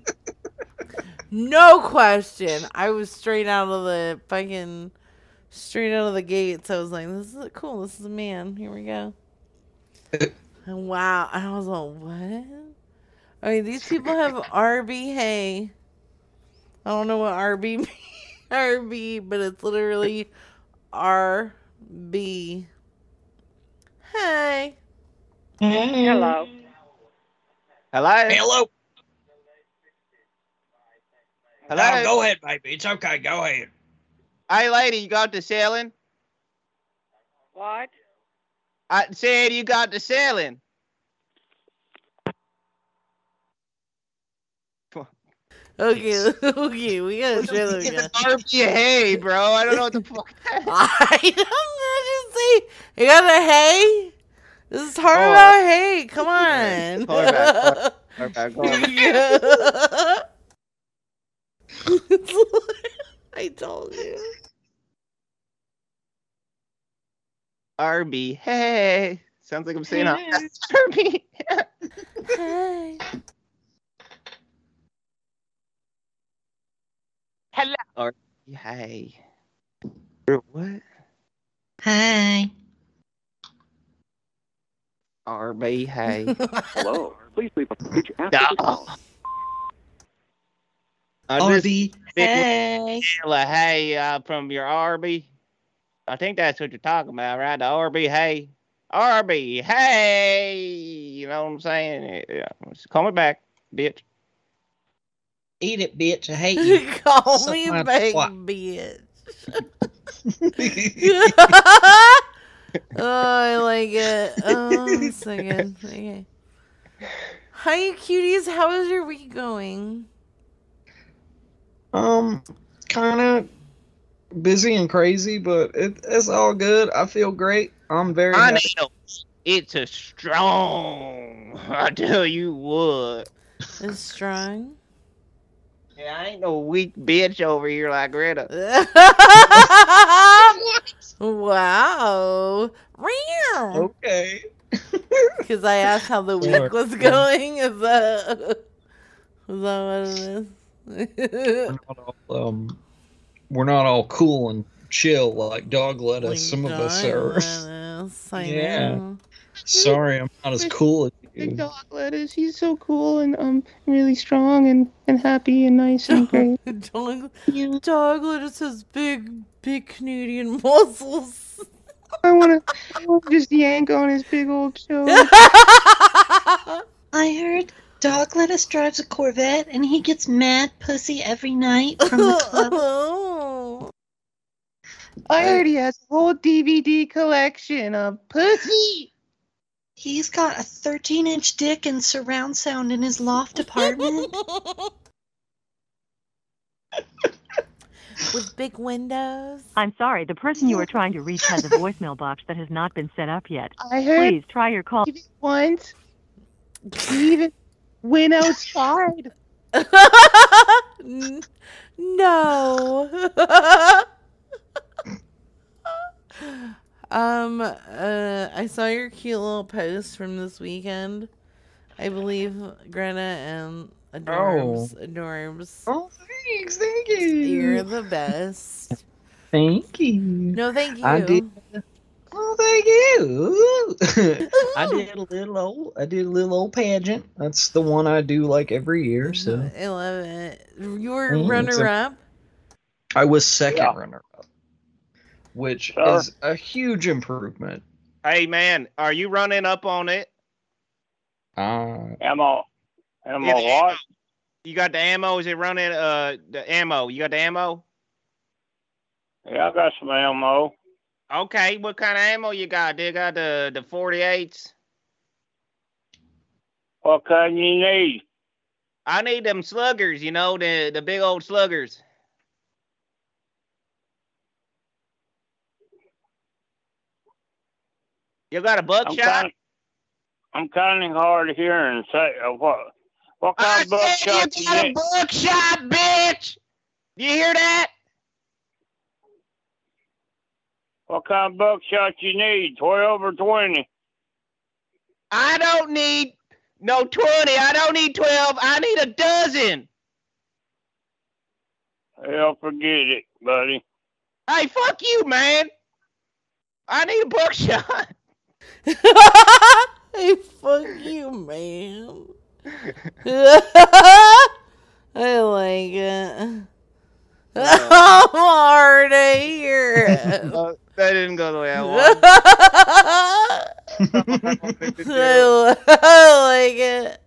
No question. I was straight out of the fucking straight out of the gates. I was like, "This is cool. This is a man. Here we go." And wow, I was like, "What?" I mean, these people have RB. Hey, I don't know what RB mean- RB, but it's literally RB. Hey. Hello. Hello. Hello. Hello. go ahead, baby. It's okay. Go ahead. Hey, lady, you got the selling? What? I said you got the selling. Okay, okay, we gotta show them again. RB, hey, bro. I don't know what the fuck. I don't know. Just say you got a hay. This is hard Oh. about hay. Come on. Hold back, hold back, hold back. Yeah. I told you. RB, hey. Sounds like I'm saying Hey. RB. Hey. Hello. RB, hey. What? Hi. RB, hey. Hello. Please leave a message after the call. RB, hey. Hey, hey, uh, from your RB. I think that's what you're talking about, right? The RB, hey. RB, hey. You know what I'm saying? Yeah. Call me back, bitch. Eat it, bitch. I hate you. Call Suck me back, twat. bitch. oh, I like it. Oh, so good. Okay. Hi, cuties. How is your week going? Um, kind of busy and crazy, but it, it's all good. I feel great. I'm very I happy. know. It's a strong. I tell you what. It's strong. Yeah, I ain't no weak bitch over here like Greta. wow. Real. Okay. Because I asked how the week was going. Is that, is that what it is? Um, we're not all cool and chill like dog lettuce. Some of us are. Lettuce, I Yeah. know. Sorry, I'm not as cool as Big you. dog lettuce. He's so cool and um really strong and, and happy and nice and great. dog, dog lettuce has big, big Canadian muscles. I wanna, I wanna just yank on his big old shoulder. I heard Dog Lettuce drives a Corvette and he gets mad pussy every night from the club. Oh. I heard he has a whole DVD collection of pussy. He's got a 13 inch dick and surround sound in his loft apartment. With big windows. I'm sorry, the person you are trying to reach has a voicemail box that has not been set up yet. I heard Please try your call. once. Even went outside. N- no. um, uh, I saw your cute little post from this weekend. I believe Greta and Adorbs. Adorbs. Oh, thanks, thank you. You're the best. Thank you. No, thank you. I did. Oh, thank you. I did a little old. I did a little old pageant. That's the one I do like every year. So I love it. You were Mm, it's a- runner up. I was second Yeah. runner up, which Sure. is a huge improvement. Hey man, are you running up on it? Uh, Ammo. Ammo Yeah, what? You got the ammo? Is it running uh the ammo? You got the ammo? Yeah, I got some ammo. Okay, what kind of ammo you got? They got the the 48s. What kind you need? I need them sluggers, you know, the the big old sluggers. You got a I'm buckshot? I'm kind of hard of hearing. Say uh, what? What kind of buckshot you you got a buckshot, bitch. You hear that? What kind of buckshot you need? Twelve or twenty? I don't need no 20. I don't need 12. I need a dozen. Hell, forget it, buddy. Hey, fuck you, man. I need a buckshot. hey, fuck you, man. I like it. I'm hard to hear. Uh, that didn't go the way I wanted. I, I like it.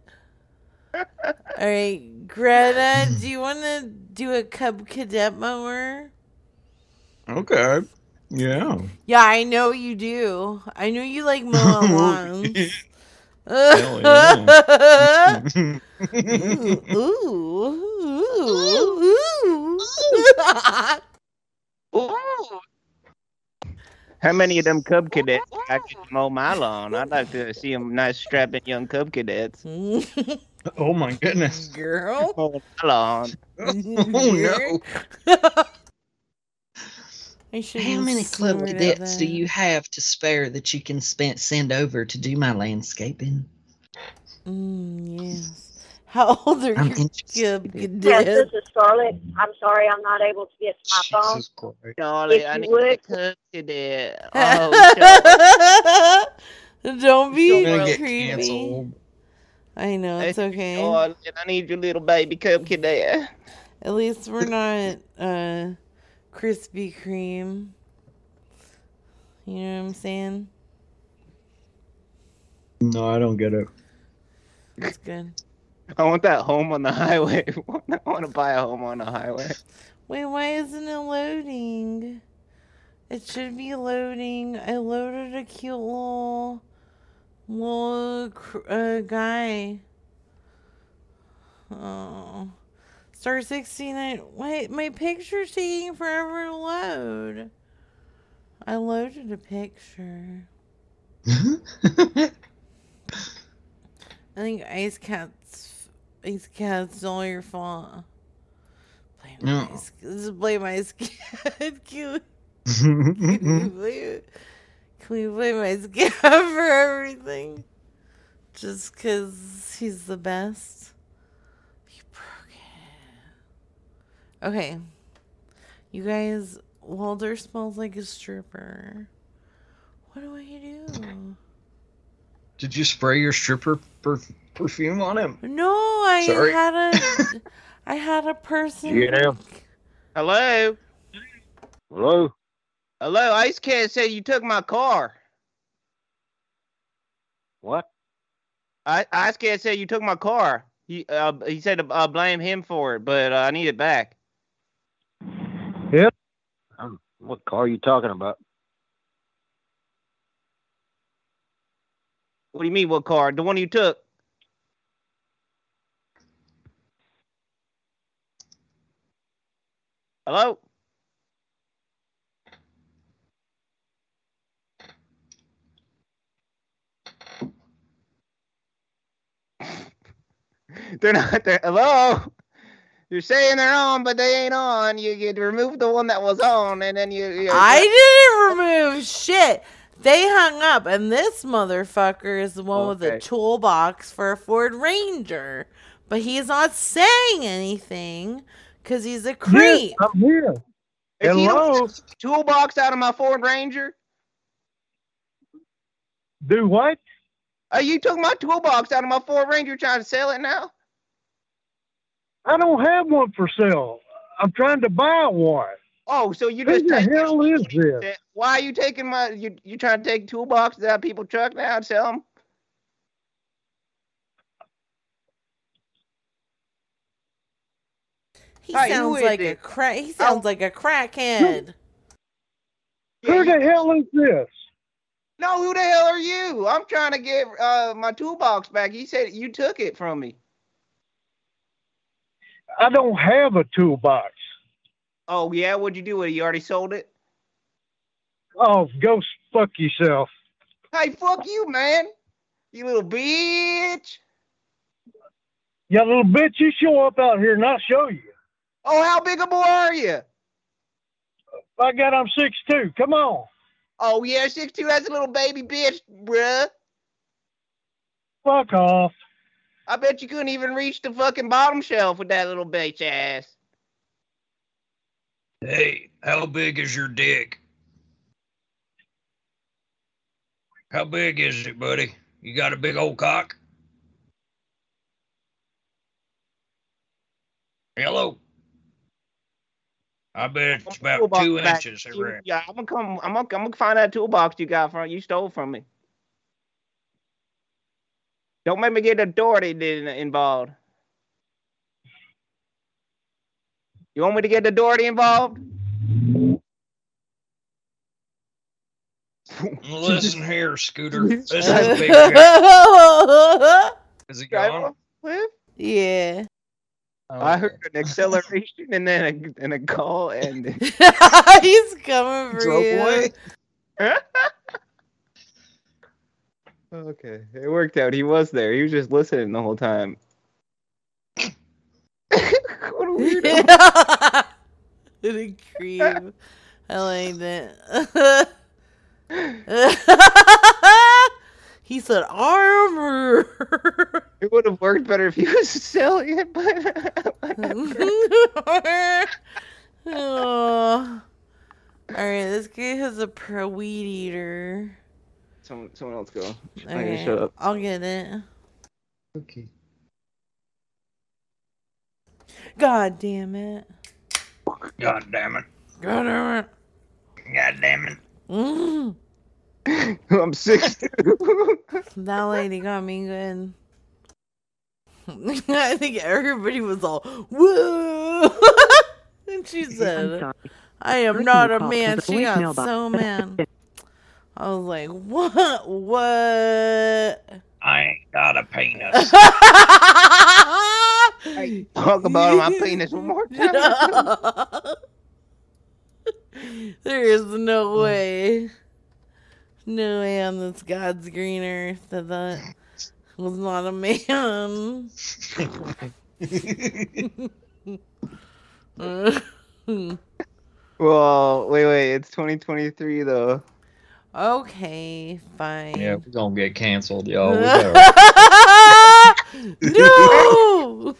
All right, Greta, do you want to do a Cub Cadet mower? Okay. Yeah. Yeah, I know you do. I know you like mowing lawns. Hell yeah. ooh, ooh, ooh, ooh. How many of them Cub Cadets I could mow my lawn? I'd like to see them nice, strapping young Cub Cadets. Oh my goodness. Girl. Mowing my lawn. Oh no. How many club cadets do you have to spare that you can spend, send over to do my landscaping? Mm, yes. How old are I'm your interested. Cub Yes, this is Scarlett. I'm sorry I'm not able to get to my phone. Charlie, If I you need would. a Cub Cadet. Oh, Don't be Gonna get creepy. canceled. I know it's okay. Charlie, I need your little baby Cub Cadet. At least we're not uh Krispy Kreme. You know what I'm saying? No, I don't get it. That's good. I want that home on the highway. I want to buy a home on the highway. Wait, why isn't it loading? It should be loading. I loaded a cute little, little uh, guy. Oh. Star 69. Wait, my picture's taking forever to load. I loaded a picture. I think Ice Cat's Ice Cat's all your fault. Blame No. Ice, just blame Ice Cat. Can we, can we blame, can we blame Ice Cat for everything? Just because he's the best? You broke it. Okay. You guys, Walter smells like a stripper. What do I do? Did you spray your stripper per- perfume on him? No, I Sorry. had a I had a person Yeah. Hello? Hello? Hello, Ice Cat said you took my car. What? I, Ice Cat said you took my car. He, uh, he said I uh, blame him for it, but uh, I need it back. Yep. Um, what car are you talking about? What do you mean, what car? The one you took? Hello? they're not there. Hello? You're saying they're on, but they ain't on. You you remove the one that was on, and then you. you I didn't remove shit. They hung up, and this motherfucker is the one with the toolbox for a Ford Ranger. But he's not saying anything because he's a creep. I'm here. Is he Hello? that took the toolbox out of my Ford Ranger? Do what? Uh, you took my toolbox out of my Ford Ranger trying to sell it now? I don't have one for sale. I'm trying to buy one. Oh, so you Who just the take hell is this? Why are you taking my you you trying to take toolboxes out of people's truck now and sell them? He Hey, sounds is like a it? crack. He sounds like a crackhead. Who the hell is this? No, who the hell are you? I'm trying to get uh my toolbox back. You said you took it from me. I don't have a toolbox. Oh yeah, what'd you do with it? You already sold it? Oh, go fuck yourself. Hey, fuck you, man. You little bitch. Yeah, little bitch, you show up out here and I'll show you. Oh, how big a boy are you? I got I'm six two. Come on. Oh yeah, six two. That's a little baby bitch, bruh. Fuck off. I bet you couldn't even reach the fucking bottom shelf with that little bitch ass. Hey, how big is your dick? How big is it, buddy? You got a big old cock? Hello? I bet it's about two back. inches around. Yeah, I'm gonna come. I'm gonna, I'm gonna find that toolbox you got from you stole from me. Don't make me get authority in- involved. You want me to get the Doherty involved? Listen here, Scooter. This is a big guy. Is it gone? Yeah. Oh, I heard an acceleration and then a, and a call and He's coming for you. okay, it worked out. He was there. He was just listening the whole time. what a weirdo. what a creep. I like that. He said armor. It would have worked better if he was selling it, but oh. All right, this guy has a pro weed eater. someone, someone else go. I need Okay, to shut up. I'll get it. Okay. God damn it. God damn it. God damn it. God damn it. Mm. I'm six. that lady got me good. I think everybody was all woo. and she said, "I am not a man." She got so mad. I was like, "What? What?" I ain't got a penis. Talk about my penis one more time. there is no mm. way, no way on this God's green earth that that was not a man. well, wait, wait. It's 2023 though. okay, fine. yeah, we're gonna get canceled, y'all. We no! gotta-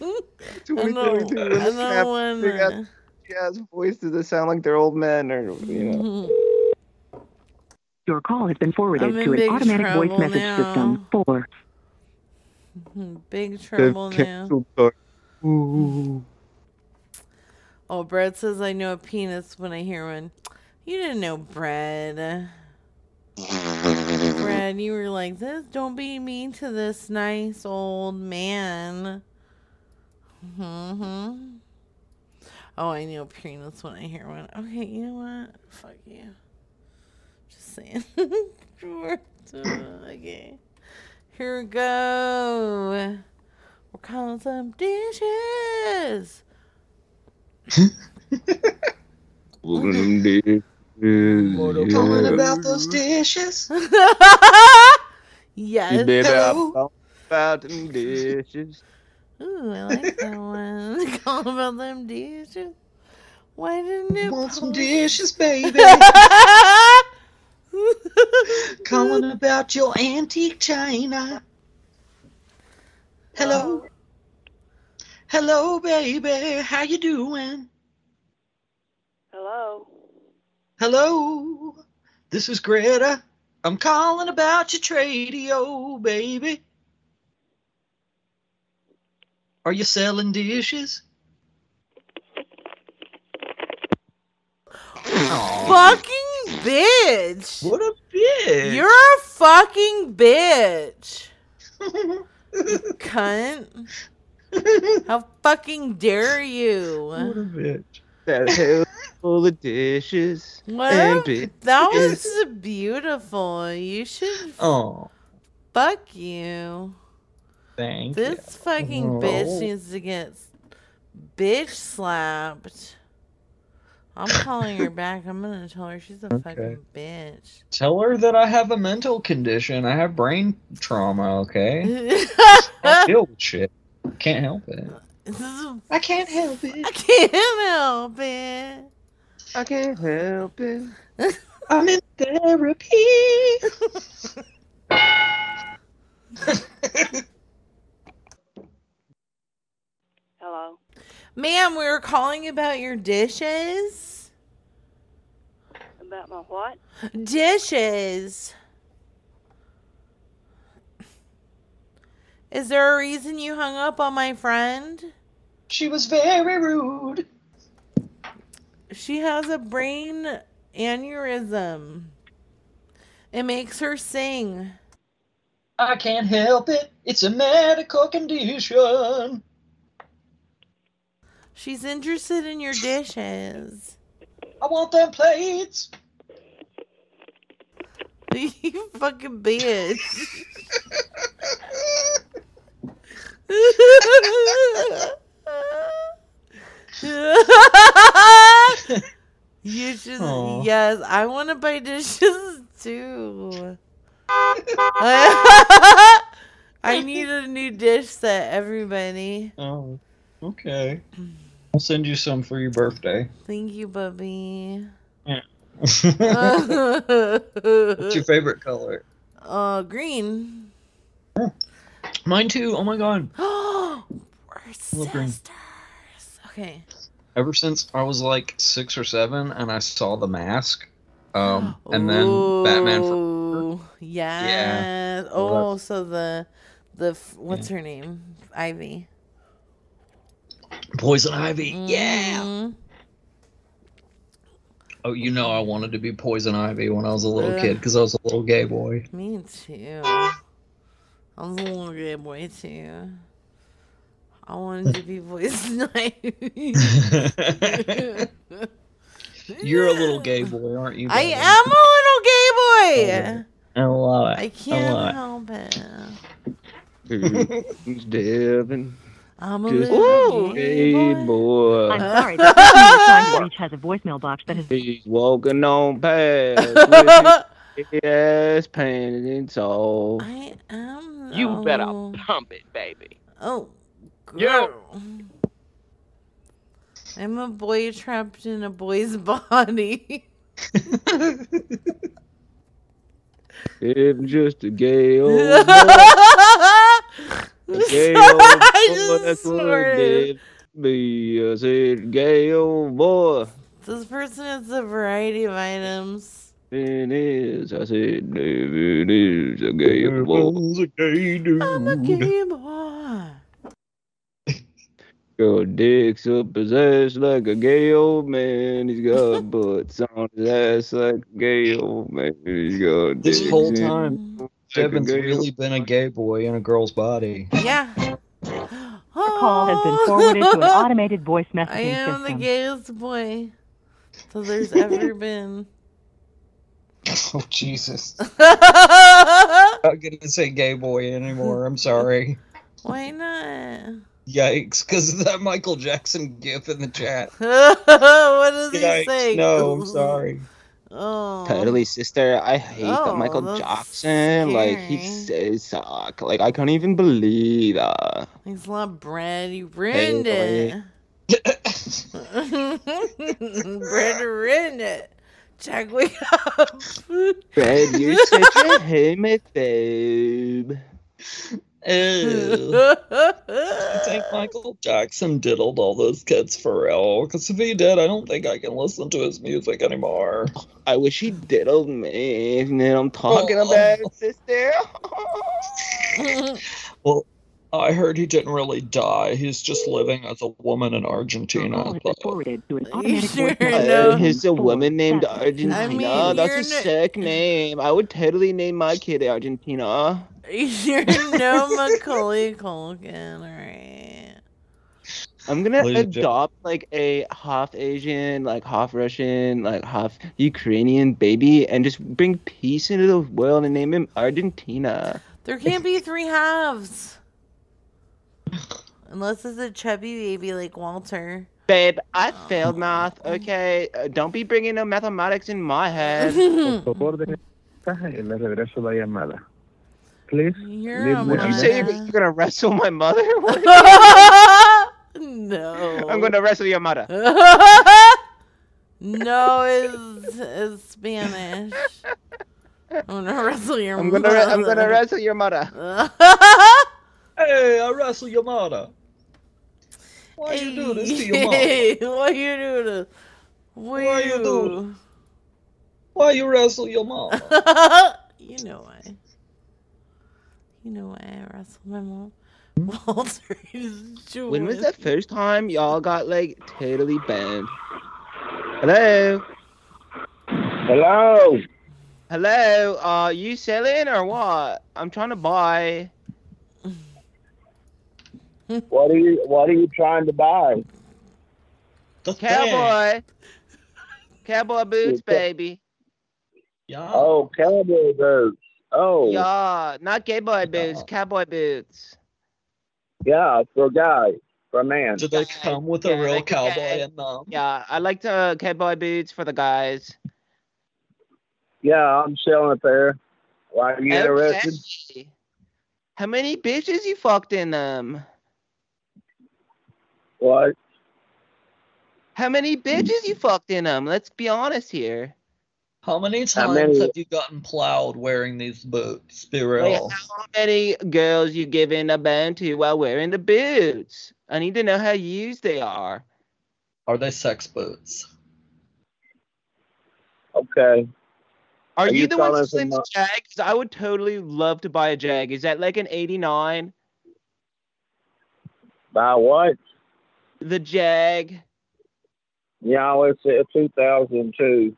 I don't, I don't wanna. Jazz voices that sound like they're old men, or you know. Your call has been forwarded to an automatic voice message now. system. Four. Big trouble now. Ooh. Oh, Brad says I know a penis when I hear one. You didn't know Brad. Brad, you were like this. Don't be mean to this nice old man. hmm Oh, I know a penis when I hear one. Okay, you know what? Fuck you. Just saying. Sure. okay. Here we go. We're calling some dishes. We're calling about those dishes. yes. You did Hello? about, about them dishes. Ooh, I like that one. Call about them dishes. Why didn't it Want some dishes, baby? Calling about your antique china. Hello. Hello, baby. How you doing? Hello. Hello. This is Greta. I'm calling about your tradio, baby. Are you selling dishes? Fucking bitch. What a bitch. You're a fucking bitch. Cunt. How fucking dare you? What a bitch. That hell full of dishes What? and bitches. That was beautiful. You should Oh, fuck you. thank This fucking Oh. bitch needs to get bitch slapped. I'm calling her back. I'm gonna tell her she's a Okay. fucking bitch. Tell her that I have a mental condition. I have brain trauma, okay? I deal with shit. Can't help it. I can't help it. I can't help it. I can't help it. I'm in therapy. Hello. Ma'am, we were calling about your dishes. About my what? Dishes. Is there a reason you hung up on my friend? She was very rude. She has a brain aneurysm. It makes her sing. I can't help it. It's a medical condition. She's interested in your dishes. I want them plates. you fucking bitch. you should. Aw. Yes, I want to buy dishes too. I need a new dish set, everybody. Oh, okay. I'll send you some for your birthday. Thank you, Bubby. Yeah. What's your favorite color? Uh, green. Mine too. Oh my god. We're Love green. sisters. Okay. Ever since I was like six or seven and I saw The Mask, um, and then Batman for Ooh, yes. I Oh, so the the what's her name? Ivy. Poison Ivy. Yeah. Mhm. Oh, you know I wanted to be Poison Ivy when I was a little Ugh. kid because I was a little gay boy. Me too. I was a little gay boy too. I wanted to be poison ivy. You're a little gay boy, aren't you? I am a little gay boy. I love it. I I can't love help it. Who's Devin? I'm a Just little a gay gay boy. boy. I'm sorry, the person you're trying to reach has a voicemail box that has He's walking on past with his ass painted all. I am. You better pump it, baby. Oh, Yo. girl. I'm a boy trapped in a boy's body. I'm just a gay old boy. A gay old I boy, just I snorted. did. Be I said, gay old boy. This person has a variety of items. It is. I said, it is a gay old boy. a gay dude. I'm a gay boy. Your dick's up his ass like a gay old man. He's got butts on his ass like a gay old man. He's got This whole time, like a Devin's really been a gay boy in a girl's body. Yeah. Your call has been forwarded to an automated voice message. I messaging am the system. gayest boy that there's ever been. Oh Jesus! I'm not gonna say gay boy anymore. I'm sorry. Why not? Yikes! Because of that Michael Jackson gif in the chat. what does he Yikes! say? No, I'm sorry. Oh. Totally, sister. I hate Oh, that Michael oh, that's Jackson. Like he says suck. Like I can't even believe that. Thanks a lot, Brad. You ruined Hey, it. Brad ruined it. Jack, wake up. Fred, you're such a homophobe. Ew. I think Michael Jackson diddled all those kids for real. Because if he did, I don't think I can listen to his music anymore. I wish he diddled me. And then I'm talking Oh. about it, sister. Well, I heard he didn't really die. He's just living as a woman in Argentina. but- Forwarded to an You automatic sure voice? Uh, he's a woman named. Argentina. I mean, That's you're a n- sick name. I would totally name my kid Argentina. You're no Macaulay Culkin, alright. I'm gonna Ladies and gen- adopt like a half Asian, like half Russian, like half Ukrainian baby and just bring peace into the world and name him Argentina. There can't be three halves. Unless it's a chubby baby like Walter. Babe, I failed math. Okay, uh, don't be bringing no mathematics in my head. Please, You're leave a me Would you say you're, you're gonna wrestle my mother? No. I'm gonna wrestle your mother. no, it's, it's Spanish. I'm gonna wrestle your I'm gonna, re- I'm gonna wrestle your mother. Hey, I wrestle your mother. Why are you do this to your mother? Hey, why you do this? Why, Why you do Why you wrestle your mom? you know why. You know why I wrestled my mom. Walter is doing. When was the first time y'all got like totally banned? Hello? Hello. Hello? Uh, you selling or what? I'm trying to buy. What are you What are you trying to buy? Cowboy. Cowboy boots, baby. Yeah. Oh, cowboy boots. Oh, Yeah, not gay boy boots, cowboy boots. yeah, for a guy, for a man. Do they come with a real cowboy in them? Yeah, I like to cowboy boots for the guys. Yeah, I'm selling a there. Why are you interested? How many bitches you fucked in them? What? How many bitches you fucked in them? Let's be honest here. How many times How many- have you gotten plowed wearing these boots? Be Like, real. how many girls you given a band to while wearing the boots? I need to know how used they are. Are they sex boots? Okay. Are, Are you, you the one calling selling from, the Jag? 'Cause I would totally love to buy a Jag. Is that like an 89? Buy what? The Jag. Yeah, it's a 2002.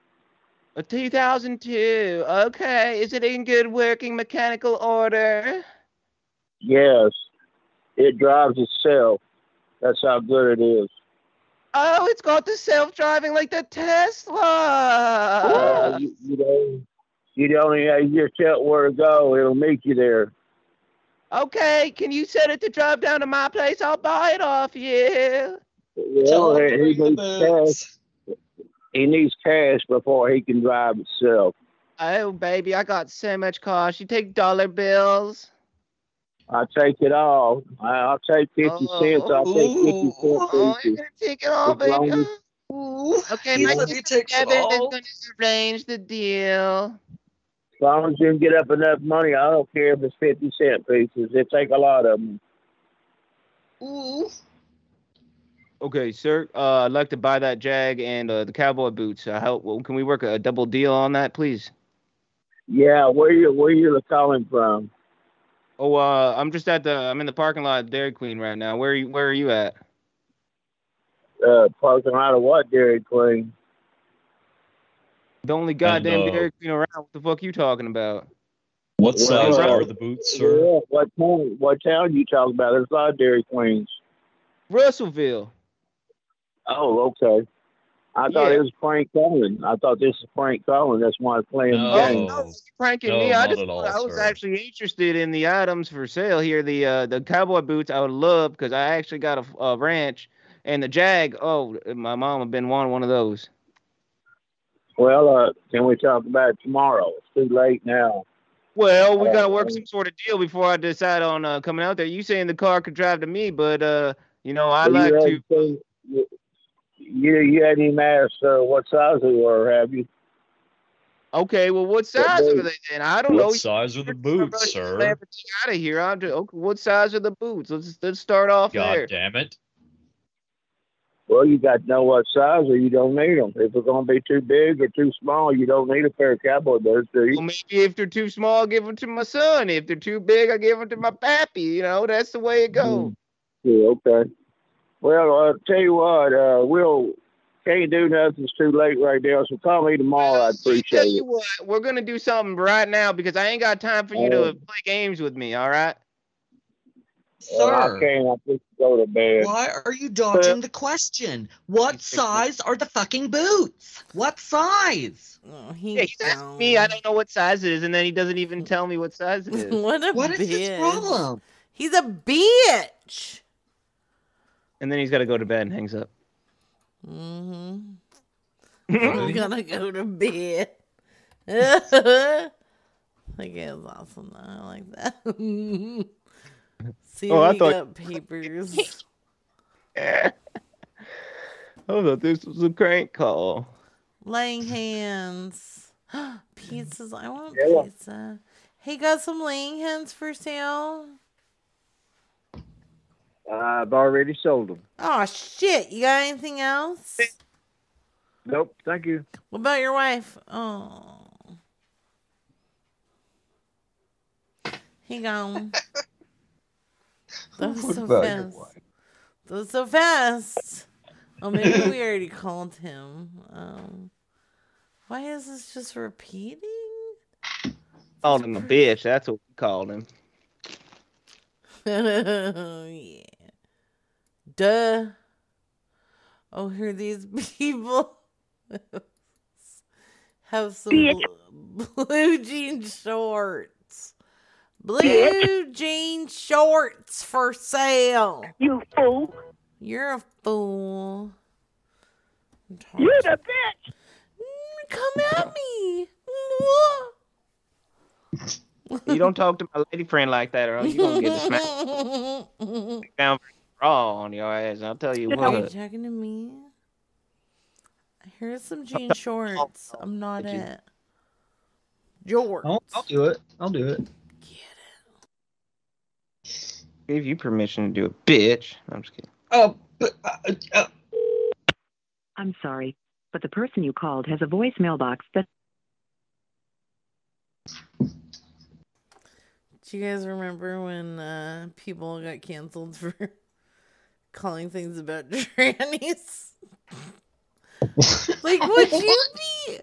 A 2002. Okay. Is it in good working mechanical order? Yes, it drives itself. That's how good it is. Oh, it's got the self-driving like the Tesla. Uh, you, you don't, you don't you just tell where to go. It'll meet you there. Okay, can you set it to drive down to my place? I'll buy it off you. Well, he, he needs cash. He needs cash before he can drive himself. Oh, baby, I got so much cash. You take dollar bills. I take it all. I, I'll take fifty oh, cents. I'll take fifty Oh, cent you're pieces. gonna take it all, baby. long as- Okay, He my said he sister takes Kevin is gonna arrange the deal. As long as you can get up enough money, I don't care if it's fifty cent pieces. They take a lot of them. Okay, sir. Uh, I'd like to buy that Jag and uh, the cowboy boots. Uh, how well, can we work a double deal on that, please? Yeah, where you where you calling from? Oh, uh, I'm just at the. I'm in the parking lot of Dairy Queen right now. Where are you, Where are you at? Uh, parking lot of what Dairy Queen? The only goddamn uh, Dairy Queen around. What the fuck you talking about? What size Well, are the boots, sir? Yeah, what town? What town you talking about? There's a lot of Dairy Queens. Russellville. Oh, okay. I thought Yeah. it was Frank Cullen. I thought this is Frank Cullen. That's why I'm playing No. the game. Oh, no, you're pranking No, me. I just all, I was sir. actually interested in the items for sale here. The uh, the cowboy boots I would love because I actually got a, a ranch and the Jag. Oh, my mom had been wanting one of those. Well, uh, can we talk about it tomorrow? It's too late now. Well, we Uh, gotta work some sort of deal before I decide on uh, coming out there. You saying the car could drive to me, but uh, you know I You like to. seen- You, you, you hadn't even asked uh, what size they were, have you? Okay, well, what size are they then? I don't What know. What size are the boots, sir? Everything out of here. I'm just, okay, what size are the boots? Let's let's start off God there. damn it. Well, you got to know what size, or you don't need them. If they're going to be too big or too small, you don't need a pair of cowboy boots, do you? Well, maybe if they're too small, give them to my son. If they're too big, I give them to my pappy. You know, that's the way it goes. Yeah, okay. Well, uh, tell you what, uh, we'll can't do nothing. It's too late right now. So call me tomorrow. I'd appreciate Tell you it. what, we're gonna do something right now because I ain't got time for you to play games with me. All right? Well, I Sir. can't. I just go to bed. Why are you dodging the question? What size are the fucking boots? What size? Oh, Yeah, he's asking me. I don't know what size it is, and then he doesn't even tell me what size it is. what a What bitch. is his problem? He's a bitch. And then he's got to go to bed and hangs up. Mm-hmm. I'm gonna go to bed. that guy's awesome. Though. I like that. See, Oh, I thought- got papers. I thought this was a crank call. Laying hands. Pizzas. I want Yeah. pizza. Hey, got some laying hands for sale? I've already sold them. Oh shit! You got anything else? Nope, thank you. What about your wife? Oh. He gone. That was What so about your fast. That was so fast. Oh, maybe we already called him. Um, why is this just repeating? Called him a bitch. That's what we called him. yeah. Duh. Oh, here these people have some Bitch. bl- blue jean shorts. Blue Bitch. jean shorts for sale. You fool. You're a fool. You're the bitch. Mm, come at me. You don't talk to my lady friend like that, or else you're gonna get smacked down raw on your ass. I'll tell you what. Are you talking to me? Here's some jean shorts. I'm not Did you- at. Jorts. I'll, I'll do it. I'll do it. Gave you permission to do it, bitch. I'm just kidding. Oh, but, uh, uh, I'm sorry, but the person you called has a voicemail box that Do you guys remember when uh, people got canceled for calling things about trannies? like, would you be,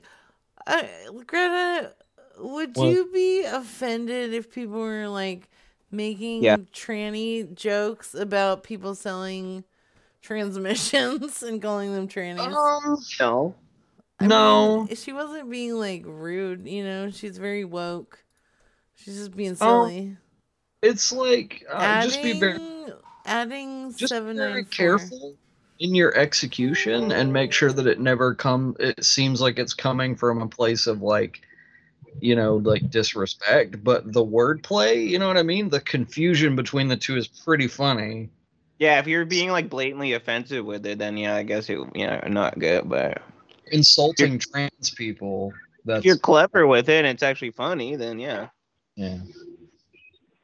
uh, Greta? Would What? you be offended if people were like making Yeah. tranny jokes about people selling transmissions and calling them trannies? Um, no. I no. mean, she wasn't being like rude, you know. She's very woke. She's just being Oh, silly. It's like uh, just be very adding just seven very careful in your execution and make sure that it never come it seems like it's coming from a place of like you know like disrespect but the wordplay you know what i mean the confusion between the two is pretty funny Yeah, if you're being like blatantly offensive with it, then yeah, I guess it you know not good. But insulting trans people that's if you're clever with it and it's actually funny, then yeah. yeah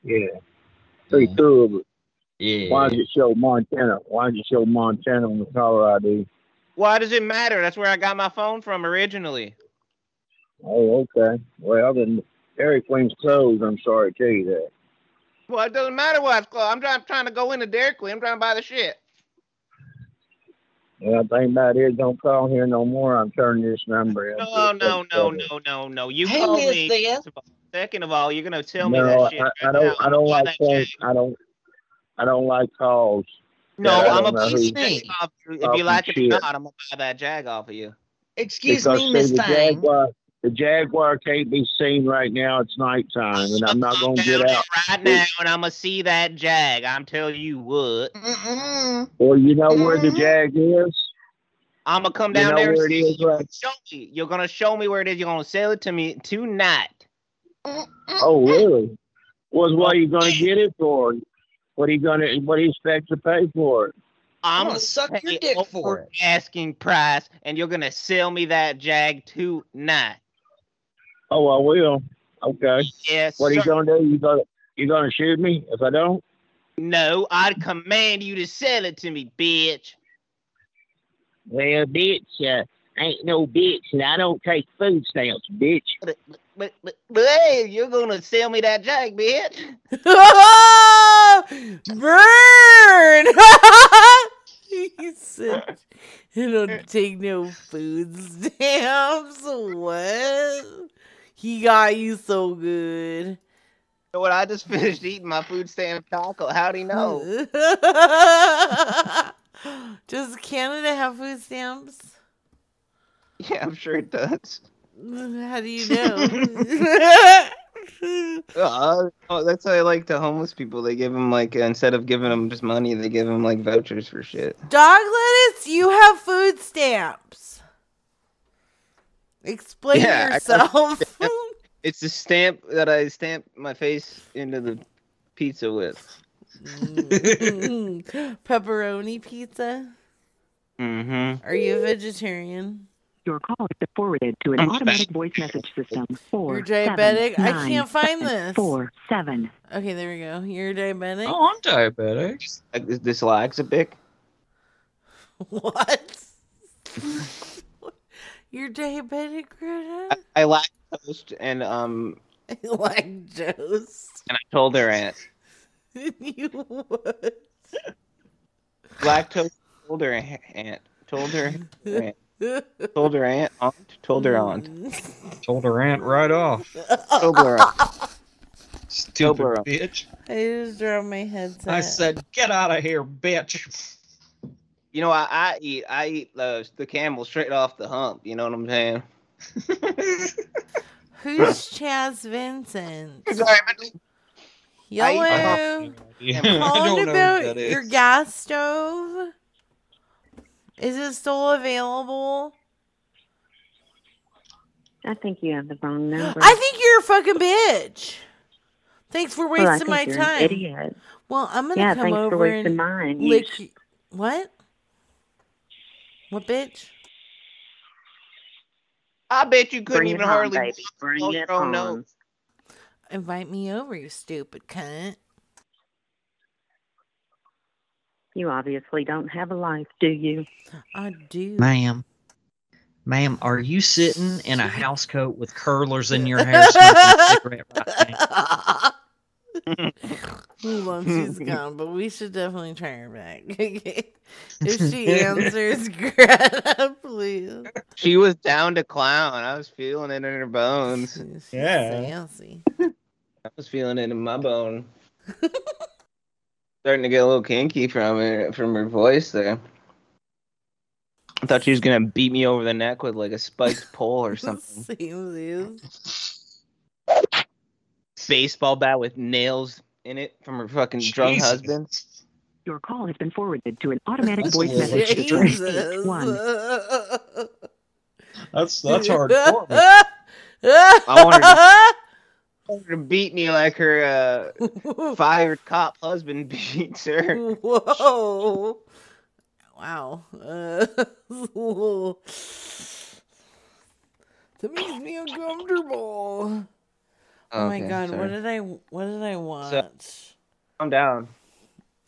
Yeah. Pretty cool, but yeah why did it show Montana? Why did it show Montana on the caller ID? Why does it matter? That's where I got my phone from originally. Oh, okay. Well, then Dairy Queen's closed. I'm sorry to tell you that. Well, it doesn't matter why it's closed. I'm trying, trying to go into Dairy Queen. I'm trying to buy the shit. And I think about it, don't call here no more. I'm turning this number in. No, no, no, no, no, no. You Who called is me. this? first of all. Second of all, you're gonna tell me no, that shit. I, right I don't. now. I don't like that shit? I don't. I don't like calls. No, I I'm a know who- piece of shit off you. If you like it or not, I'm gonna buy that jag off of you. Excuse because me, Miss the Fang. Jaguar, the Jaguar can't be seen right now. It's nighttime, and I'm not going to get out. right now, and I'm gonna see that jag. I'm telling you what. Mm-mm. Well, you know where the Jag is. I'm gonna come You down know there and where it see is, you. right? Show me. You're gonna show me where it is. You're gonna sell it to me tonight. Oh, really? Well, what are you going to get it for? What are you going to? What do you expect to pay for it? I'm gonna suck your dick for it. Asking price, and you're gonna sell me that jag tonight. Oh, I will. Okay. Yes. What are you going to do? You going to you going to shoot me if I don't? No, I'd command you to sell it to me, bitch. Well, bitch, uh, ain't no bitch, and I don't take food stamps, bitch. But, but, but, but but hey, you're gonna sell me that jack, bitch. Burn! he said, "I don't take no food stamps." What? He got you so good. You know what? I just finished eating my food stamp taco. How'd he know? Does Canada have food stamps? Yeah, I'm sure it does. How do you know? Uh, oh, that's why I like the homeless people. They give them like instead of giving them just money, they give them like vouchers for shit. Dog lettuce, you have food stamps. Explain Yeah, I got yourself. It's the stamp that I stamp my face into the pizza with. Pepperoni pizza. Mm-hmm. Are you a vegetarian? Your call has been forwarded to an I'm automatic voice message system. Four, You're diabetic? seven, I can't find seven, this. Four, seven. Okay, there we go. You're diabetic. Oh, I'm diabetic. Like this dyslexic. What? You're diabetic, Greta? I lactose and um Lactose. and I told her aunt you what? lactose told her aunt told her aunt told her aunt aunt told her aunt Told her aunt right off. told her aunt. Stupid Told bitch. I just dropped my headset. I said, get out of here, bitch. You know, I, I eat I eat the the camel straight off the hump. You know what I'm saying? Who's Chaz Vincent? Sorry, Yellow. Calling don't know who about your gas stove. Is it still available? I think you have the wrong number. I think you're a fucking bitch. Thanks for Well, I wasting think my you're an time. idiot. Well, I'm gonna Yeah, come thanks for over wasting and mine. You lick. sh- What? What bitch? I bet you couldn't Bring it even on, hardly baby. Bring hold it your on. nose. Invite me over, you stupid cunt. You obviously don't have a life, do you? I do. Ma'am. Ma'am, are you sitting in a house coat with curlers in your hair smoking a cigarette right now? Hold on, she's gone, but we should definitely try her back. if she answers, Greta, please. She was down to clown. I was feeling it in her bones. Yeah. Sassy. I was feeling it in my bone. Starting to get a little kinky from her from her voice there. I thought she was gonna beat me over the neck with like a spiked pole or something. Seems Baseball bat with nails in it from her fucking drunk husband. Your call has been forwarded to an automatic That's voice a message. Jesus. One. That's that's hardcore. man. I wanted to, I to beat me like her uh, fired cop husband beats her. Whoa. Wow. Uh, that makes me uncomfortable. Oh my Okay, god, what did I what did I watch? Calm down.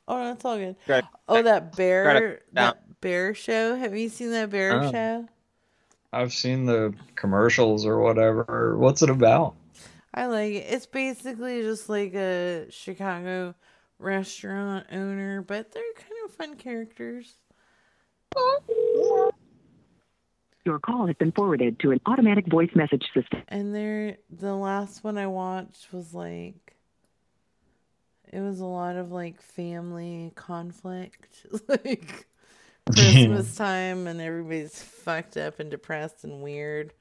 oh, that's all good. Greta, Oh, that bear Greta, that bear show. Have you seen that bear Oh. show? I've seen the commercials or whatever. What's it about? I like it. It's basically just like a Chicago restaurant owner, but they're kind of fun characters. Your call has been forwarded to an automatic voice message system. And there, the last one I watched was like, it was a lot of like family conflict, like Christmas time, and everybody's fucked up and depressed and weird,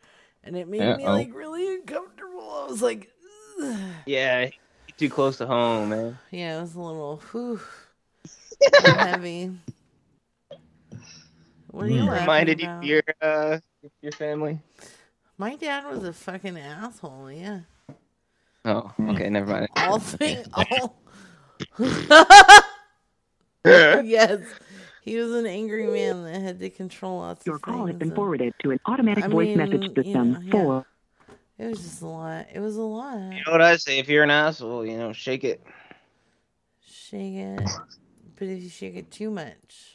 and it made me Uh-oh. like really uncomfortable. I was like, Ugh. Yeah, too close to home, man. yeah, it was a little whew, heavy. What are you Mm. laughing Reminded you about? of your uh your family. My dad was a fucking asshole. Yeah. Oh, okay, never mind. all thing all yes he was an angry man that had to control lots Your of call has been and- forwarded to an automatic I voice mean, message you system. know, yeah. Four. it was just a lot it was a lot You know what I say? If you're an asshole, you know, shake it. shake it but if you shake it too much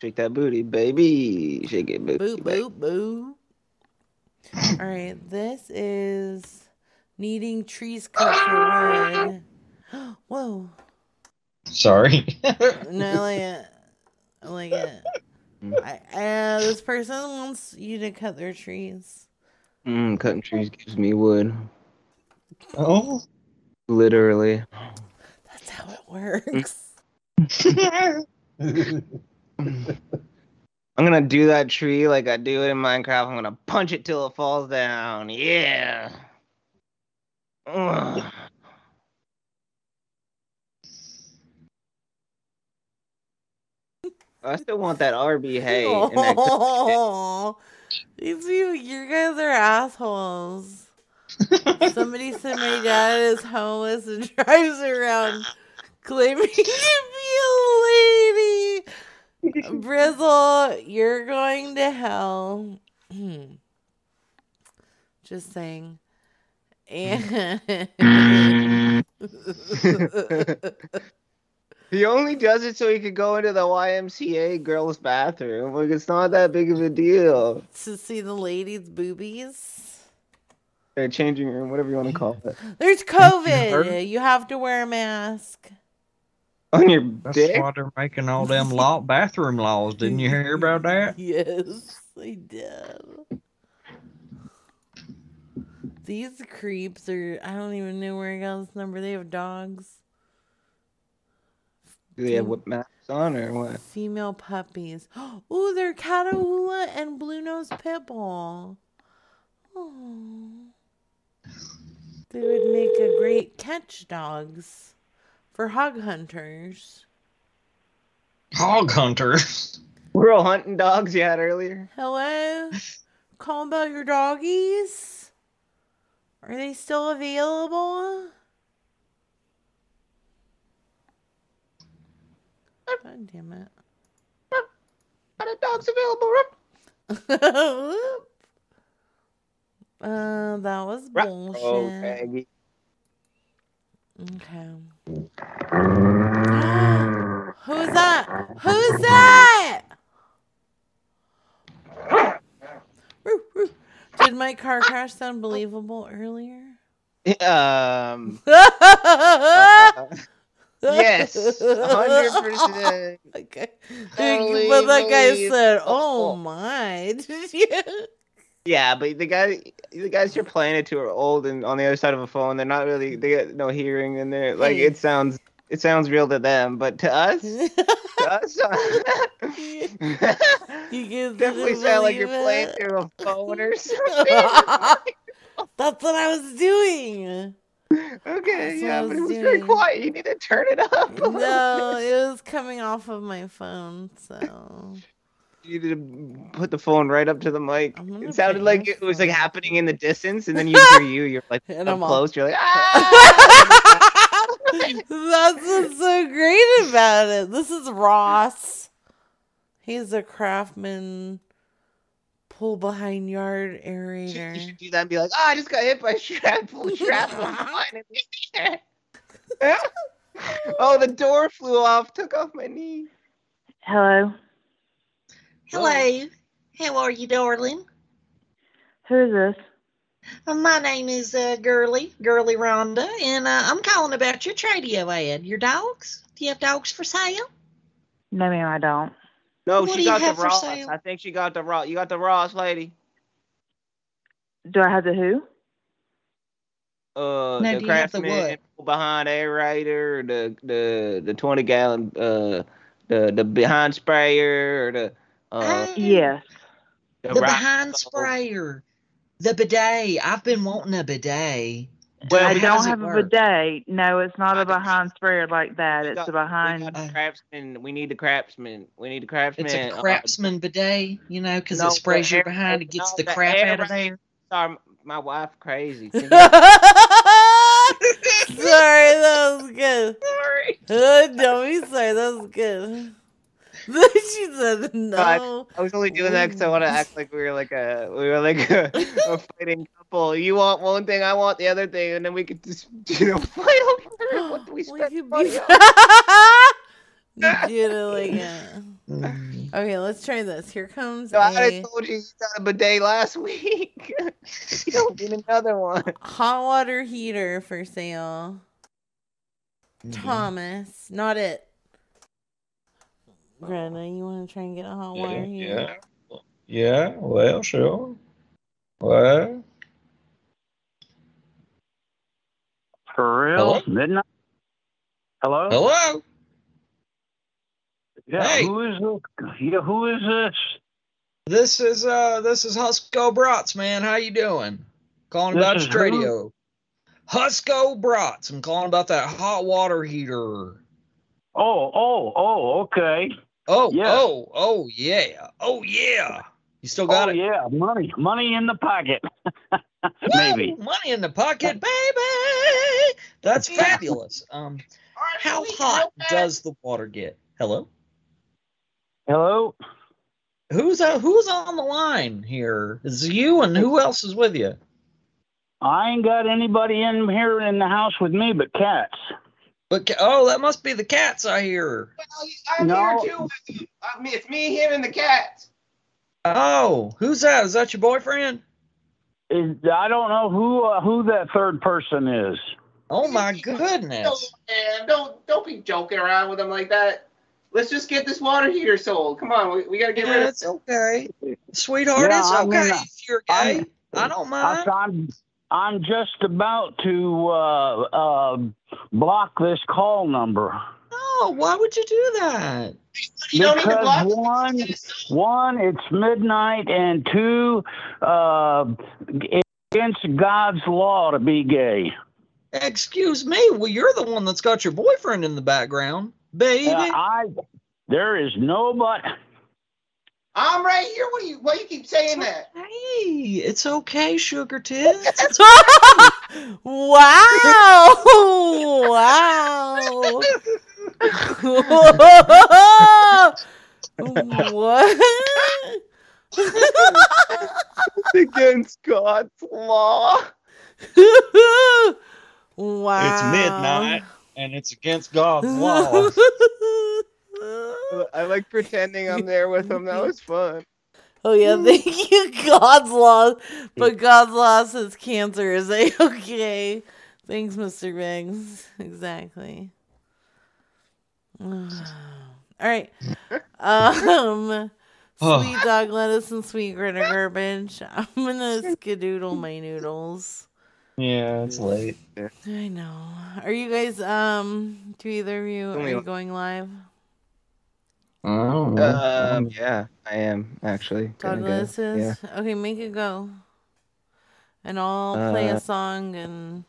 Shake that booty, baby. Shake it, booty. boo baby. boo boo all right this is needing trees cut for wood whoa Sorry. no like it I like it I, uh, this person wants you to cut their trees Mm, cutting trees gives me wood. oh. Literally. That's how it works. I'm gonna do that tree like I do it in Minecraft. I'm gonna punch it till it falls down. Yeah. Ugh. I still want that RB hay. Oh, these you, you guys are assholes. Somebody said my dad is homeless and drives around claiming to be a lady. Brizzle, you're going to hell. Just saying. And he only does it so he could go into the YMCA girls' bathroom. Like it's not that big of a deal. to see the ladies' boobies. Or changing room, whatever you want to call it. There's COVID. You have to wear a mask. On your That's dick. why they're making all them law bathroom laws. Didn't you hear about that? Yes, I did. These creeps are. I don't even know where I got this number. They have dogs. Do they have what masks on or what? Female puppies. Ooh, they're Catahoula and Blue Nose Pitbull. Oh. They would make a great catch dogs for hog hunters. Hog hunters. We're all hunting dogs you had earlier. Hello? Call about your doggies? Are they still available? God damn it. Are the dogs available? uh, that was Oh, bullshit. Maggie. Okay. Who's that? Who's that? Roo, roo. Did my car crash sound believable earlier? Um. uh, yes, hundred percent. Okay. Totally but that guy said, "Oh my!" Yeah, but the guy, the guys you're playing it to are old and on the other side of a phone. They're not really. They got no hearing, and they're like it sounds. It sounds real to them, but to us, to us, uh, You definitely sound like you're believe playing through a phone or something. That's what I was doing. Okay, That's yeah, but it was was very quiet. You need to turn it up. No, it was coming off of my phone, so You need to put the phone right up to the mic. It sounded like it was like happening in the distance, and then you hear you. You're like And up I'm all- close. You're like, ah! That's what's so great about it. This is Ross. He's a craftsman pull behind yard aerator. You should do that and be like, oh, I just got hit by shrapnel. Shrapnel flying in the air. oh, the door flew off. Took off my knee. Hello. Hello. How are you, darling? Who is this? Uh, my name is uh, Girly, Girly Rhonda, and uh, I'm calling about your Tradio ad. Your dogs? Do you have dogs for sale? No, ma'am, I don't. No, What she got the Ross. I think she got the Ross. You got the Ross lady. Do I have the who? Uh, No, the do you have the craftsman behind aerator, the the the twenty gallon, uh, the the behind sprayer, or the uh, Yes. The, rock- behind sprayer. The bidet. I've been wanting a bidet. Well, I don't how's it have a work? bidet. No, it's not a behind sprayer like that. It's got- a behind. We got the craftsman. We need the craftsman. We need the craftsman. It's a uh, craftsman bidet, you know, because no, it sprays the your behind. It gets no, the the crap air out of right- there. Sorry, my wife crazy. Sorry, that was good. Sorry. Uh, don't be sorry, that was good. she said No, I. I was only doing that because I want to act like we were like a we were like a, a fighting couple. You want one thing, I want the other thing, and then we could just you know fight over it. what do we spend money on. You did it like that. Okay, let's try this. Here comes No, I told you you got a bidet last week. you don't need another one. hot water heater for sale. Mm-hmm. Thomas, not it. Greta, you want to try and get a hot water heater? Yeah. Yeah, well, sure. Well, For real? Hello? Midnight? Hello? hello. Yeah, Hey. who is this? Yeah, who is this? This is uh this is Husco Brats, man. How you doing? Calling This about your who? radio. Husco Brats. I'm calling about that hot water heater. Oh, oh, oh, okay. Oh, Yeah. oh, oh, yeah. Oh, yeah. You still got oh, it? yeah, money, money in the pocket. Maybe. Woo! Money in the pocket, baby. That's fabulous. Um, how hot does the water get? Hello. Hello. Who's uh, who's on the line here? Is it you and who else is with you? I ain't got anybody in here in the house with me but cats. But oh, that must be the cats I hear. I'm No. here too with you. I mean, it's me, him, and the cats. Oh, who's that? Is that your boyfriend? Is, I don't know who uh, who that third person is. Oh my goodness. Man, don't don't be joking around with him like that. Let's just get this water heater sold. Come on, we, we gotta get rid Yeah, of it's okay. Sweetheart, Yeah, it's I okay mean, if you're I'm- gay. I don't I- mind. I'm I'm just about to uh, uh, block this call number. Oh, why would you do that? You don't need to because block one, one, it's midnight, and two, uh, it's against God's law to be gay. Excuse me. Well, you're the one that's got your boyfriend in the background, baby. Uh, I, there is nobody. I'm right here. What do you? Why you keep saying that? Hey, it's okay, sugar tits. It's wow! wow! what? against God's law. wow! It's midnight, and it's against God's law. I like pretending I'm there with him. That was fun. Oh yeah, thank you, God's law. But God's law says cancer is a okay. Thanks, Mr. Biggs. Exactly. All right. Um, Oh. sweet dog lettuce and sweet critter garbage. I'm gonna skedoodle my noodles. Yeah, it's late. I know. Are you guys um? Do either of you are you going live? I don't. Um, yeah, I am actually. Dog gonna go. lettuce is Yeah. okay. Make it go. And I'll play Uh, a song, and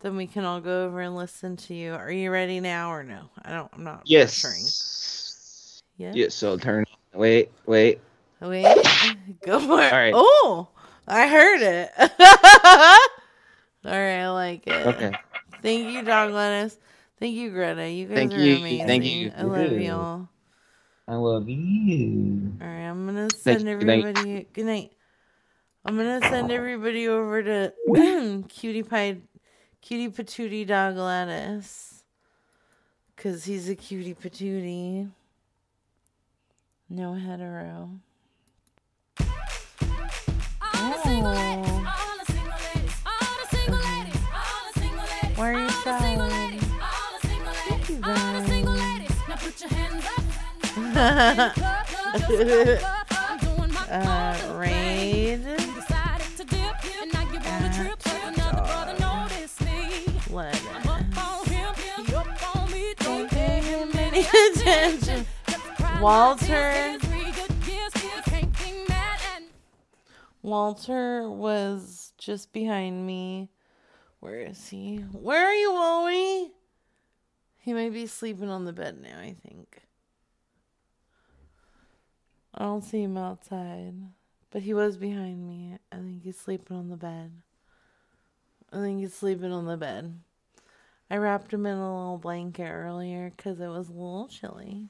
then we can all go over and listen to you. Are you ready now or no? I don't. I'm not. pressuring. Yes. Yeah. Yes. So turn. Wait. Wait. Wait. Go for it. All right. Oh, I heard it. all right, I like it. Okay. Thank you, dog lettuce. Thank you, Greta. You guys Thank are you. amazing. Thank you. I love y'all. I love you. All right, I'm gonna Thank send you. Good night. everybody. Good night. I'm gonna send everybody over to Cutie Pie, Cutie Patootie Dog Lettuce, cause he's a cutie patootie. No hetero. Oh. Why are you sad? Thank you guys. uh, raid. Walter. Walter was just behind me. Where is he? Where are you, Wally? He might be sleeping on the bed now, I think. I don't see him outside. But he was behind me. I think he's sleeping on the bed. I think he's sleeping on the bed. I wrapped him in a little blanket earlier because it was a little chilly.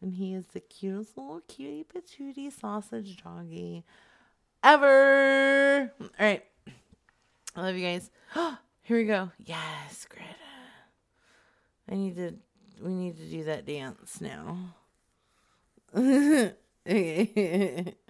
And he is the cutest little cutie patootie sausage doggy ever. All right. I love you guys. Here we go. Yes, Greta. I need to. We need to do that dance now.